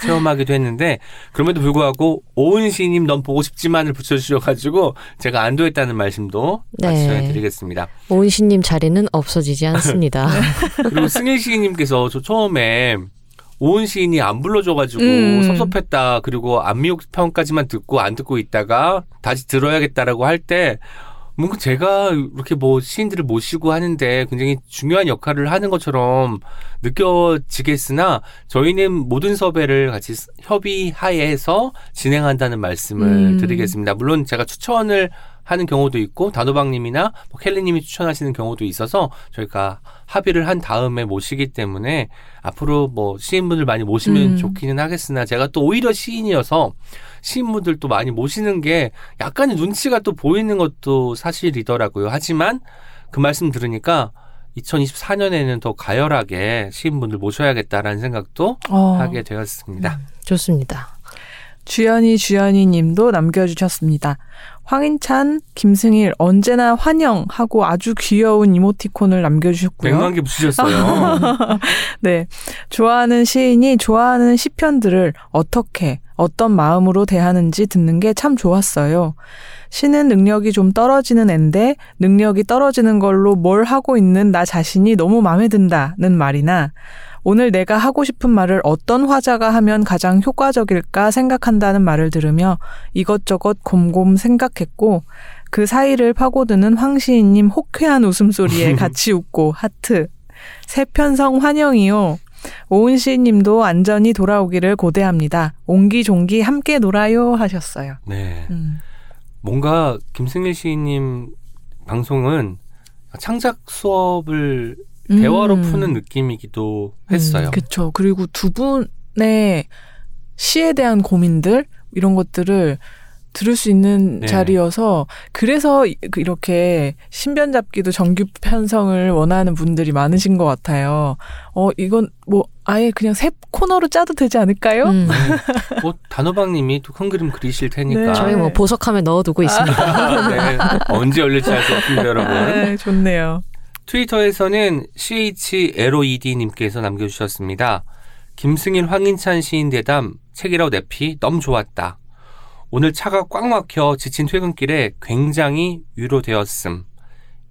체험하기도 했는데 그럼에도 불구하고 오은 시님 넌 보고 싶지만을 붙여주셔가지고 제가 안도했다는 말씀도 같이 네. 전해드리겠습니다. 오은 시님 자리는 없어지지 않습니다. 그리고 승일 시인님께서 저 처음에 오은 시인이 안 불러줘가지고 음. 섭섭했다. 그리고 안미옥 편까지만 듣고 안 듣고 있다가 다시 들어야겠다라고 할 때 뭔가 제가 이렇게 뭐 시인들을 모시고 하는데 굉장히 중요한 역할을 하는 것처럼 느껴지겠으나 저희는 모든 섭외를 같이 협의 하에서 진행한다는 말씀을 음. 드리겠습니다. 물론 제가 추천을 하는 경우도 있고 단호박님이나 뭐 켈리님이 추천하시는 경우도 있어서 저희가 합의를 한 다음에 모시기 때문에 앞으로 뭐 시인분들 많이 모시면 음. 좋기는 하겠으나 제가 또 오히려 시인이어서 시인분들 또 많이 모시는 게 약간의 눈치가 또 보이는 것도 사실이더라고요. 하지만 그 말씀 들으니까 2024년에는 더 가열하게 시인분들 모셔야겠다라는 생각도 어. 하게 되었습니다. 좋습니다. 주연이 주연이 님도 남겨주셨습니다. 황인찬, 김승일 언제나 환영하고 아주 귀여운 이모티콘을 남겨주셨고요. 100만 개 붙이셨어요. 네. 좋아하는 시인이 좋아하는 시편들을 어떻게, 어떤 마음으로 대하는지 듣는 게 참 좋았어요. 시는 능력이 좀 떨어지는 앤데 능력이 떨어지는 걸로 뭘 하고 있는 나 자신이 너무 마음에 든다는 말이나 오늘 내가 하고 싶은 말을 어떤 화자가 하면 가장 효과적일까 생각한다는 말을 들으며 이것저것 곰곰 생각했고 그 사이를 파고드는 황 시인님 호쾌한 웃음소리에 같이 웃고 하트. 세편성 환영이요. 오은 시인님도 안전히 돌아오기를 고대합니다. 옹기종기 함께 놀아요 하셨어요. 네. 음. 뭔가 김승일 시인님 방송은 창작 수업을 대화로 음. 푸는 느낌이기도 했어요. 그쵸. 그리고 두 분의 시에 대한 고민들 이런 것들을 들을 수 있는 네. 자리여서 그래서 이- 그 이렇게 신변 잡기도 정규 편성을 원하는 분들이 많으신 것 같아요. 어 이건 뭐 아예 그냥 새 코너로 짜도 되지 않을까요? 음, 뭐 단호박님이 또 큰 그림 그리실 테니까 네. 저희 뭐 보석함에 넣어두고 있습니다. 네, 언제 열릴지 알 수 없습니다, 여러분. 네, 좋네요. 트위터에서는 CHLOED님께서 남겨주셨습니다. 김승일 황인찬 시인 대담 책이라고 내피 너무 좋았다. 오늘 차가 꽉 막혀 지친 퇴근길에 굉장히 위로되었음.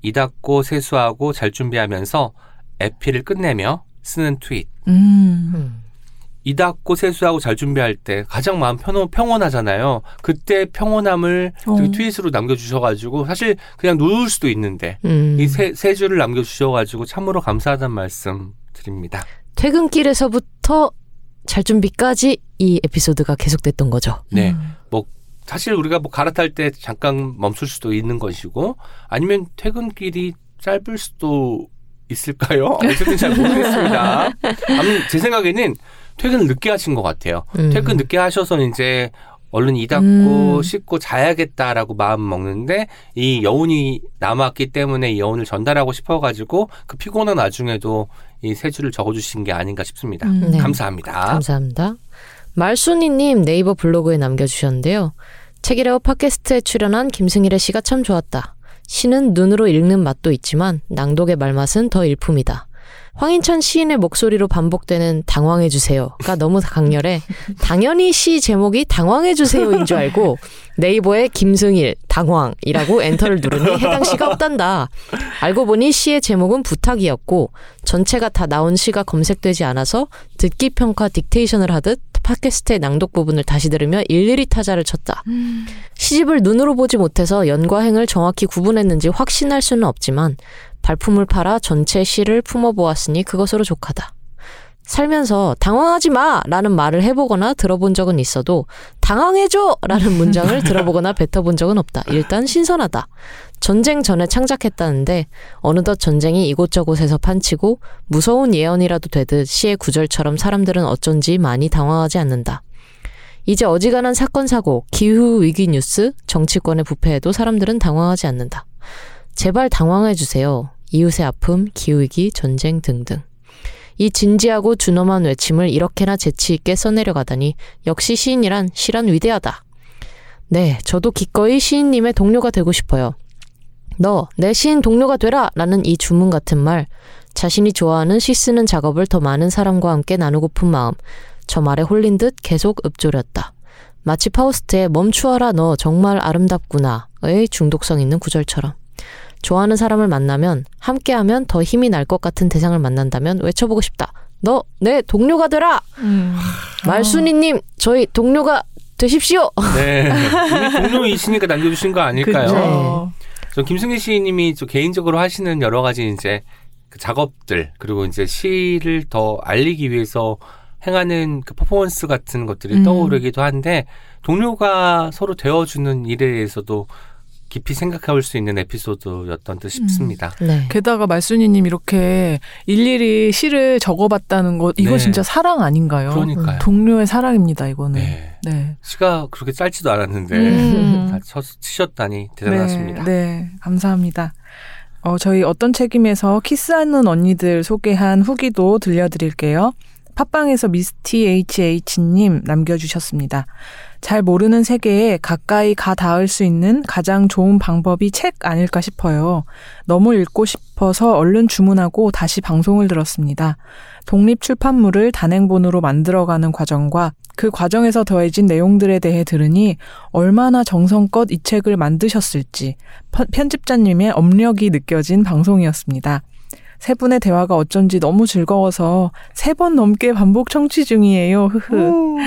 이 닦고 세수하고 잘 준비하면서 에피를 끝내며 쓰는 트윗. 음. 음. 이 닦고 세수하고 잘 준비할 때 가장 마음 평온, 평온하잖아요. 그때 평온함을 어. 되게 트윗으로 남겨주셔가지고 사실 그냥 누울 수도 있는데 음. 이 세, 세 줄을 남겨주셔가지고 참으로 감사하다는 말씀 드립니다. 퇴근길에서부터 잘 준비까지 이 에피소드가 계속됐던 거죠. 네. 음. 사실 우리가 뭐 갈아탈 때 잠깐 멈출 수도 있는 것이고 아니면 퇴근길이 짧을 수도 있을까요? 어쨌든 잘 모르겠습니다. 아무튼 제 생각에는 퇴근을 늦게 하신 것 같아요. 음. 퇴근 늦게 하셔서 이제 얼른 이 닦고 음. 씻고 자야겠다라고 마음 먹는데 이 여운이 남았기 때문에 이 여운을 전달하고 싶어가지고 그 피곤한 와중에도 이 세 줄을 적어주신 게 아닌가 싶습니다. 음. 네. 감사합니다. 감사합니다. 말순이님 네이버 블로그에 남겨주셨는데요. 책이라고 팟캐스트에 출연한 김승일의 시가 참 좋았다. 시는 눈으로 읽는 맛도 있지만 낭독의 말맛은 더 일품이다. 황인찬 시인의 목소리로 반복되는 당황해주세요가 너무 강렬해 당연히 시 제목이 당황해주세요인 줄 알고 네이버에 김승일 당황이라고 엔터를 누르니 해당 시가 없단다. 알고 보니 시의 제목은 부탁이었고 전체가 다 나온 시가 검색되지 않아서 듣기 평가 딕테이션을 하듯 팟캐스트의 낭독 부분을 다시 들으며 일일이 타자를 쳤다. 시집을 눈으로 보지 못해서 연과 행을 정확히 구분했는지 확신할 수는 없지만 발품을 팔아 전체 시를 품어보았으니 그것으로 족하다. 살면서 당황하지 마! 라는 말을 해보거나 들어본 적은 있어도 당황해줘! 라는 문장을 들어보거나 뱉어본 적은 없다. 일단 신선하다. 전쟁 전에 창작했다는데 어느덧 전쟁이 이곳저곳에서 판치고 무서운 예언이라도 되듯 시의 구절처럼 사람들은 어쩐지 많이 당황하지 않는다. 이제 어지간한 사건 사고, 기후 위기 뉴스, 정치권의 부패에도 사람들은 당황하지 않는다. 제발 당황해 주세요. 이웃의 아픔, 기후 위기, 전쟁 등등. 이 진지하고 준엄한 외침을 이렇게나 재치 있게 써내려가다니 역시 시인이란 시란 위대하다. 네, 저도 기꺼이 시인님의 동료가 되고 싶어요. 너, 내 시인 동료가 되라! 라는 이 주문 같은 말, 자신이 좋아하는 시 쓰는 작업을 더 많은 사람과 함께 나누고픈 마음, 저 말에 홀린 듯 계속 읊조렸다. 마치 파우스트의 멈추어라 너 정말 아름답구나의 중독성 있는 구절처럼. 좋아하는 사람을 만나면 함께하면 더 힘이 날 것 같은 대상을 만난다면 외쳐보고 싶다. 너 내 동료가 되라. 음. 말순이님 저희 동료가 되십시오. 네. 이미 동료이시니까 남겨주신 거 아닐까요? 저 김승희 시인님이 저 개인적으로 하시는 여러 가지 이제 그 작업들 그리고 이제 시를 더 알리기 위해서 행하는 그 퍼포먼스 같은 것들이 음. 떠오르기도 한데 동료가 서로 되어주는 일에 대해서도 깊이 생각해볼 수 있는 에피소드였던 듯 싶습니다. 네. 게다가 말순이님 이렇게 일일이 시를 적어봤다는 것 이거 네. 진짜 사랑 아닌가요? 그러니까요. 동료의 사랑입니다 이거는. 네. 네. 시가 그렇게 짧지도 않았는데 음. 다 쳐, 치셨다니 대단하십니다. 네, 네, 감사합니다. 어, 저희 어떤 책임에서 키스하는 언니들 소개한 후기도 들려드릴게요. 팟빵에서 미스티 HH님 남겨주셨습니다. 잘 모르는 세계에 가까이 가 닿을 수 있는 가장 좋은 방법이 책 아닐까 싶어요. 너무 읽고 싶어서 얼른 주문하고 다시 방송을 들었습니다. 독립 출판물을 단행본으로 만들어가는 과정과 그 과정에서 더해진 내용들에 대해 들으니 얼마나 정성껏 이 책을 만드셨을지 편- 편집자님의 업력이 느껴진 방송이었습니다. 세 분의 대화가 어쩐지 너무 즐거워서 세 번 넘게 반복 청취 중이에요. 흐흐.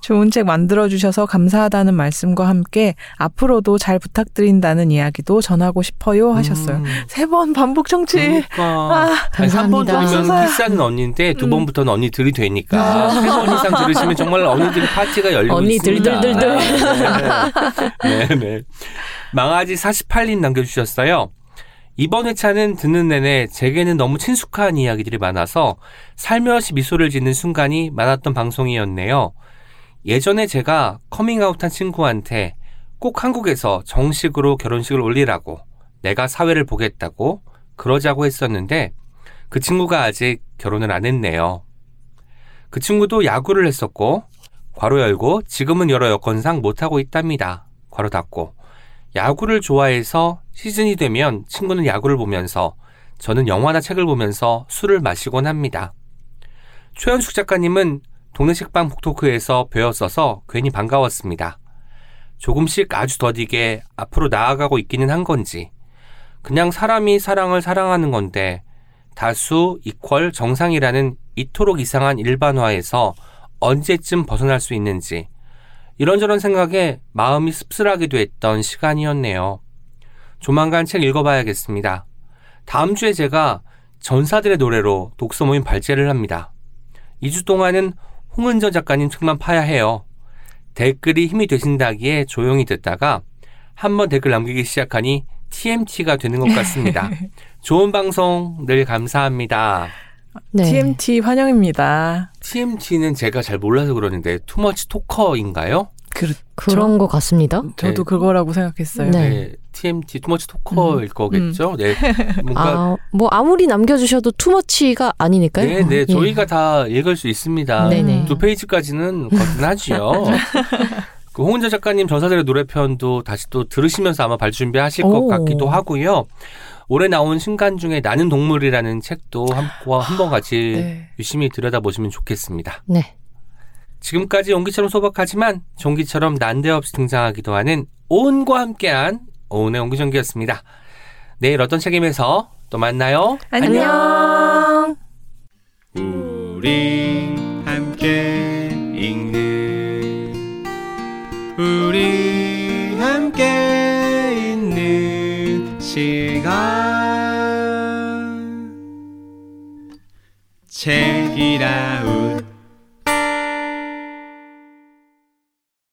좋은 책 만들어주셔서 감사하다는 말씀과 함께 앞으로도 잘 부탁드린다는 이야기도 전하고 싶어요 하셨어요. 음, 세번 반복 청취. 그러니까 아, 한번 감사합니다. 들으면. 키스하는 언니인데 두 음. 번부터는 언니들이 되니까 세번 이상 들으시면 정말 언니들 파티가 열리고 언니 있습니다. 들들들들. 네, 네. 네. 망아지 48님 남겨주셨어요. 이번 회차는 듣는 내내 제게는 너무 친숙한 이야기들이 많아서 살며시 미소를 짓는 순간이 많았던 방송이었네요. 예전에 제가 커밍아웃한 친구한테 꼭 한국에서 정식으로 결혼식을 올리라고 내가 사회를 보겠다고 그러자고 했었는데 그 친구가 아직 결혼을 안 했네요. 그 친구도 야구를 했었고 괄호 열고 지금은 여러 여건상 못하고 있답니다. 괄호 닫고 야구를 좋아해서 시즌이 되면 친구는 야구를 보면서 저는 영화나 책을 보면서 술을 마시곤 합니다. 최현숙 작가님은 동네 식빵 북토크에서 배웠어서 괜히 반가웠습니다. 조금씩 아주 더디게 앞으로 나아가고 있기는 한 건지 그냥 사람이 사랑을 사랑하는 건데 다수 이퀄 정상이라는 이토록 이상한 일반화에서 언제쯤 벗어날 수 있는지 이런저런 생각에 마음이 씁쓸하기도 했던 시간이었네요. 조만간 책 읽어봐야겠습니다. 다음 주에 제가 전사들의 노래로 독서 모임 발제를 합니다. 2주 동안은 홍은전 작가님 책만 파야 해요. 댓글이 힘이 되신다기에 조용히 듣다가 한번 댓글 남기기 시작하니 TMT가 되는 것 같습니다. 좋은 방송 늘 감사합니다. 네. TMT 환영입니다. TMT는 제가 잘 몰라서 그러는데 투머치 토커인가요? 그렇. 그런 것 같습니다. 저도 네. 그거라고 생각했어요. 네. TMT 투머치 토커일 거겠죠. 네. 뭔가 아, 뭐 아무리 남겨주셔도 투머치가 아니니까요. 네, 네. 예. 저희가 다 읽을 수 있습니다. 네네. 두 페이지까지는 거뜬하지요. 그 홍은자 작가님 저사들의 노래편도 다시 또 들으시면서 아마 발 준비하실 것 오. 같기도 하고요. 올해 나온 신간 중에 나는 동물이라는 책도 한번 한번 같이 네. 유심히 들여다보시면 좋겠습니다. 네. 지금까지 옹기처럼 소박하지만 종기처럼 난데없이 등장하기도 하는 오은과 함께한 오은의 옹기종기였습니다. 내일 어떤 책임에서 또 만나요. 안녕. 우리 함께 읽는 우리 함께 있는 시간 책이라우